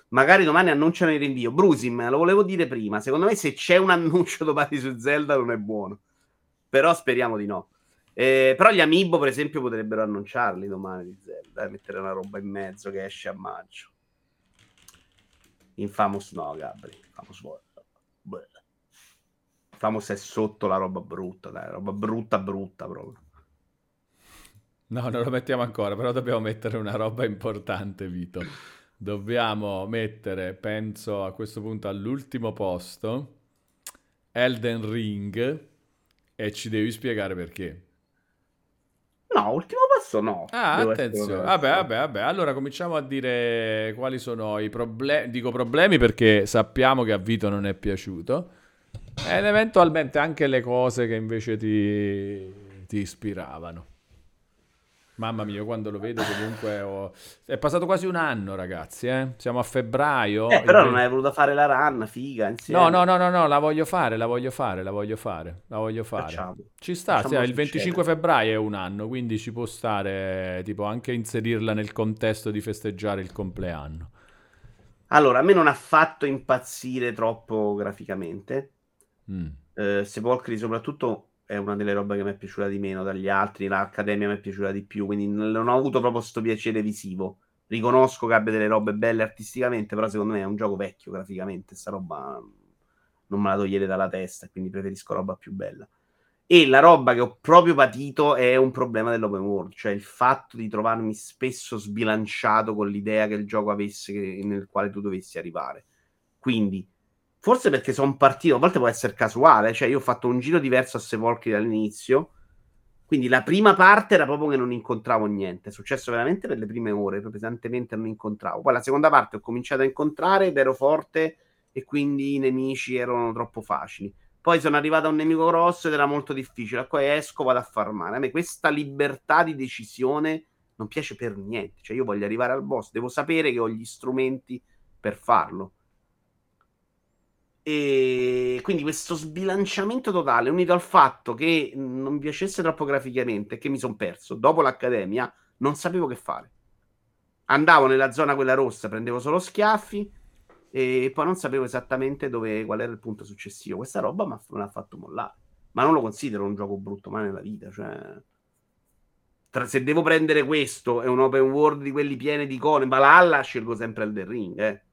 Magari domani annunciano il rinvio. Brusim, lo volevo dire prima. Secondo me se c'è un annuncio domani su Zelda non è buono. Però speriamo di no. Eh, però gli Amiibo, per esempio, potrebbero annunciarli domani di Zelda. eh, mettere una roba in mezzo che esce a maggio. Infamous no, Gabri. Infamous World. Beh. Infamous è sotto la roba brutta, dai, roba brutta brutta proprio. No, non lo mettiamo ancora, però dobbiamo mettere una roba importante, Vito. Dobbiamo mettere, penso a questo punto all'ultimo posto, Elden Ring e ci devi spiegare perché. No, ultimo passo no. Ah, Devo attenzione. Vabbè, vabbè, vabbè. Allora cominciamo a dire quali sono i problemi. Dico problemi perché sappiamo che a Vito non è piaciuto. Ed eventualmente anche le cose che invece ti, ti ispiravano. Mamma mia, quando lo vedo comunque ho- è passato quasi un anno, ragazzi, eh? Siamo a febbraio. Eh, però non hai voluto fare la run, figa, insieme. No, no, no, no, no, la voglio fare, la voglio fare, la voglio fare, la voglio fare. Facciamo. Ci sta, sì, il 25 succedere. febbraio è un anno, quindi ci può stare, tipo, anche inserirla nel contesto di festeggiare il compleanno. Allora, a me non ha fatto impazzire troppo graficamente. Mm. Eh, Sepolcri soprattutto è una delle robe che mi è piaciuta di meno dagli altri, l'Accademia mi è piaciuta di più, quindi non ho avuto proprio sto piacere visivo. Riconosco che abbia delle robe belle artisticamente, però secondo me è un gioco vecchio graficamente, sta roba non me la togliere dalla testa, quindi preferisco roba più bella. E la roba che ho proprio patito è un problema dell'open world, cioè il fatto di trovarmi spesso sbilanciato con l'idea che il gioco avesse che- nel quale tu dovessi arrivare. Quindi, forse perché sono partito, a volte può essere casuale, cioè io ho fatto un giro diverso a Sepolcri dall'inizio, Quindi la prima parte era proprio che non incontravo niente. È successo veramente nelle prime ore, pesantemente non incontravo. Poi la seconda parte ho cominciato a incontrare ed ero forte e quindi i nemici erano troppo facili. Poi sono arrivato a un nemico grosso ed era molto difficile. Poi esco, vado a farmare. A me questa libertà di decisione non piace per niente. Cioè, io voglio arrivare al boss, devo sapere che ho gli strumenti per farlo. E quindi questo sbilanciamento totale, unito al fatto che non mi piacesse troppo graficamente che mi sono perso dopo l'accademia, non sapevo che fare. Andavo nella zona quella rossa, prendevo solo schiaffi e poi non sapevo esattamente dove, qual era il punto successivo. Questa roba me l'ha fatto mollare. Ma non lo considero un gioco brutto mai nella vita. Cioè, tra, se devo prendere questo e un open world di quelli pieni di icone, Valhalla, scelgo sempre il The Ring. Eh.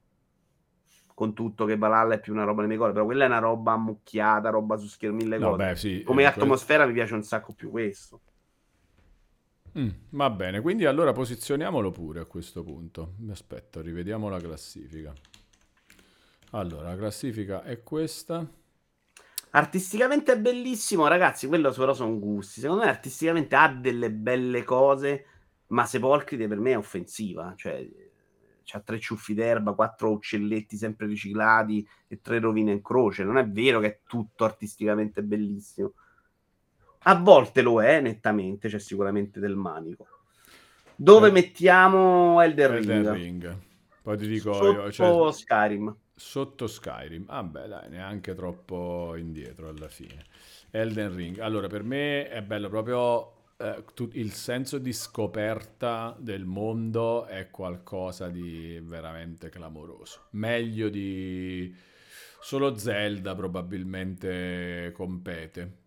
Con tutto che Valhalla è più una roba nelle icone, però quella è una roba ammucchiata, roba su schermi mille No, cose. beh, sì, Come eh, atmosfera mi piace un sacco più questo. Mm, va bene, quindi allora posizioniamolo pure a questo punto. Aspetta, rivediamo la classifica. Allora, la classifica è questa. Artisticamente è bellissimo, ragazzi. Quello però sono gusti. Secondo me, artisticamente ha delle belle cose. Ma Sepolcride per me è offensiva. Cioè, c'ha tre ciuffi d'erba, quattro uccelletti sempre riciclati e tre rovine in croce. Non è vero che è tutto artisticamente bellissimo. A volte lo è, nettamente. C'è sicuramente del manico. Dove Eh. mettiamo Elden Elden Ring? Ring. Poi ti dico Sotto io, cioè, Skyrim. sotto Skyrim. Ah beh, dai, neanche troppo indietro alla fine. Elden Ring. Allora, per me è bello proprio eh, il senso di scoperta del mondo è qualcosa di veramente clamoroso. Meglio di solo Zelda probabilmente compete.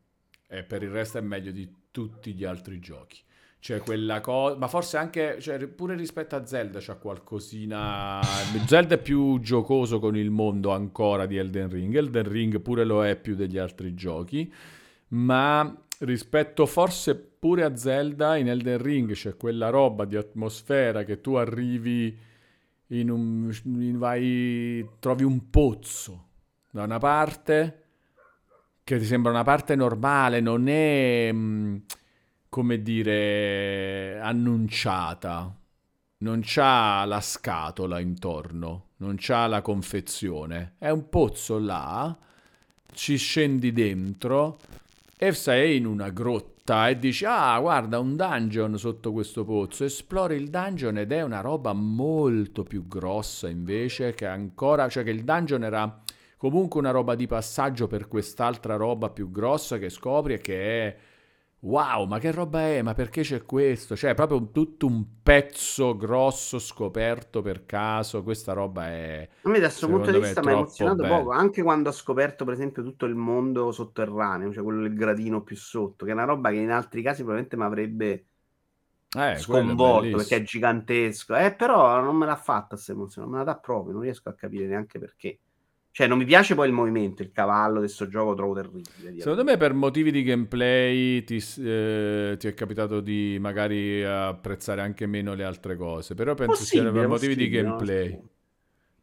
E per il resto è meglio di tutti gli altri giochi. C'è quella cosa, ma forse anche, cioè, pure rispetto a Zelda c'è qualcosina. Zelda è più giocoso con il mondo ancora di Elden Ring. Elden Ring pure lo è più degli altri giochi. Ma rispetto forse pure a Zelda, in Elden Ring c'è quella roba di atmosfera che tu arrivi in un. in- vai. trovi un pozzo da una parte che ti sembra una parte normale, non è. mh, come dire, annunciata. Non c'ha la scatola intorno, non c'ha la confezione. È un pozzo là, ci scendi dentro e sei in una grotta e dici, ah, guarda, un dungeon sotto questo pozzo. Esplori il dungeon ed è una roba molto più grossa invece che ancora, cioè che il dungeon era comunque una roba di passaggio per quest'altra roba più grossa che scopri e che è wow, ma che roba è? Ma perché c'è questo? Cioè, è proprio un- tutto un pezzo grosso scoperto per caso. Questa roba è A me da questo punto di vista mi ha emozionato bello. poco, anche quando ho scoperto per esempio tutto il mondo sotterraneo, cioè quello del gradino più sotto, che è una roba che in altri casi probabilmente mi avrebbe Eh, quello è sconvolto perché è gigantesco, eh, però non me l'ha fatta questa emozione, non me la dà proprio, non riesco a capire neanche perché. Cioè non mi piace poi il movimento, il cavallo di questo gioco lo trovo terribile. Secondo me per motivi di gameplay ti, eh, ti è capitato di magari apprezzare anche meno le altre cose, però penso sia per motivi di possibile, no? gameplay.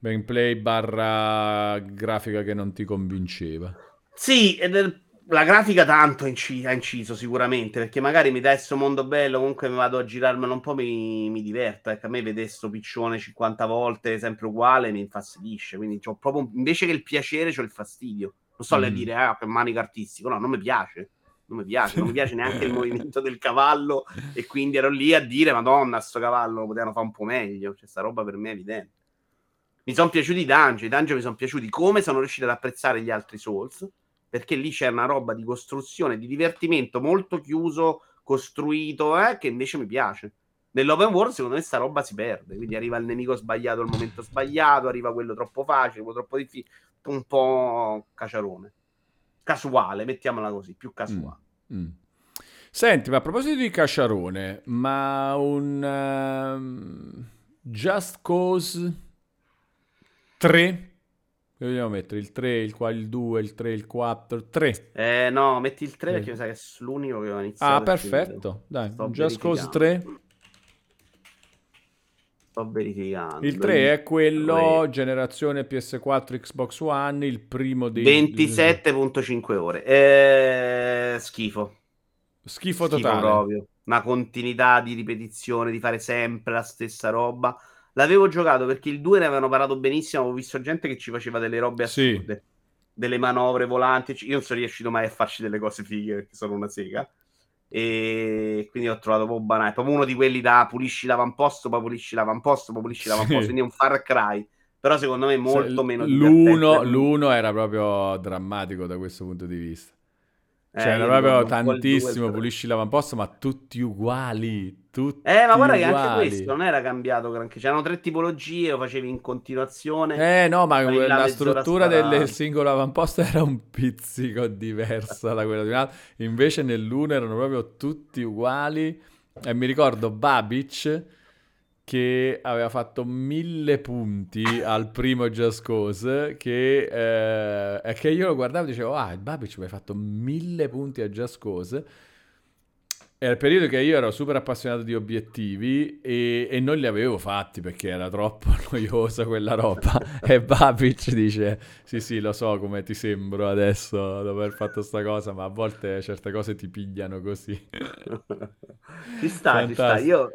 Gameplay barra grafica che non ti convinceva. Sì, ed è- la grafica tanto ha inci- ha inciso sicuramente, perché magari mi dà questo mondo bello, comunque mi vado a girarmelo un po', mi, mi diverto. Ecco, a me vedere sto piccione 50 volte sempre uguale mi infastidisce, quindi c'ho proprio, invece che il piacere c'ho il fastidio. Non a Mm. dire, ah, che manico artistico, no, non mi piace. Non mi piace, non mi piace neanche il [laughs] movimento del cavallo e quindi ero lì a dire, madonna, sto cavallo lo potevano fare un po' meglio. Cioè, sta roba per me è evidente. Mi sono piaciuti i dungeon, i dungeon mi sono piaciuti come sono riuscito ad apprezzare gli altri Souls, perché lì c'è una roba di costruzione, di divertimento molto chiuso, costruito, eh, che invece mi piace. Nell'open world secondo me sta roba si perde, quindi arriva il nemico sbagliato al momento sbagliato, arriva quello troppo facile, quello troppo difficile, un po' caciarone. Casuale, mettiamola così, più casuale. Mm. Senti, ma a proposito di Cacciarone, ma un ehm, Just Cause 3? Vogliamo mettere? Il 3, il, qua, il 2, il 3, il 4, il 3. Eh, no, metti il 3 Sì. perché mi sa che è l'unico che ho iniziato. Ah, perfetto. Dai, Sto Just Cause verificando. 3. Sto verificando. Il 3 è quello generazione PS4, Xbox One, il primo dei 27.5 ore. Eh, schifo. Schifo Schifo totale. proprio. Una continuità di ripetizione, di fare sempre la stessa roba. L'avevo giocato perché il 2 ne avevano parlato benissimo. Avevo visto gente che ci faceva delle robe Sì. assurde, delle manovre volanti. Io non sono riuscito mai a farci delle cose fighe perché sono una sega. E quindi ho trovato po' banale. Proprio uno di quelli da pulisci l'avamposto, poi pulisci l'avamposto, poi pulisci Sì. l'avamposto. Quindi è un Far Cry. Però secondo me molto Se- meno l'uno, l'uno era proprio drammatico da questo punto di vista. Eh, Cioè, era io proprio tantissimo, pulisci l'avamposto, ma tutti uguali. Tutti Eh, ma guarda che anche uguali. questo non era cambiato granché. C'erano tre tipologie, lo facevi in continuazione. Eh no, ma la struttura del singolo avamposto era un pizzico diversa da quella di un altro. Invece nell'uno erano proprio tutti uguali. E mi ricordo Babic che aveva fatto mille punti al primo Just Cause che, eh, che io lo guardavo e dicevo ah il Babic mi ha fatto mille punti a Just Cause era il periodo che io ero super appassionato di obiettivi e, e non li avevo fatti perché era troppo [laughs] noiosa quella roba. [laughs] e Babic dice: Sì, sì, lo so come ti sembro adesso dopo aver fatto sta cosa, ma a volte certe cose ti pigliano così. [laughs] ci sta, ci sta. Fantastico. Io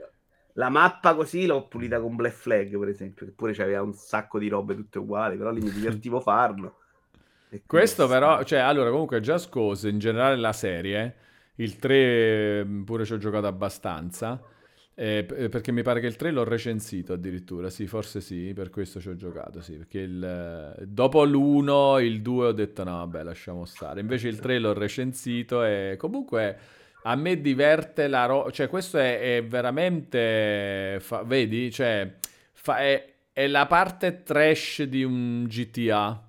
la mappa così l'ho pulita con Black Flag, per esempio, che pure c'aveva un sacco di robe tutte uguali, però lì mi divertivo farlo. Questo però, cioè, allora, comunque Just Cause, in generale la serie, il 3 mh, pure ci ho giocato abbastanza, eh, p- perché mi pare che il 3 l'ho recensito addirittura, sì, forse sì, per questo ci ho giocato, sì, perché il, eh, dopo l'1, il 2 ho detto no, vabbè, lasciamo stare, invece il 3 l'ho recensito e comunque a me diverte la roba, cioè questo è, è veramente, fa- vedi, cioè, fa- è, è la parte trash di un GTA.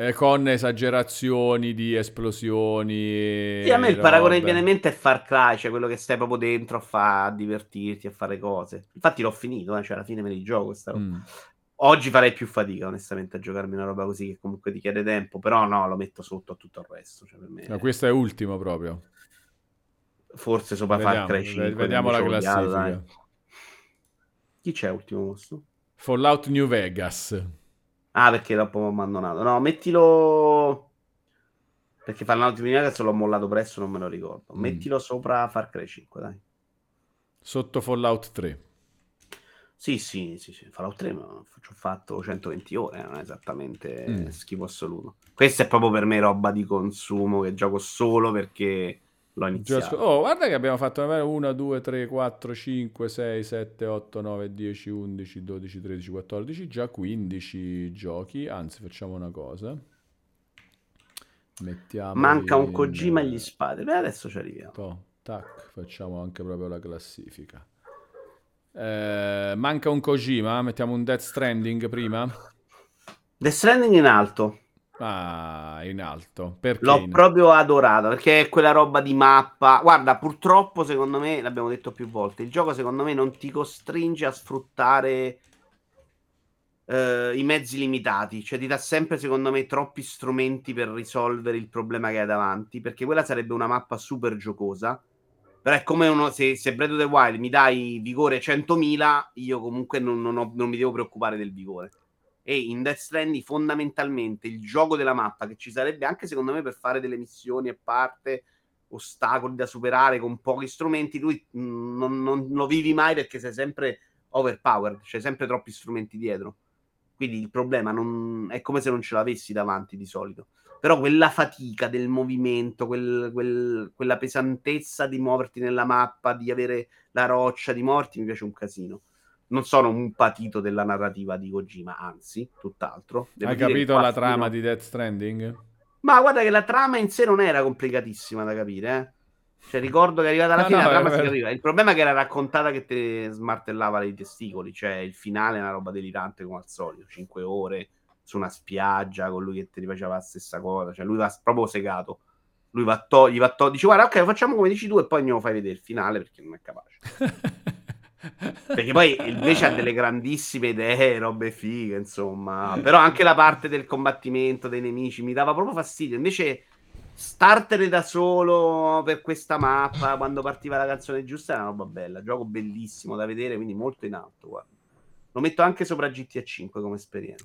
Eh, con esagerazioni di esplosioni. Sì, a me il paragone che viene in mente è Far Cry, cioè quello che stai proprio dentro a, fa- a divertirti, a fare cose. Infatti l'ho finito, eh, cioè alla fine me li gioco questa roba. Mm. Oggi farei più fatica, onestamente, a giocarmi una roba così che comunque ti chiede tempo, però no, lo metto sotto a tutto il resto. Cioè, me, No, questo è ultimo proprio. forse sopra Vediamo, Far Cry ve- 5. vediamo la classifica. dai. Chi c'è ultimo posto? Fallout New Vegas. Ah, perché dopo ho abbandonato. No, mettilo. Perché Fallout New Vegas l'ho mollato presto, non me lo ricordo. Mm. Mettilo sopra Far Cry 5, dai. Sotto Fallout 3. Sì, sì, sì, sì. Fallout 3 ma ci ho fatto 120 ore, non è esattamente Mm. schifo assoluto. Questo è proprio per me roba di consumo che gioco solo perché l'ho iniziato. Oh, guarda che abbiamo fatto 1, 2, 3, 4, 5, 6, 7, 8, 9, 10, 11, 12, 13, 14, già 15 giochi. Anzi, facciamo una cosa. Mettiamo Manca un in- Kojima e gli spade. Beh, adesso ci arriviamo. To- tac, facciamo anche proprio la classifica. Eh, manca un Kojima, mettiamo un Death Stranding prima. The Stranding in alto. Ah, in alto. Perché? L'ho in- proprio adorato perché è quella roba di mappa. Guarda, purtroppo, secondo me, l'abbiamo detto più volte, il gioco secondo me non ti costringe a sfruttare eh, i mezzi limitati, cioè ti dà sempre, secondo me, troppi strumenti per risolvere il problema che hai davanti, perché quella sarebbe una mappa super giocosa. Però è come uno, se, se Breath of the Wild mi dai vigore 100.000, io comunque non, non ho- non mi devo preoccupare del vigore e in Death Stranding fondamentalmente il gioco della mappa che ci sarebbe anche secondo me per fare delle missioni a parte ostacoli da superare con pochi strumenti lui mh, non, non lo vivi mai perché sei sempre overpowered c'è sempre troppi strumenti dietro. Quindi il problema non... è come se non ce l'avessi davanti di solito. Però quella fatica del movimento quel- quel- quella pesantezza di muoverti nella mappa di avere la roccia di morti mi piace un casino non sono un patito della narrativa di Kojima, anzi, tutt'altro. Devo Hai capito la trama di Death Stranding? Ma guarda che la trama in sé non era complicatissima da capire, eh. Cioè, ricordo che è arrivata alla [laughs] No, fine no, la trama si capiva. Il problema è che era raccontata che te smartellava i testicoli, cioè il finale è una roba delirante come al solito, 5 ore su una spiaggia con lui che ti rifaceva la stessa cosa, cioè lui va proprio segato. Lui va to- gli va to- dice guarda ok facciamo come dici tu e poi andiamo a fai vedere il finale perché non è capace. [laughs] Perché poi invece ha delle grandissime idee, robe fighe, insomma. Però anche la parte del combattimento dei nemici mi dava proprio fastidio. Invece startere da solo per questa mappa quando partiva la canzone giusta era una roba bella. Gioco bellissimo da vedere, quindi molto in alto, guarda. Lo metto anche sopra GTA 5 come esperienza.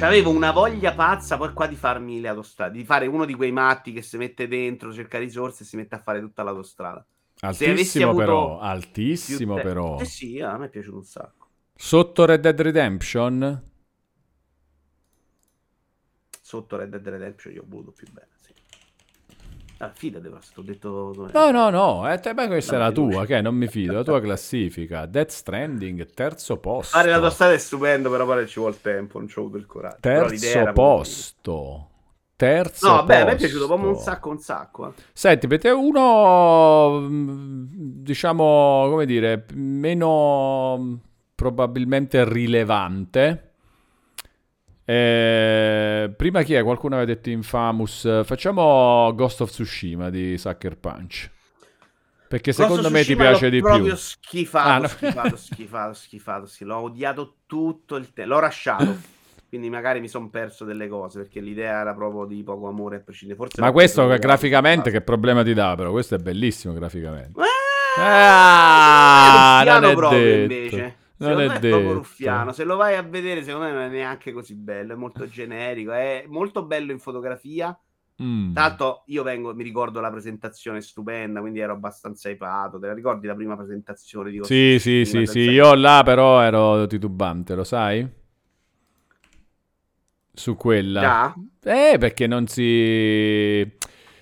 Avevo una voglia pazza poi qua di farmi le autostrade, di fare uno di quei matti che si mette dentro, cerca risorse e si mette a fare tutta l'autostrada. Altissimo però, altissimo te- però. Eh sì, a me è piaciuto un sacco. Sotto Red Dead Redemption? Sotto Red Dead Redemption io ho voluto più bene, sì. Ah, se t'ho detto... No, no, no, eh, te- beh, questa è Dammi la tua, fiducia. che non mi fido, la tua classifica. Death Stranding, terzo posto. Fare l'autostrada è stupendo, però poi ci vuole tempo, non c'ho avuto il coraggio. Terzo posto. Terzo. No, vabbè, a me è piaciuto proprio un sacco, un sacco. eh. Senti, per te uno, mh, diciamo, come dire, meno mh, probabilmente rilevante. Eh, prima chi è? Qualcuno aveva detto Infamous. Facciamo Ghost of Tsushima di Sucker Punch. Perché secondo me ti piace l'ho di proprio più. schifato, Ah, no. schifato, schifato, schifato, sì, l'ho odiato tutto il tempo, l'ho rasciato, [laughs] quindi magari mi sono perso delle cose, perché l'idea era proprio di poco amore a prescindere. Forse Ma questo preso graficamente che problema ti dà? Però questo è bellissimo graficamente. Ah, ruffiano non è proprio detto. invece. Non è è proprio detto. ruffiano. Se lo vai a vedere, secondo me non è neanche così bello. È molto generico. È molto bello in fotografia. Mm. L'altro, io vengo, mi ricordo la presentazione stupenda, quindi ero abbastanza ipato. Te la ricordi la prima presentazione di Ghost Sì, sì, sì, sì, io là però ero titubante, lo sai? Su quella. Già? Eh, perché non si...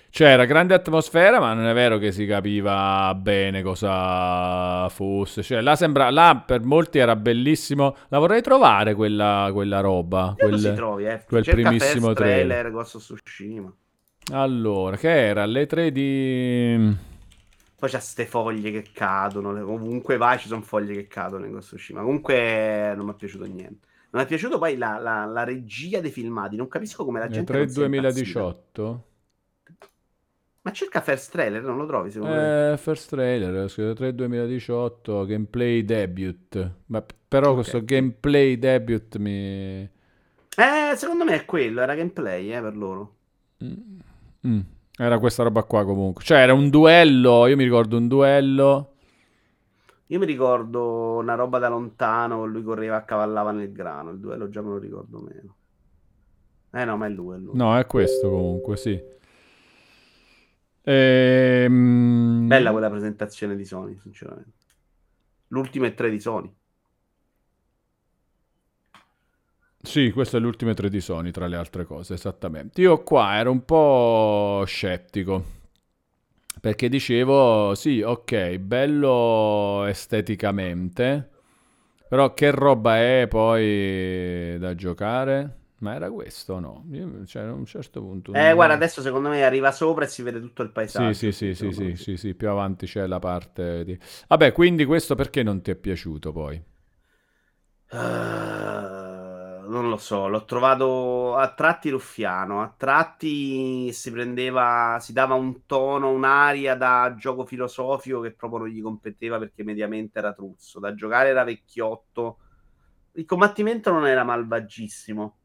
C'era grande atmosfera, ma non è vero che si capiva bene cosa fosse. Cioè, là sembra... Là per molti era bellissimo. La vorrei trovare quella, quella roba. Quel- si trovi, eh. quel Cerca primissimo trailer. trailer Ghost of Tsushima. Allora, che era? Le 3 di... Poi c'ha ste foglie che cadono. Ovunque vai ci sono foglie che cadono in Ghost of Tsushima. Comunque non mi è piaciuto niente. Non è piaciuto poi la, la- la regia dei filmati. Non capisco come la Le gente 3 non sia impazzita. 2018? Ma cerca first trailer, non lo trovi secondo me? Eh, first trailer, scritto 3 2018, gameplay debut. Ma però Ok. questo gameplay debut mi... Eh, secondo me è quello, era gameplay, eh, per loro. Mm, Era questa roba qua comunque. Cioè era un duello, io mi ricordo un duello. Io mi ricordo una roba da lontano, lui correva a cavallava nel grano, il duello già me lo ricordo meno. Eh no, ma è lui, è lui. No, è questo comunque, sì. Ehm... Bella quella presentazione di Sony, sinceramente. L'ultima è 3 di Sony. Sì, questo è l'ultimo 3 di Sony, tra le altre cose, esattamente. Io qua ero un po' scettico, perché dicevo, sì, ok, bello esteticamente, però che roba è poi da giocare? Ma era questo no? Io, cioè, a un certo punto... Eh, guarda, adesso secondo me arriva sopra e si vede tutto il paesaggio. Sì, sì, sì, sì, sì, sì, sì, più avanti c'è la parte di... Vabbè, quindi questo perché non ti è piaciuto poi? Eh, non lo so, l'ho trovato a tratti ruffiano, a tratti si prendeva, si dava un tono, un'aria da gioco filosofico che proprio non gli competeva perché mediamente era truzzo, da giocare era vecchiotto, il combattimento non era malvagissimo,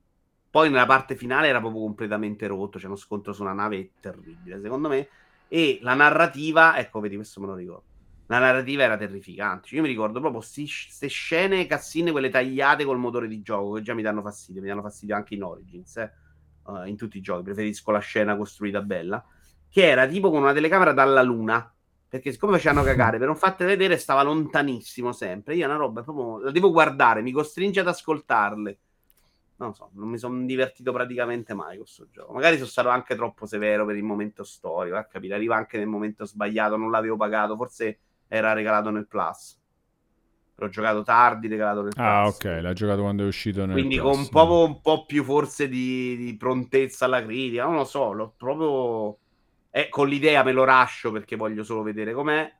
poi nella parte finale era proprio completamente rotto, c'è uno scontro su una nave terribile secondo me, e la narrativa, ecco vedi questo me lo ricordo. La narrativa era terrificante. Cioè, io mi ricordo proprio queste scene cazzine, quelle tagliate col motore di gioco, che già mi danno fastidio. Mi danno fastidio anche in Origins, eh, eh, in tutti i giochi. Preferisco la scena costruita bella. Che era tipo con una telecamera dalla luna. Perché siccome facevano [laughs] cagare, per non farti vedere, stava lontanissimo sempre. Io una roba proprio la devo guardare, mi costringe ad ascoltarle. Non so, non mi sono divertito praticamente mai con questo gioco. Magari sono stato anche troppo severo per il momento storico, a capire. Arriva anche nel momento sbagliato, non l'avevo pagato, forse era regalato nel Plus. L'ho giocato tardi, regalato nel Plus. Ah, ok, l'ha giocato quando è uscito nel Quindi Plus. con proprio un po' più forse di, di prontezza alla critica, non lo so, l'ho proprio... Eh, con l'idea me lo rascio perché voglio solo vedere com'è.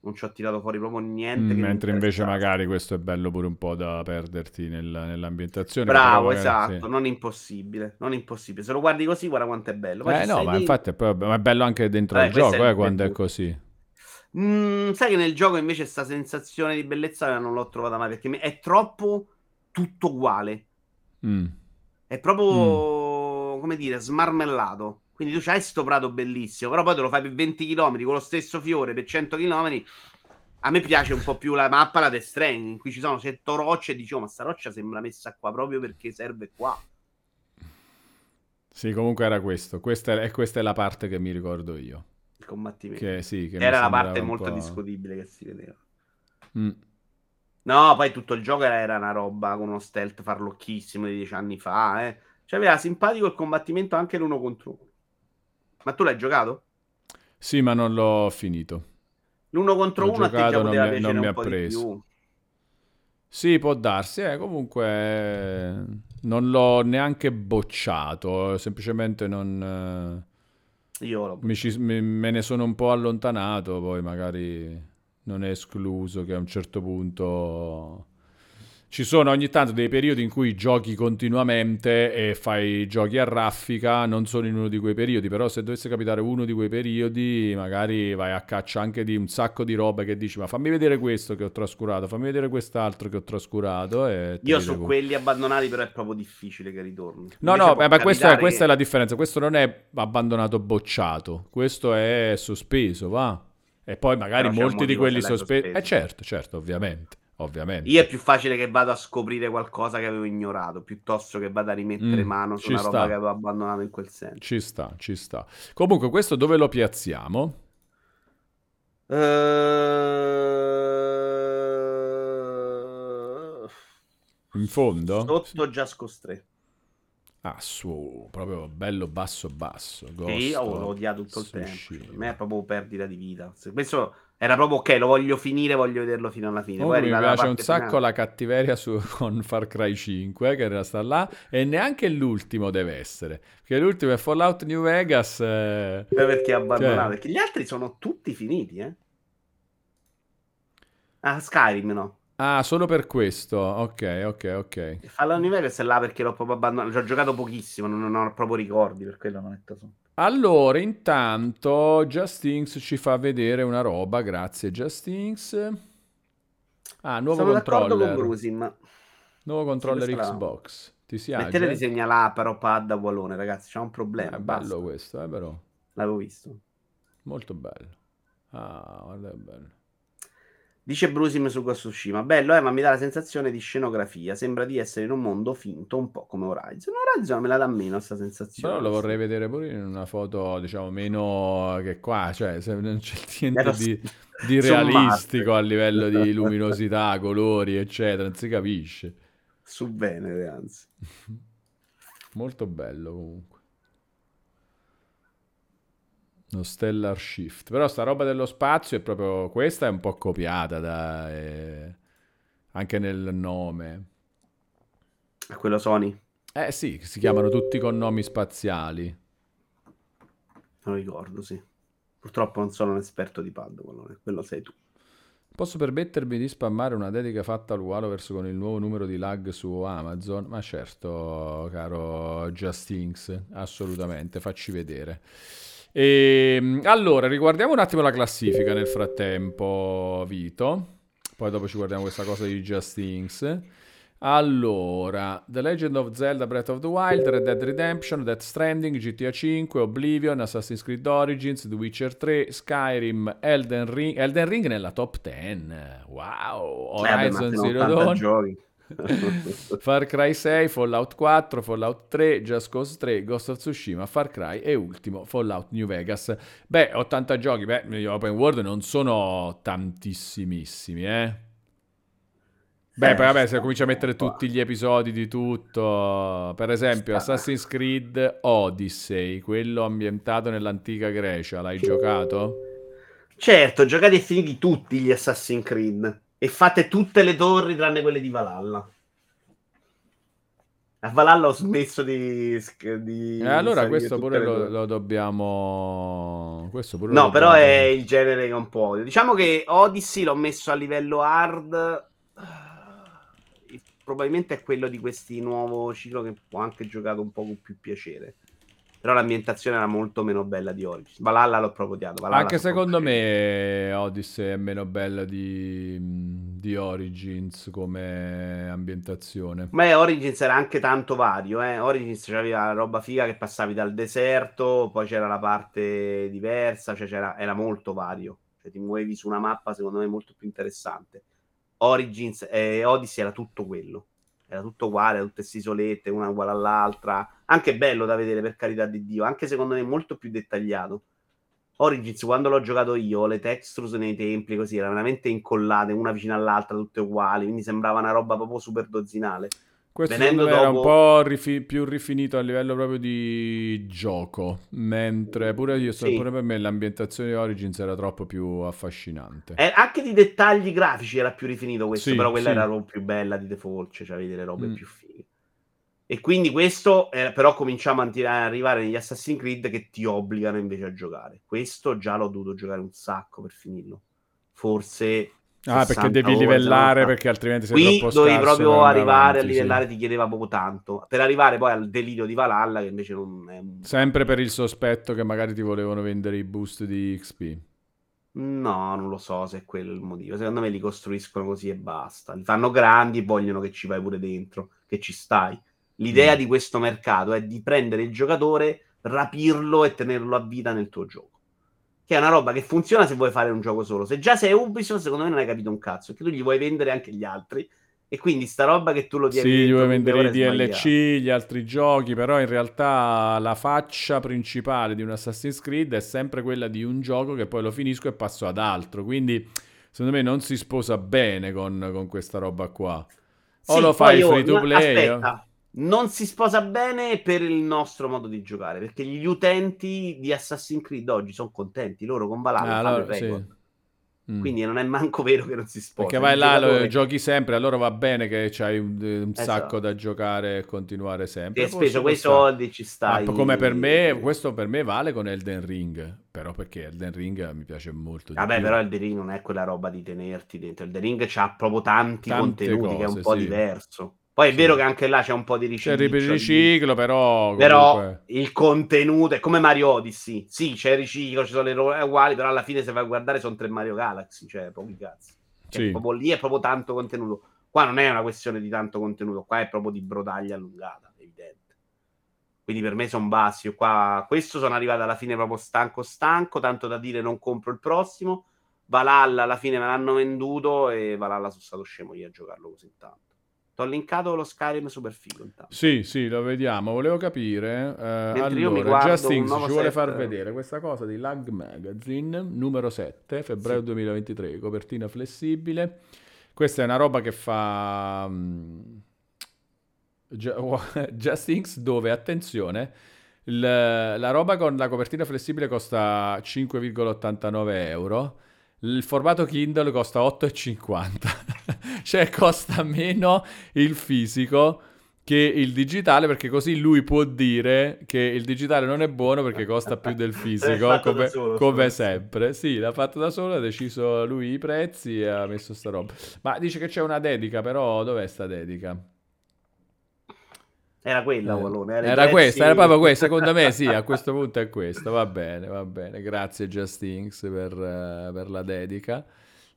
Non ci ho tirato fuori proprio niente. Mm, mentre invece magari questo è bello pure un po' da perderti nel- nell'ambientazione. Bravo, però magari- esatto, sì. non impossibile, non impossibile. Se lo guardi così, guarda quanto è bello. Poi Eh no, ma lì- infatti è, proprio- ma è bello anche dentro Eh, il gioco, eh, quando è così. Mm, sai che nel gioco invece sta sensazione di bellezza non l'ho trovata mai perché è troppo tutto uguale. Mm. È proprio, come dire, smarmellato. Quindi tu c'hai sto prato bellissimo, però poi te lo fai per 20 km con lo stesso fiore per 100 km. A me piace un po' più la mappa, la Death Stranding, in cui ci sono 100 rocce e dicevo, ma sta roccia sembra messa qua proprio perché serve qua. Sì, comunque era questo. Questa è, e questa è la parte che mi ricordo io. Il combattimento. Che, sì, che Era la parte molto discutibile che si vedeva. Mm. No, poi tutto il gioco era, era una roba con uno stealth farlocchissimo di dieci anni fa. Eh. Cioè, aveva simpatico il combattimento anche l'uno contro uno. Ma tu l'hai giocato? Sì, ma non l'ho finito. L'uno contro L'ho uno a te giocato, già non poteva mi- non piacere mi un ha po' di preso. più. Sì, può darsi, eh, comunque eh, non l'ho neanche bocciato, semplicemente non... Io ci- mi- me ne sono un po' allontanato, poi magari non è escluso che a un certo punto... Ci sono ogni tanto dei periodi in cui giochi continuamente e fai giochi a raffica, non sono in uno di quei periodi, però se dovesse capitare uno di quei periodi, magari vai a caccia anche di un sacco di robe che dici, ma fammi vedere questo che ho trascurato, fammi vedere quest'altro che ho trascurato. Io su quelli abbandonati, però è proprio difficile che ritorni. No, Invece no, eh, ma questa, capitare questa è che- la differenza. Questo non è abbandonato bocciato, questo è sospeso, va. E poi magari molti di quelli sospesi. Eh certo, certo, ovviamente. Ovviamente. Io è più facile che vado a scoprire qualcosa che avevo ignorato, piuttosto che vado a rimettere Mm, mano su una roba sta. che avevo abbandonato in quel senso. Ci sta, ci sta. Comunque, questo dove lo piazziamo? Eh, In fondo? Sotto Just 3. Ah, su, proprio bello basso basso. Sì, Ghost io of l'ho odiato tutto il Tsushima. tempo. Per me è proprio perdita di vita. Questo era proprio ok, lo voglio finire, voglio vederlo fino alla fine. Poi Comunque mi piace un sacco finale- la cattiveria su, [laughs] con Far Cry 5 che resta là e neanche l'ultimo deve essere perché l'ultimo è Fallout New Vegas eh, perché abbandonato. Cioè- Perché gli altri sono tutti finiti, eh. Ah, Skyrim no. ah solo per questo ok ok ok Fallout New Vegas è là perché l'ho proprio abbandonato. Ci ho giocato pochissimo, non, non ho proprio ricordi, per quello non metto su. Allora intanto Justinx ci fa vedere una roba grazie Justinx ah nuovo Sono d'accordo con controller Brusim. nuovo controller Xbox ti si Mettete agge? disegna là, però pad a Wallone, ragazzi. C'è un problema. è bello questo eh però L'avevo visto. molto bello ah guarda che bello Dice Brusim su Ghost Tsushima. Bello, eh, ma mi dà la sensazione di scenografia. Sembra di essere in un mondo finto, un po' come Horizon. Horizon me la dà meno questa sensazione. Però lo vorrei vedere pure in una foto, diciamo, meno che qua, cioè se non c'è [laughs] niente Era di, di realistico a livello di [laughs] luminosità, colori, eccetera, non si capisce. Su Venere, anzi. [laughs] Molto bello comunque. Lo Stellar Shift. Però sta roba dello spazio è proprio... Questa è un po' copiata da... eh, anche nel nome. A quello Sony? Eh sì, si chiamano tutti con nomi spaziali. Non ricordo, sì. Purtroppo non sono un esperto di pad, Wallone. Quello sei tu. Posso permettermi di spammare una dedica fatta al Waloverse con il nuovo numero di lag su Amazon? Ma certo, caro Justinx, assolutamente, facci vedere. E, allora, riguardiamo un attimo la classifica nel frattempo, Vito. Poi dopo ci guardiamo questa cosa di Justinx. Allora, The Legend of Zelda Breath of the Wild, Red Dead Redemption, Death Stranding, GTA 5, Oblivion, Assassin's Creed Origins, The Witcher 3, Skyrim, Elden Ring, Elden Ring nella top 10. Wow! Eh, Horizon sono Zero 80 Dawn, giochi. Far Cry 6, Fallout 4, Fallout 3, Just Cause 3, Ghost of Tsushima, Far Cry e ultimo Fallout New Vegas. Beh, 80 giochi, beh, gli open world non sono tantissimissimi, eh. Beh, Eh, poi vabbè, se sta. cominci a mettere tutti gli episodi di tutto, per esempio sta. Assassin's Creed Odyssey, quello ambientato nell'antica Grecia, l'hai giocato? Certo, giocate e finiti tutti gli Assassin's Creed. E fate tutte le torri tranne quelle di Valhalla. A Valhalla ho smesso di... di E Eh, allora questo pure lo, lo dobbiamo... Questo pure No, lo però dobbiamo- è il genere che un po'. Diciamo che Odyssey l'ho messo a livello hard. Eh, Probabilmente è quello di questi nuovo ciclo che ho anche giocato un po' con più piacere. Però l'ambientazione era molto meno bella di Origins. Valhalla l'ho proprio odiato. Valhalla Anche secondo me Odyssey è meno bella di, di Origins come ambientazione. Ma Origins era anche tanto vario, eh. Origins c'aveva la roba figa che passavi dal deserto, poi c'era la parte diversa, cioè c'era, era molto vario. Cioè ti muovevi su una mappa, secondo me, molto più interessante. Origins e Odyssey era tutto quello. Era tutto uguale, tutte queste isolette, una uguale all'altra. Anche bello da vedere, per carità di Dio. Anche secondo me molto più dettagliato. Origins, quando l'ho giocato io, le textures nei templi così erano veramente incollate una vicino all'altra, tutte uguali. Quindi sembrava una roba proprio super dozzinale. Questo Venendo me era un dopo- po' rifi- più rifinito a livello proprio di gioco, mentre pure, io, Sì. pure per me l'ambientazione di Origins era troppo più affascinante. Eh, anche di dettagli grafici era più rifinito questo, Sì, però quella sì. era proprio più bella di default, cioè avevi delle robe Mm. più fighe. E quindi questo, eh, però cominciamo a arrivare negli Assassin's Creed che ti obbligano invece a giocare. Questo già l'ho dovuto giocare un sacco per finirlo. Forse... Ah, perché 60 devi livellare 70. perché altrimenti sei Qui troppo dovevi scarso proprio arrivare avanti, a sì. livellare, ti chiedeva proprio tanto. Per arrivare poi al delirio di Valhalla, che invece non è un... Sempre per il sospetto che magari ti volevano vendere i boost di XP. No, non lo so se è quello il motivo. Secondo me li costruiscono così e basta. Li fanno grandi e vogliono che ci vai pure dentro, che ci stai. L'idea Mm. di questo mercato è di prendere il giocatore, rapirlo e tenerlo a vita nel tuo gioco. Che è una roba che funziona se vuoi fare un gioco solo. Se già sei Ubisoft, secondo me non hai capito un cazzo, perché tu gli vuoi vendere anche gli altri. E quindi sta roba che tu lo Sì, tieni gli vuoi vendere i DLC, gli altri giochi, però in realtà la faccia principale di un Assassin's Creed è sempre quella di un gioco che poi lo finisco e passo ad altro. Quindi secondo me non si sposa bene con, con questa roba qua. O Sì, lo fai free to play. Aspetta, non si sposa bene per il nostro modo di giocare, perché gli utenti di Assassin's Creed oggi sono contenti, loro con Valhalla Ah, allora, sì. Mm. Quindi non è manco [laughs] vero che non si sposa. Perché vai là, lo giochi sempre, allora va bene che c'hai un, un Esatto. sacco da giocare e continuare Ti sempre. hai Forse speso quei stare. soldi, ci Ma stai. come per me, questo per me vale con Elden Ring, però perché Elden Ring mi piace molto Vabbè, più. però il The Ring non è quella roba di tenerti dentro. The Ring c'ha proprio tanti Tante contenuti, che è un cose, po' sì. diverso. Poi è Sì. vero che anche là c'è un po' di C'è il riciclo. riciclo, però Però comunque- il contenuto è come Mario Odyssey. Sì, c'è il riciclo, ci sono le robe uguali, però alla fine se vai a guardare sono tre Mario Galaxy, cioè pochi cazzi. Sì. proprio lì è proprio tanto contenuto. Qua non è una questione di tanto contenuto, qua è proprio di brodaglia allungata, evidente. Quindi per me sono bassi. Io Qua, questo sono arrivato alla fine proprio stanco stanco, tanto da dire non compro il prossimo. Valhalla alla fine me l'hanno venduto e Valhalla sono stato scemo io a giocarlo così tanto. Ti ho linkato lo Skyrim super figo intanto. Sì, sì, lo vediamo. Volevo capire. eh, allora, Justin ci vuole set- far vedere questa cosa di Lag Magazine, numero 7, febbraio Sì. 2023, copertina flessibile. Questa è una roba che fa mm, Ju- [laughs] Justins dove, attenzione, il- la roba con la copertina flessibile costa 5,89 euro. Il formato Kindle costa 8,50, cioè costa meno il fisico che il digitale perché così lui può dire che il digitale non è buono perché costa più del [laughs] fisico come, solo, come sempre sì l'ha fatto da solo ha deciso lui i prezzi e ha messo sta roba ma dice che c'è una dedica però dov'è sta dedica? Era quella, Eh, Wallone. Era, prezzi- questa, era proprio questa. Secondo me, sì, a questo punto è questa. Va bene, va bene. Grazie, Justins, per, eh, per la dedica.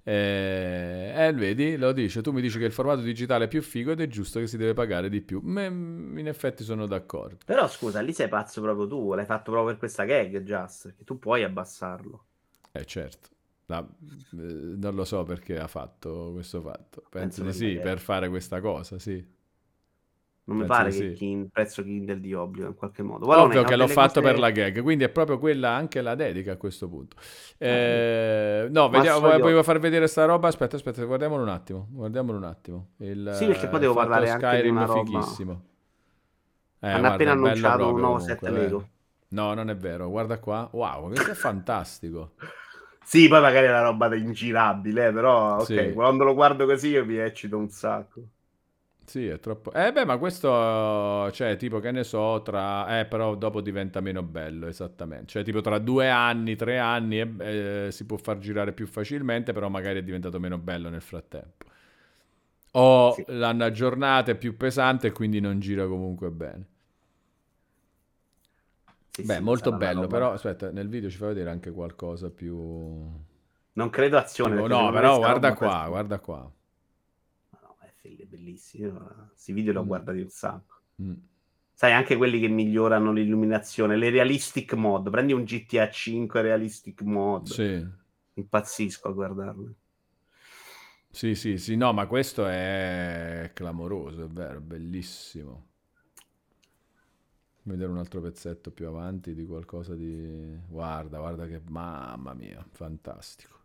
Eh, eh, vedi, lo dice. Tu mi dici che il formato digitale è più figo ed è giusto che si deve pagare di più. Me- in effetti sono d'accordo. Però scusa, lì sei pazzo proprio tu. L'hai fatto proprio per questa gag, Just. Perché tu puoi abbassarlo. Eh, certo. La- eh, non lo so perché ha fatto questo fatto. Penso Penso di sì, per fare questa cosa, sì. Non mi pare che sì. chi- il prezzo Kindle di obbligo in qualche modo. Wallone, Ovvio che l'ho fatto cose- per la gag, quindi è proprio quella anche la dedica a questo punto. Eh, no, Ma vediamo, volevo far vedere sta roba. Aspetta, aspetta, guardiamolo un attimo. Guardiamolo un attimo. Il, Sì, perché poi eh, devo parlare anche di Skyrim una roba. fighissimo. Eh, Hanno guarda, appena annunciato un proprio nuovo comunque, set eh. Lego. No, non è vero. Guarda qua. Wow, questo è fantastico. [laughs] Sì, poi magari è una roba da ingirabile, eh, però ok, Sì. quando lo guardo così io mi eccito un sacco. Sì, è troppo. Eh beh, ma questo, cioè, tipo, che ne so, tra... Eh, però dopo diventa meno bello, esattamente. Cioè, tipo, tra due anni, tre anni, eh, eh, si può far girare più facilmente, però magari è diventato meno bello nel frattempo. O Sì. l'hanno aggiornato, è più pesante e quindi non gira comunque bene. Sì, Beh, sì, molto bello, però, aspetta, nel video ci fa vedere anche qualcosa più... Non credo azione. Tipo, no, secondo me però sta guarda qua, guarda qua. Ma No, è figo, è bellissimo. Questi video li ho Mm. guardati un sacco. Mm. Sai, anche quelli che migliorano l'illuminazione, le realistic mod. Prendi un GTA 5 realistic mod. Sì. Impazzisco a guardarlo. Sì, sì, sì, no, ma questo è clamoroso, è vero, bellissimo. Vedere un altro pezzetto più avanti di qualcosa di... Guarda, guarda che... Mamma mia, fantastico.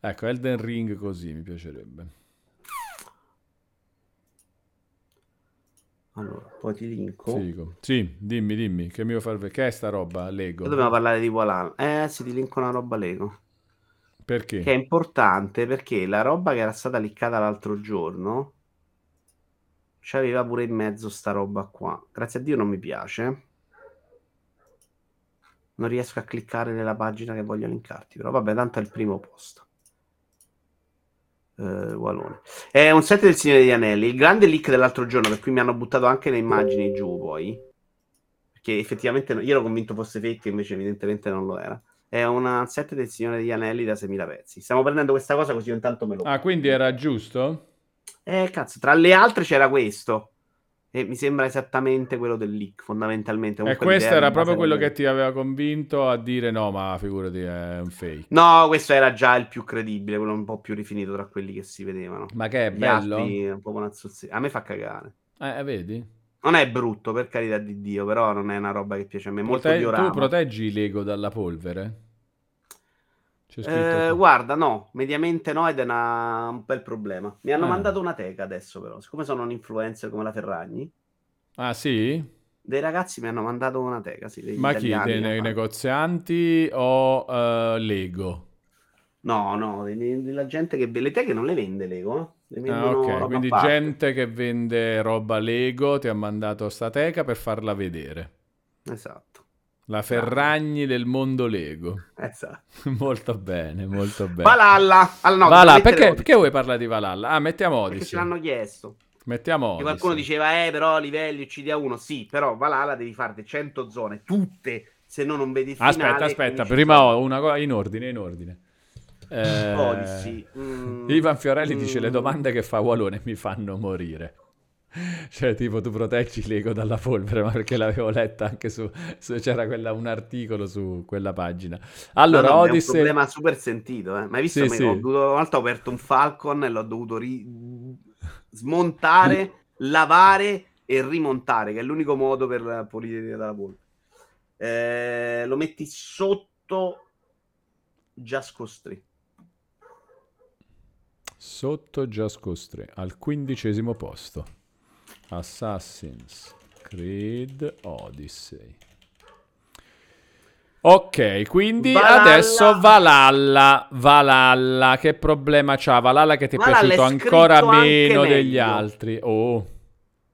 Ecco, Elden Ring così mi piacerebbe. Allora, poi ti linko. Figo. Sì, dimmi, dimmi, che mi devo far vedere? Che è sta roba? Lego. Dobbiamo parlare di Walan. Eh sì, ti linko una roba Lego. Perché? Che è importante perché la roba che era stata liccata l'altro giorno c'aveva pure in mezzo sta roba qua. Grazie a Dio non mi piace. Non riesco a cliccare nella pagina che voglio linkarti, però vabbè, tanto è il primo posto. Uh, Walone. È un set del Signore degli Anelli. Il grande leak dell'altro giorno, per cui mi hanno buttato anche le immagini giù poi. Perché effettivamente io ero convinto fosse fake, invece evidentemente non lo era. È un set del Signore degli Anelli da 6.000 pezzi. Stiamo prendendo questa cosa così intanto me lo... Ah, quindi era giusto? Eh, cazzo, tra le altre c'era questo. E mi sembra esattamente quello del leak, fondamentalmente. E questo era proprio quello che ti aveva convinto a dire no, ma figurati, è un fake. No, questo era già il più credibile, quello un po' più rifinito tra quelli che si vedevano. Ma che è Gli bello? un po' A me fa cagare. Eh, vedi? Non è brutto, per carità di Dio, però non è una roba che piace a me. Molto Prote- tu proteggi Lego dalla polvere? Eh, guarda, no, mediamente no ed è una... un bel problema. Mi hanno ah. mandato una teca adesso però, siccome sono un influencer come la Ferragni. Ah sì? Dei ragazzi mi hanno mandato una teca, sì. Ma chi? Dei ne- negozianti o uh, Lego? No, no, della gente che... Le teche non le vende Lego, eh? Ah, ok, quindi gente che vende roba Lego ti ha mandato sta teca per farla vedere. Esatto. La Ferragni del mondo Lego. Esatto. [laughs] molto bene, molto bene. Valhalla. Allora, no, Valhalla. Perché, perché, vuoi parlare di Valhalla? Ah, mettiamo Odyssey. Perché ce l'hanno chiesto. Mettiamo Odyssey. qualcuno diceva, eh, però livelli uccidi a uno. Sì, però Valhalla devi farti 100 zone, tutte, se no non vedi il finale. Aspetta, aspetta, prima ho una cosa in ordine, in ordine. Eh, Odyssey. Mm. Ivan Fiorelli mm. dice, le domande che fa Walone mi fanno morire. [laughs] Cioè, tipo, tu proteggi Lego dalla polvere, ma perché l'avevo letta anche su, su c'era quella, un articolo su quella pagina. Allora, no, no, Odyssey... È un problema super sentito, eh. Ma hai visto? Sì, sì. Ho dovuto, una volta ho aperto un Falcon e l'ho dovuto ri... smontare, [laughs] lavare e rimontare, che è l'unico modo per pulire dalla polvere. Eh, lo metti sotto Just Cause 3. Sotto Just Cause 3, al quindicesimo posto. Assassin's Creed Odyssey. Ok, quindi Valhalla. adesso Valhalla, Valhalla, che problema c'ha? Valhalla che ti è Valhalla piaciuto è ancora meno degli altri. Oh.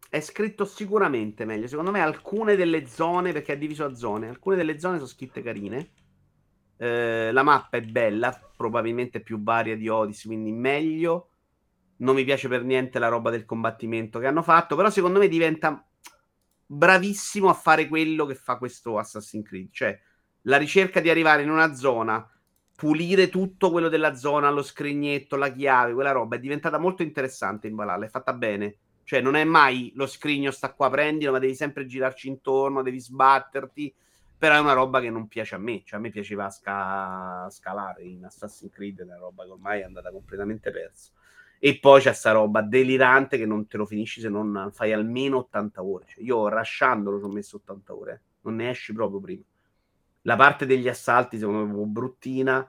È scritto sicuramente meglio. Secondo me alcune delle zone, perché è diviso a zone, alcune delle zone sono scritte carine. Eh, la mappa è bella, probabilmente più varia di Odyssey, quindi meglio non mi piace per niente la roba del combattimento che hanno fatto, però secondo me diventa bravissimo a fare quello che fa questo Assassin's Creed, cioè la ricerca di arrivare in una zona, pulire tutto quello della zona, lo scrignetto, la chiave, quella roba è diventata molto interessante in Valhalla, è fatta bene. Cioè non è mai lo scrigno sta qua, prendilo, ma devi sempre girarci intorno, devi sbatterti. Però è una roba che non piace a me. Cioè, a me piaceva sca- scalare in Assassin's Creed, è una roba che ormai è andata completamente persa. E poi c'è sta roba delirante che non te lo finisci se non fai almeno 80 ore. Cioè, io rasciandolo ci ho messo 80 ore, eh. non ne esci proprio prima. La parte degli assalti, secondo me, è bruttina.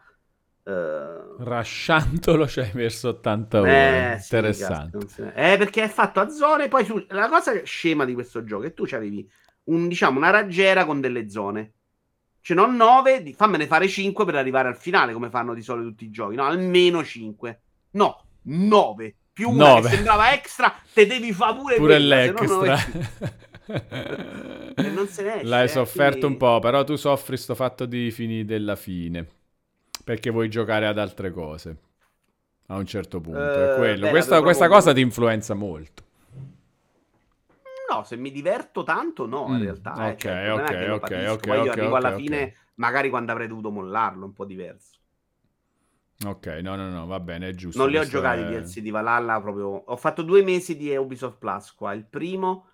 Uh... Rasciandolo ci hai messo 80 ore. Eh, Interessante. Sì, eh, perché è fatto a zone. Poi su... la cosa scema di questo gioco è che tu avevi un, diciamo, una raggiera con delle zone. Cioè, non 9, fammene fare 5 per arrivare al finale, come fanno di solito tutti i giochi. No, almeno 5. No, 9 più 9 sembrava extra, te devi fare pure, pure l'extra. [laughs] e non se ne esce, L'hai eh, sofferto quindi... un po', però tu soffri sto fatto di fini della fine. Perché vuoi giocare ad altre cose. A un certo punto. Uh, è quello. Beh, questa, questa cosa ti influenza molto. No, se mi diverto tanto, no, in mm, realtà. Ok, eh. cioè, ok, ok, ok. ok, Poi io arrivo okay, alla okay. fine, magari quando avrei dovuto mollarlo, un po' diverso. Ok, no, no, no, va bene, è giusto. Non li ho giocati è... DLC di Valhalla proprio. Ho fatto due mesi di Ubisoft Plus qua. Il primo,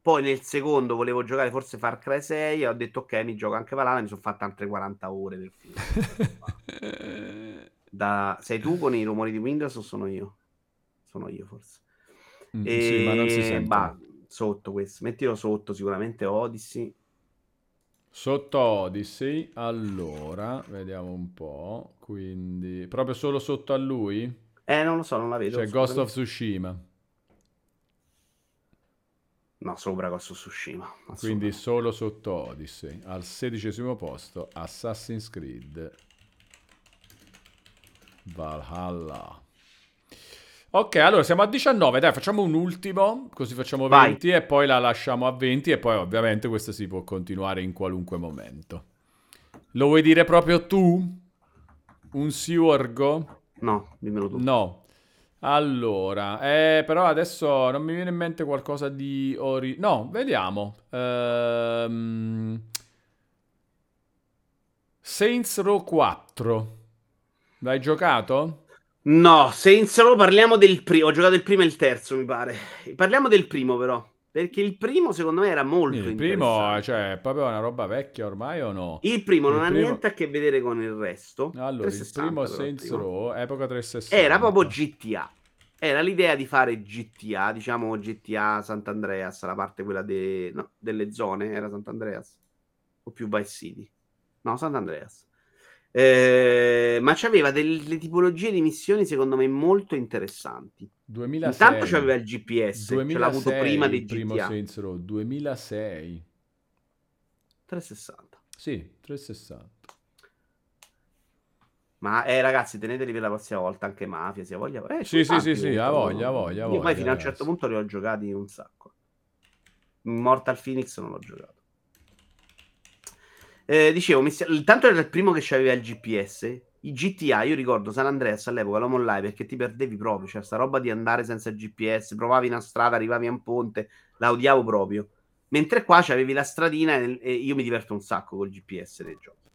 poi nel secondo volevo giocare forse Far Cry 6 e ho detto ok, mi gioco anche Valhalla, mi sono fatto altre 40 ore del film. [laughs] Da... Sei tu con i rumori di Windows o sono io? Sono io forse. Mm, E... Sì, ma non si sente. Bah, sotto questo. Mettilo sotto sicuramente Odyssey. Sotto Odyssey, allora, vediamo un po'. Quindi, proprio solo sotto a lui? Eh, non lo so, non la vedo. C'è Ghost of. Tsushima. No, sopra Ghost of Tsushima. Quindi solo sotto Odyssey. Al sedicesimo posto Assassin's Creed Valhalla. Ok, allora siamo a 19. Dai, facciamo un ultimo, così facciamo Vai. 20 e poi la lasciamo a 20 e poi ovviamente questo si può continuare in qualunque momento. Lo vuoi dire proprio tu? Un Siorgo? No, dimmelo tu. No. Allora, eh, però adesso non mi viene in mente qualcosa di... Ori... No, vediamo. Ehm, Saints Row 4. L'hai giocato? No, Saints Row parliamo del primo. Ho giocato il primo e il terzo, mi pare. Parliamo del primo, però. Perché il primo, secondo me, era molto Il primo, cioè, è proprio una roba vecchia ormai o no? Il primo non il ha primo- niente a che vedere con il resto. Allora, il 360 primo però, il Saints primo. Row, epoca 360. Era proprio GTA. Era l'idea di fare GTA, diciamo GTA Sant'Andreas, la parte quella de- no, delle zone, era Sant'Andreas? O più Vice City? No, Sant'Andreas. Eh, ma c'aveva delle tipologie di missioni secondo me molto interessanti. 2006. Intanto c'aveva il GPS, ce l'ha avuto 2006 prima primo GTA. Saints Row, 2006. 360. Sì, 360. Ma eh, ragazzi, teneteli per la prossima volta anche Mafia, se ha voglia. Eh, Sì, sì, sì, sì, ha no? voglia, ha voglia, ha Io poi voglia, fino a un certo ragazzi. punto li ho giocati un sacco. Mortal Phoenix non l'ho giocato. Eh, dicevo, mi sia- tanto era il primo che c'aveva il GPS. I GTA, io ricordo San Andreas all'epoca lo mollai perché ti perdevi proprio. C'era sta roba di andare senza GPS, provavi una strada, arrivavi a un ponte, la odiavo proprio. Mentre qua c'avevi la stradina e, io mi diverto un sacco col GPS nei giochi.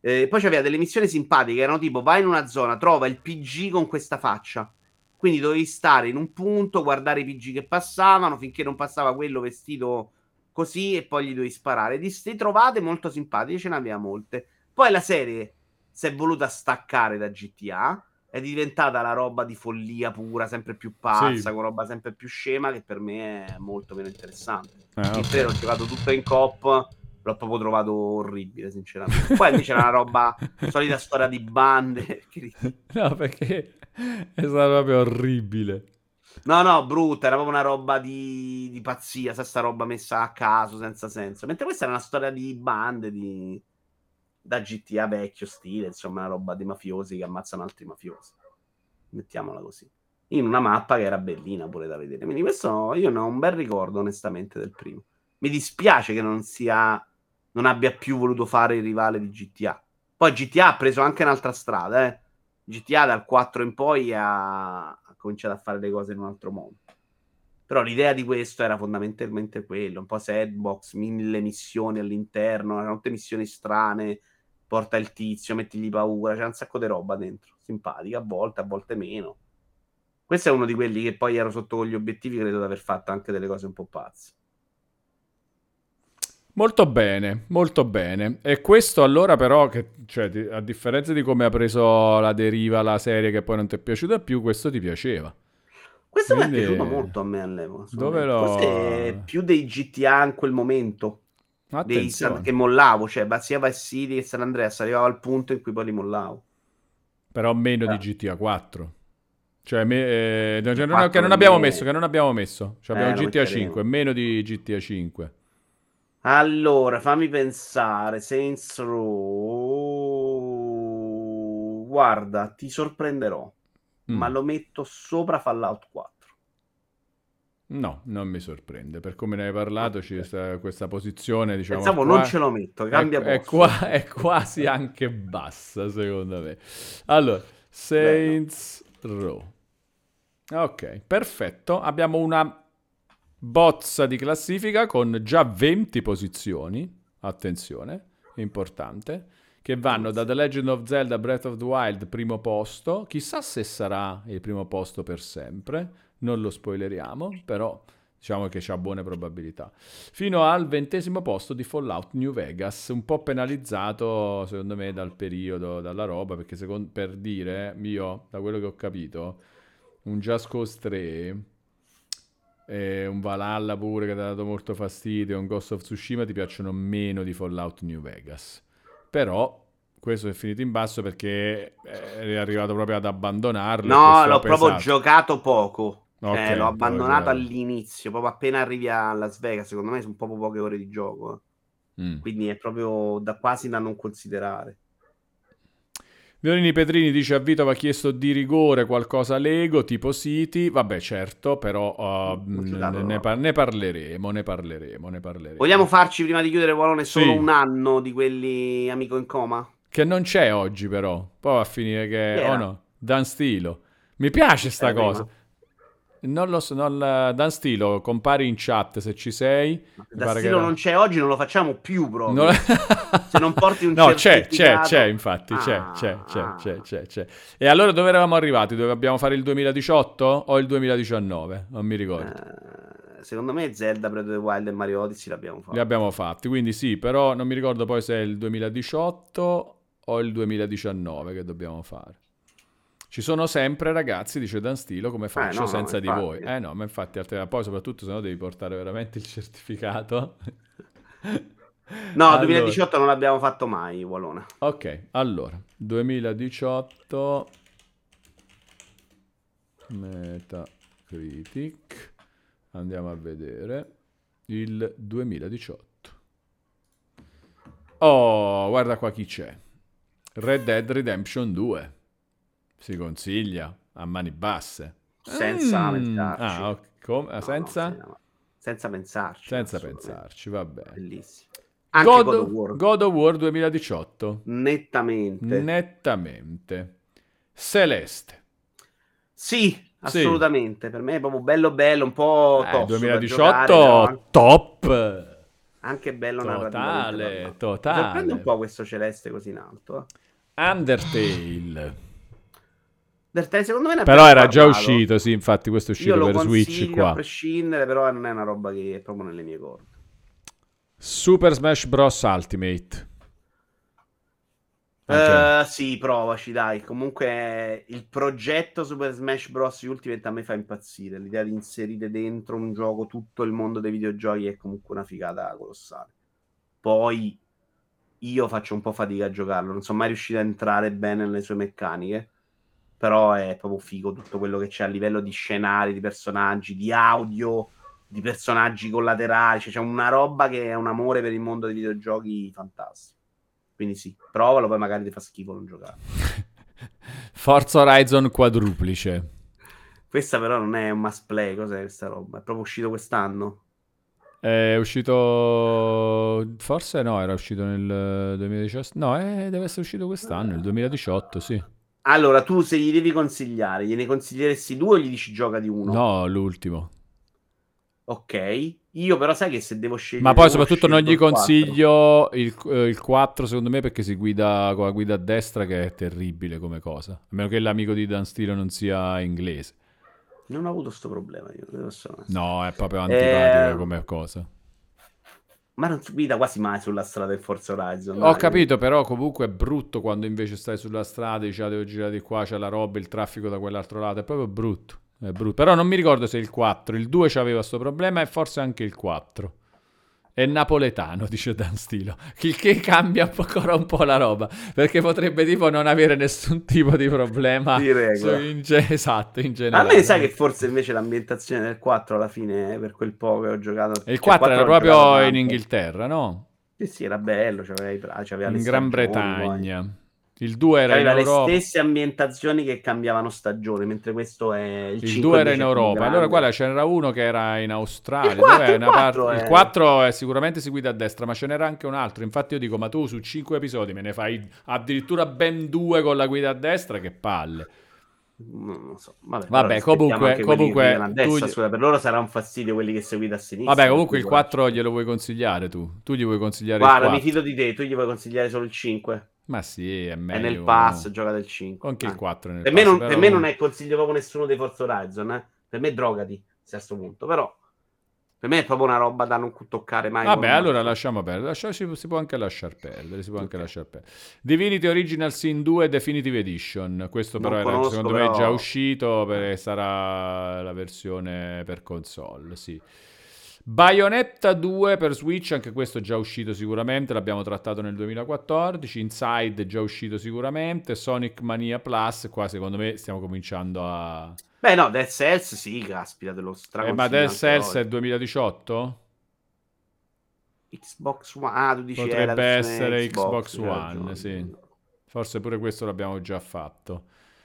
Eh, poi c'aveva delle missioni simpatiche, erano tipo vai in una zona, trova il PG con questa faccia. Quindi dovevi stare in un punto, guardare i PG che passavano finché non passava quello vestito così e poi gli dovevi sparare. Di ste trovate molto simpatiche, ce n'aveva molte. Poi la serie si è voluta staccare da GTA, è diventata la roba di follia pura, sempre più pazza, Sì. con roba sempre più scema, che per me è molto meno interessante. Ah, Il ok. 3 ho giocato tutto in coop, l'ho proprio trovato orribile, sinceramente. Poi invece era una roba, [laughs] solita storia di bande. No, perché è stato proprio orribile. No, no, brutta, era proprio una roba di, di pazzia, sa sta roba messa a caso, senza senso. Mentre questa era una storia di bande, di... da GTA vecchio stile, insomma, una roba di mafiosi che ammazzano altri mafiosi. Mettiamola così. In una mappa che era bellina pure da vedere. Quindi questo io ne ho un bel ricordo, onestamente, del primo. Mi dispiace che non sia... non abbia più voluto fare il rivale di GTA. Poi GTA ha preso anche un'altra strada, eh. GTA dal 4 in poi ha cominciato a fare le cose in un altro modo. Però l'idea di questo era fondamentalmente quello, un po' sandbox, mille missioni all'interno, erano tutte missioni strane, porta il tizio, mettigli paura, c'era un sacco di roba dentro, simpatica, a volte, a volte meno. Questo è uno di quelli che poi ero sotto con gli obiettivi, credo di aver fatto anche delle cose un po' pazze. Molto bene, molto bene. E questo allora però, che, cioè, a differenza di come ha preso la deriva la serie che poi non ti è piaciuta più, questo ti piaceva. Questo Quindi- mi è piaciuto molto a me all'epoca. Dove lo- Forse più dei GTA in quel momento. Attenzione. che mollavo, cioè sia Vice City che San Andreas arrivavo al punto in cui poi li mollavo. Però meno Eh. di GTA 4. Cioè, me- eh, cioè, non- 4 che non abbiamo me- messo, che non abbiamo messo. Cioè, Eh, abbiamo lo GTA metteremo. 5, meno di GTA 5. Allora, fammi pensare, Saints Row. Guarda, ti sorprenderò, Mm. ma lo metto sopra Fallout 4. No, non mi sorprende. Per come ne hai parlato, ci Ok. sta questa posizione, diciamo, Pensavo qua- non ce lo metto, cambia è, è qua- è quasi anche bassa, secondo me. Allora, Saints Row. Ok, perfetto. Abbiamo una bozza di classifica con già 20 posizioni. Attenzione, importante. Che vanno da The Legend of Zelda Breath of the Wild, primo posto. Chissà se sarà il primo posto per sempre. Non lo spoileriamo, però Diciamo che c'ha buone probabilità. Fino al ventesimo posto di Fallout New Vegas, un po' penalizzato secondo me dal periodo, dalla roba, perché secondo, per dire, io, da quello che ho capito, un Just Cause 3 e un Valhalla pure che ti ha dato molto fastidio, un Ghost of Tsushima ti piacciono meno di Fallout New Vegas. Però questo è finito in basso perché è arrivato proprio ad abbandonarlo. No, l'ho proprio giocato poco. Cioè, Ok, l'ho abbandonato all'inizio, proprio appena arrivi a Las Vegas. Secondo me sono proprio poche ore di gioco. eh. Mm. Quindi è proprio da quasi da non considerare. Violini Petrini dice a Vito va chiesto di rigore qualcosa Lego tipo City. Vabbè, certo, però uh, ne, ne par- ne parleremo, ne parleremo, ne parleremo. Vogliamo farci prima di chiudere Valone solo Sì. un anno di quelli amico in coma? Che non c'è oggi però. Poi va a finire che... Era? Oh no, Dan Stilo. Mi piace sta Era cosa. prima. Non lo so, non, Dan Stilo, compari in chat se ci sei. Mi Da pare che stilo era- non c'è oggi, non lo facciamo più proprio. Non- [laughs] Se non porti un No, c'è, c'è, c'è, infatti, c'è, Ah, c'è, c'è, ah. c'è, c'è, c'è. E allora dove eravamo arrivati? Dovevamo fare il 2018 o il 2019? Non mi ricordo. Eh, secondo me Zelda, Breath of the Wild e Mario Odyssey l'abbiamo fatto. Li abbiamo fatti, quindi sì, però non mi ricordo poi se è il 2018 o il 2019 che dobbiamo fare. Ci sono sempre ragazzi, dice Dan Stilo, come faccio no, no, senza di infatti. voi? Eh no, ma infatti, poi soprattutto se no devi portare veramente il certificato. No, Allora. 2018 non l'abbiamo fatto mai, Walona. Ok, allora, 2018 Metacritic andiamo a vedere il 2018 Oh, guarda qua chi c'è Red Dead Redemption 2 si consiglia a mani basse Senza Mm, pensarci. ah, ok, come? Ah, No, senza? no, sì, no, senza pensarci. senza pensarci, va bene Bellissimo. Anche God, God, of War. God of War 2018 Nettamente. nettamente Celeste sì, assolutamente. Per me è proprio bello bello, un po' Eh, tosto da 2018 giocare, top anche bello totale, parlando. totale. Mi sorprende un po' questo celeste così in alto. eh. Undertale Del secondo me però era già parlato. uscito sì infatti questo è uscito per Switch consiglio a qua prescindere, però non è una roba che è proprio nelle mie corde. Super Smash Bros Ultimate Eh, sì, provaci, dai. Comunque il progetto Super Smash Bros. Ultimate a me fa impazzire. L'idea di inserire dentro un gioco tutto il mondo dei videogiochi è comunque una figata colossale. Poi io faccio un po' fatica a giocarlo, non sono mai riuscito a entrare bene nelle sue meccaniche. Però è proprio figo tutto quello che c'è a livello di scenari, di personaggi, di audio, di personaggi collaterali. Cioè, c'è una roba che è un amore per il mondo dei videogiochi fantastico. Quindi sì, provalo, poi magari ti fa schifo non giocare. [laughs] Forza Horizon quadruplice Questa però non è un must play, cos'è questa roba? È proprio uscito quest'anno? è uscito forse no era uscito nel 2017 no eh, deve essere uscito quest'anno il 2018 sì Allora, tu se gli devi consigliare, gliene consiglieresti due o gli dici gioca di uno? no l'ultimo Ok. Io però sai che se devo scegliere... Ma poi soprattutto non gli consiglio il, eh, il 4 secondo me perché si guida con la guida a destra che è terribile come cosa. A meno che l'amico di Dan Stilo non sia inglese. Non ho avuto sto problema io. No, è proprio antipatica Eh, come cosa. Ma non si guida quasi mai sulla strada del Forza Horizon. Ho dai. capito, però comunque è brutto quando invece stai sulla strada e dici "Ah, devo girare di qua, c'è la roba, il traffico da quell'altro lato. È proprio brutto. È brutto. Però non mi ricordo se il 4, il 2 c'aveva questo problema e forse anche il 4. È napoletano, dice Dan Stilo. Il che cambia ancora un po' la roba. Perché potrebbe tipo non avere nessun tipo di problema. Di regola. in ge- esatto, in A generale. me sai che forse invece l'ambientazione del 4 alla fine, eh, per quel po' che ho giocato... Il cioè, 4 era l'ho giocato proprio in. Inghilterra, no? Sì, sì, era bello, c'aveva, i pra- c'aveva In Gran Bretagna. Il 2 era in Europa. le stesse ambientazioni che cambiavano stagione, mentre questo è il, Il 5 2 era in Europa, allora guarda ce n'era uno che era in Australia. Il quattro, dov'è? il Una quattro parte- è- il 4 è sicuramente si guida a destra, ma ce n'era anche un altro. Infatti io dico, ma tu su 5 episodi me ne fai addirittura ben due con la guida a destra, che palle. Non lo so. Vabbè, Vabbè, comunque- comunque, guidano a destra, tu scusa, per loro sarà un fastidio quelli che seguite a sinistra. Vabbè, comunque il per cui, 4 glielo vuoi consigliare tu. Tu gli vuoi consigliare Guarda, mi 4. fido di te, tu gli vuoi consigliare solo il 5. Ma sì, è È meglio. nel pass, gioca del 5. Anche il Eh. 4 è nel Per, pass, me non, però- per me non è consiglio proprio nessuno dei Forza Horizon, eh. Per me drogati, se a sto punto, però Per me è proprio una roba da non toccare mai. Vabbè, allora lasciamo perdere. Lascia- si, si può anche lasciar perdere. Si può anche lasciar perdere. Divinity Original Sin 2 Definitive Edition. Questo Non però era, conosco, secondo me è già però- uscito perché sarà la versione per console. Sì. Bayonetta 2 per Switch, anche questo è già uscito sicuramente, l'abbiamo trattato nel 2014. Inside è già uscito sicuramente. Sonic Mania Plus, qua secondo me stiamo cominciando a... Beh, no, Dead Cells sì, caspita, te lo Eh, ma Dead Cells è oggi. 2018? Xbox One. Ah, tu dici la Potrebbe essere Xbox, c'hai One, sì. Forse pure questo l'abbiamo già fatto.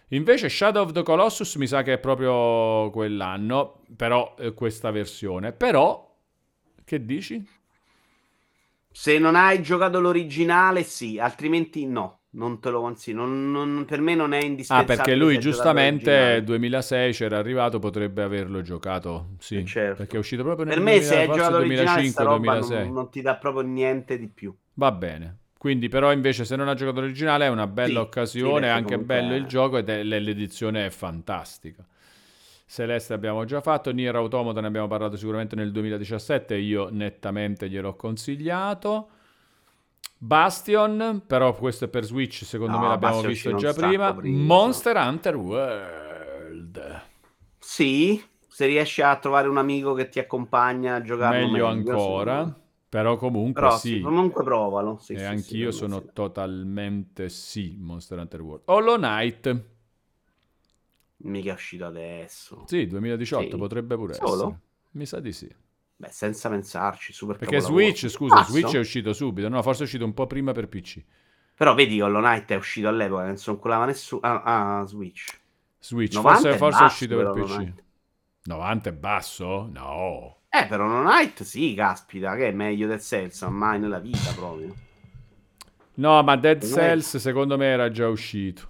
Invece Shadow of the Colossus mi sa che è proprio quell'anno, però eh, questa versione. Però, che dici? Se non hai giocato l'originale, sì, altrimenti no. Non te lo consiglio. Non- non- per me non è Ah, indispensabile. perché lui giustamente l'originale. 2006 c'era arrivato, potrebbe averlo giocato, sì. Eh, certo. Perché è uscito proprio nel Per me, 2000, se hai giocato l'originale, sta roba 2005-2006. non, non ti dà proprio niente di più. Va bene. Quindi, però, invece, se non ha giocato l'originale, è una bella Sì, occasione. sì, è anche comunque bello il gioco ed è- l'edizione è fantastica. Celeste abbiamo già fatto. Nier Automata ne abbiamo parlato sicuramente nel 2017. Io nettamente gliel'ho consigliato. Bastion, però questo è per Switch. Secondo No, me l'abbiamo Bastion visto già prima. prima. Monster Hunter World. Sì, se riesci a trovare un amico che ti accompagna a giocare Meglio ancora. Però comunque Però sì. comunque provalo. Sì, e sì, anch'io sì, sono totalmente sì. Monster Hunter World. Hollow Knight. Mica è uscito adesso. Sì, 2018 Sì. potrebbe pure Solo? essere. Mi sa di sì. Beh, senza pensarci, super Perché. Switch, scusa, Mazzo. Switch è uscito subito. No, forse è uscito un po' prima per PC. Però vedi, Hollow Knight è uscito all'epoca, non si colava nessuno. Ah, ah, Switch. Switch, 90 forse, è forse è uscito per PC. Knight. 90 è basso? No. Eh, però Hollow Knight, sì, caspita, che è meglio del Cells, mai nella vita proprio. No, ma Dead Cells secondo me era già uscito.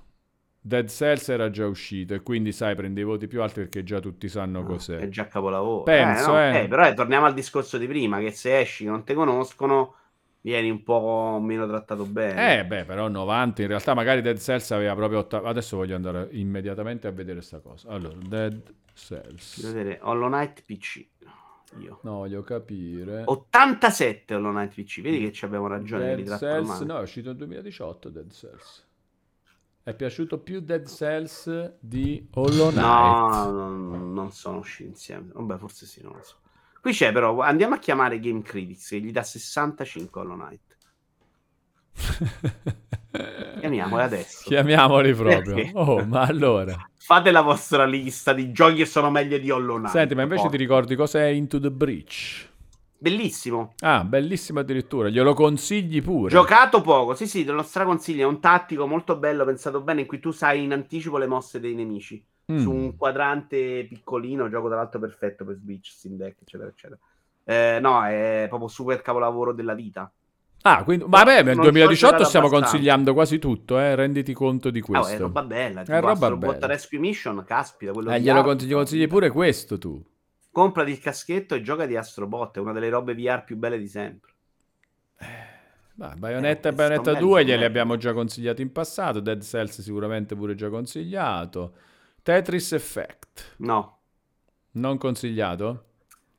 Dead Cells era già uscito e quindi sai, prendi i voti più alti perché già tutti sanno Ah, cos'è. È già capolavoro. Penso, eh, no, eh. ok, però eh, torniamo al discorso di prima, che se esci che non ti conoscono, vieni un po' meno trattato bene. Eh, beh, però 90 in realtà magari Dead Cells aveva proprio otta- Adesso voglio andare immediatamente a vedere sta cosa. Allora, Dead Cells. Voglio vedere, Hollow Knight PC. Io. No, voglio capire. 87 Hollow Knight PC, vedi che ci abbiamo ragione, Dead Cells, no, è uscito nel 2018 Dead Cells. È piaciuto più Dead Cells di Hollow Knight. No, non, non sono usciti insieme. Vabbè, forse sì, non lo so. Qui c'è però, andiamo a chiamare Game Critics, che gli dà 65 Hollow Knight. [laughs] Chiamiamoli adesso. Chiamiamoli proprio. Perché? Oh, ma allora. Fate la vostra lista di giochi che sono meglio di Hollow Knight. Senti, ma invece ti Porca. ricordi cos'è Into the Breach? Bellissimo. Ah, bellissimo addirittura. Glielo consigli pure. Giocato poco, sì, sì, te lo straconsiglio. È un tattico molto bello, pensato bene, in cui tu sai in anticipo le mosse dei nemici. Mm. Su un quadrante piccolino, gioco tra l'altro perfetto per Switch, Steam Deck, eccetera, eccetera. Eh, no, è proprio super capolavoro della vita. Ah, quindi, vabbè, nel Non ci ho 2018 giocato stiamo abbastanza. consigliando quasi tutto, eh? renditi conto di Ah, questo. è roba bella. Tipo È roba bella. Rescue Mission, caspita, quello Eh, glielo consigli pure questo tu. Comprati il caschetto e gioca di Astrobot, è una delle robe VR più belle di sempre. Ma Bayonetta Eh, e Bayonetta sto meglio, 2 sto glieli meglio. abbiamo già consigliati in passato, Dead Cells sicuramente pure già consigliato. Tetris Effect, No, non consigliato?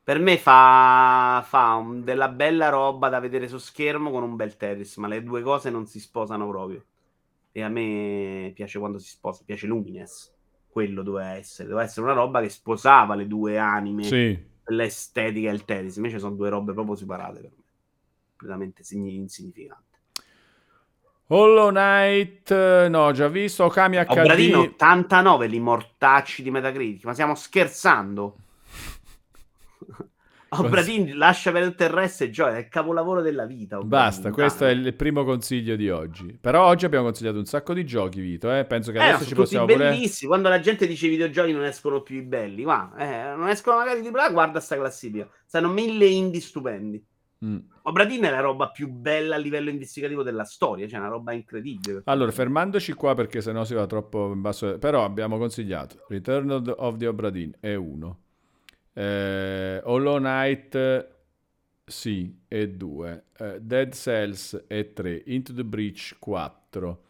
per me fa, fa un- della bella roba da vedere su schermo con un bel Tetris, ma le due cose non si sposano proprio. E a me piace quando si sposa, piace Lumines. Quello doveva essere, doveva essere una roba che sposava le due anime, Sì. l'estetica e il Tetris. Invece sono due robe proprio separate per me, completamente signi- insignificanti. Hollow Knight, eh, no, già visto. Okami Obradino HD. 89 li mortacci di Metacritic, ma stiamo scherzando? [laughs] Obradin lascia per il resto e gioia, è il capolavoro della vita. Obradin, Basta, questo è il primo consiglio di oggi. Però oggi abbiamo consigliato un sacco di giochi, Vito. Eh? Penso che Eh, adesso ci possiamo pure. bellissimi. Quando la gente dice i videogiochi non escono più i belli, ma eh, non escono magari di là, guarda sta classifica. Stanno mille indie stupendi. Mm. Obradin è la roba più bella a livello investigativo della storia, cioè una roba incredibile. Allora, fermandoci qua perché sennò si va troppo in basso. Però abbiamo consigliato Return of the, of the Obra Dinn è uno. Eh, Hollow Knight sì, è 2. Dead Cells è 3. Into the Breach 4.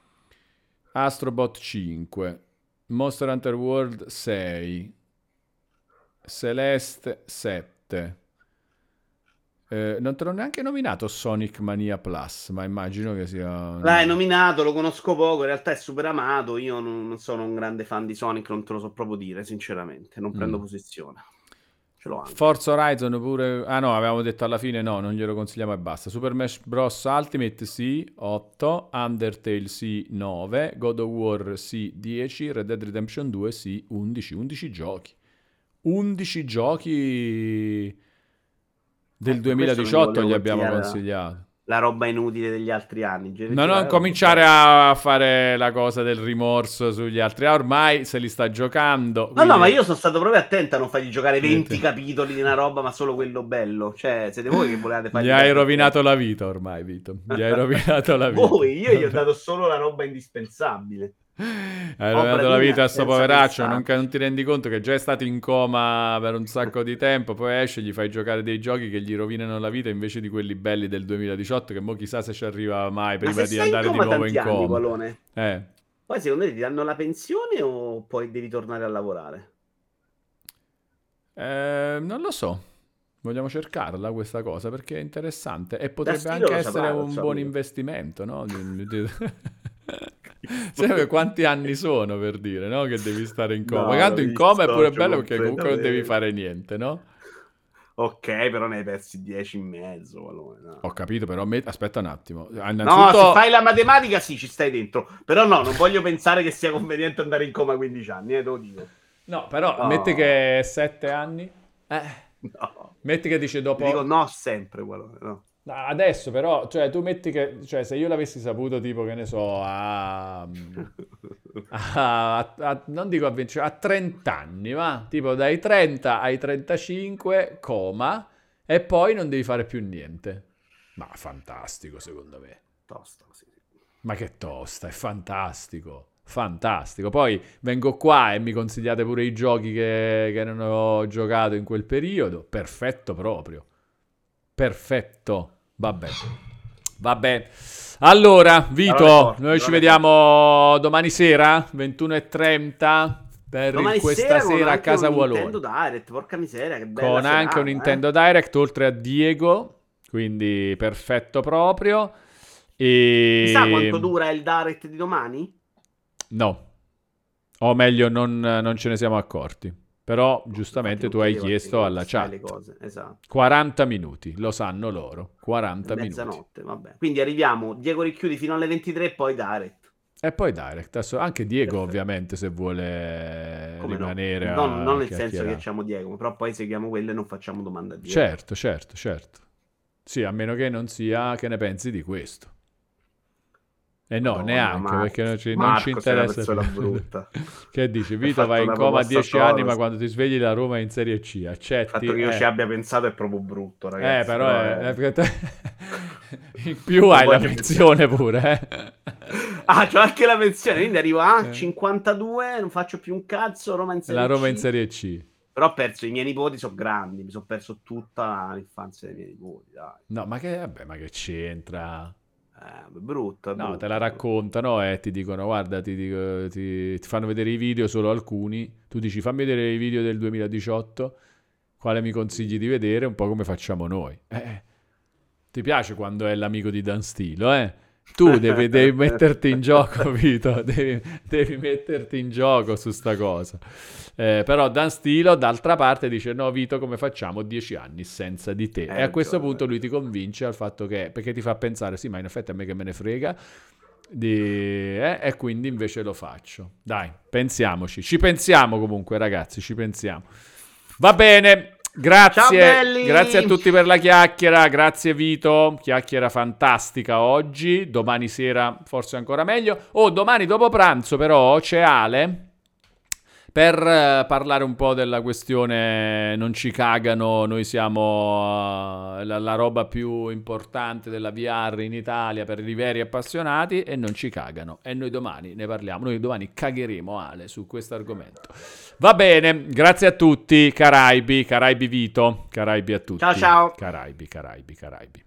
Astrobot 5. Monster Hunter World 6. Celeste 7. Eh, non te l'ho neanche nominato Sonic Mania Plus, ma immagino che sia... L'hai nominato, lo conosco poco, in realtà è super amato, io non, non sono un grande fan di Sonic, non te lo so proprio dire, sinceramente, non prendo Mm. posizione. Ce l'ho anche. Forza Horizon pure... Ah no, avevamo detto alla fine no, non glielo consigliamo e basta. Super Smash Bros. Ultimate sì, 8. Undertale sì, 9. God of War sì, 10. Red Dead Redemption 2 sì, 11. 11 giochi. 11 giochi del Eh, non 2018 gli abbiamo consigliato. La roba inutile degli altri anni. No, non cominciare a fare la cosa del rimorso sugli altri. Ah, ormai se li sta giocando. No, no, quindi- ma io sono stato proprio attento a non fargli giocare 20 Niente. capitoli di una roba, ma solo quello bello. Cioè, siete voi che volevate fargli Gli hai rovinato la vita ormai, Vito. Gli hai rovinato la [laughs] vita. Voi, io gli ho dato solo la roba indispensabile. Hai rovinato la vita a sto poveraccio, non, non ti rendi conto che già è stato in coma per un sacco di tempo, poi esce e gli fai giocare dei giochi che gli rovinano la vita invece di quelli belli del 2018, che mo chissà se ci arriva mai Ma prima di andare di nuovo in anni, coma. Gualone, Eh. poi secondo te ti danno la pensione o poi devi tornare a lavorare? Eh, non lo so. Vogliamo cercarla questa cosa perché è interessante e potrebbe anche essere un buon io. investimento, no? [laughs] [laughs] Sai quanti anni sono per dire, no? Che devi stare in coma. No, Tanto in coma è pure bello perché comunque non devi fare niente, no? Ok, però ne hai persi 10 in mezzo. Gualone, no. Ho capito, però me- aspetta un attimo. No, Innanzitutto, se fai la matematica sì, ci stai dentro. Però no, non voglio pensare che sia conveniente andare in coma a 15 anni, eh, te lo dico. no, però No. metti che 7 anni. Eh, No. metti che dice Ti dopo dico no sempre, Gualone, no. Adesso però, cioè tu metti che, cioè se io l'avessi saputo tipo che ne so, a, [laughs] a- a- non dico a 20, a 30 anni, ma tipo dai 30 ai 35, coma, e poi non devi fare più niente. Ma fantastico secondo me. Tosto, sì. Ma che tosta, è fantastico. Fantastico. Poi vengo qua e mi consigliate pure i giochi che, che non ho giocato in quel periodo. Perfetto proprio. Perfetto. Vabbè. Vabbè. Allora, Vito, forti, noi ci vediamo domani sera, 21.30, per Domani questa con sera a anche casa un Walone. Nintendo Direct, porca miseria, che bella Con anche serata, un eh. Nintendo Direct, oltre a Diego, quindi perfetto proprio. E... Chissà quanto dura il Direct di domani? No, o meglio, non, non ce ne siamo accorti. Però, giustamente, tu hai chiesto alla chat. cose, Esatto. 40 minuti, lo sanno loro. 40 minuti. Mezzanotte, vabbè. Quindi arriviamo, Diego richiudi fino alle 23 e poi Direct. E poi Direct. Adesso anche Diego, Perfetto. ovviamente, se vuole Come no? rimanere a Non, non nel senso che facciamo Diego, però poi seguiamo quello e non facciamo domanda a Diego. Certo, certo, certo. Sì, a meno che non sia che ne pensi di questo. E no, Madonna, neanche, Marco. perché non ci, non ci una interessa. persona brutta. [laughs] che dici, Vito vai in coma a proposta 10 anni, ma quando ti svegli la Roma è in Serie C, Il accetti? fatto che io Eh. ci abbia pensato è proprio brutto, Eh, ragazzi. però è, è- è [laughs] in più hai la pensione [laughs] pure, eh. Ah, c'ho anche la pensione, quindi arrivo a Eh. 52, non faccio più un cazzo, Roma in Serie La Roma C. in Serie C. Però ho perso, i miei nipoti sono grandi, mi sono perso tutta l'infanzia dei miei nipoti, dai. No, ma che, vabbè, ma che c'entra? Eh, brutto, è No, te la raccontano e ti dicono, guarda, ti, dico- ti- ti fanno vedere i video solo alcuni. Tu dici, fammi vedere i video del 2018, quale mi consigli di vedere, un po' come facciamo noi. Eh, ti piace quando è l'amico di Dan Stilo, eh? Tu devi, devi metterti in gioco, [laughs] Vito, devi, devi metterti in gioco su sta cosa. Eh, però Dan Stilo, d'altra parte, dice, no, Vito, come facciamo 10 anni senza di te? Hai e a questo ragione. punto lui ti convince al fatto che, perché ti fa pensare, sì, ma in effetti a me che me ne frega, di- eh, e quindi invece lo faccio. Dai, pensiamoci. Ci pensiamo comunque, ragazzi, ci pensiamo. Va bene. Grazie, grazie a tutti per la chiacchiera, grazie Vito, chiacchiera fantastica oggi, domani sera forse ancora meglio. Oh, domani dopo pranzo però c'è Ale per eh, parlare un po' della questione non ci cagano, noi siamo eh, la, la roba più importante della VR in Italia per i veri appassionati e non ci cagano. E noi domani ne parliamo, noi domani cagheremo Ale su questo argomento. Va bene, grazie a tutti, Caraibi, Caraibi Vito, Caraibi a tutti. Ciao, ciao. Caraibi, Caraibi, Caraibi.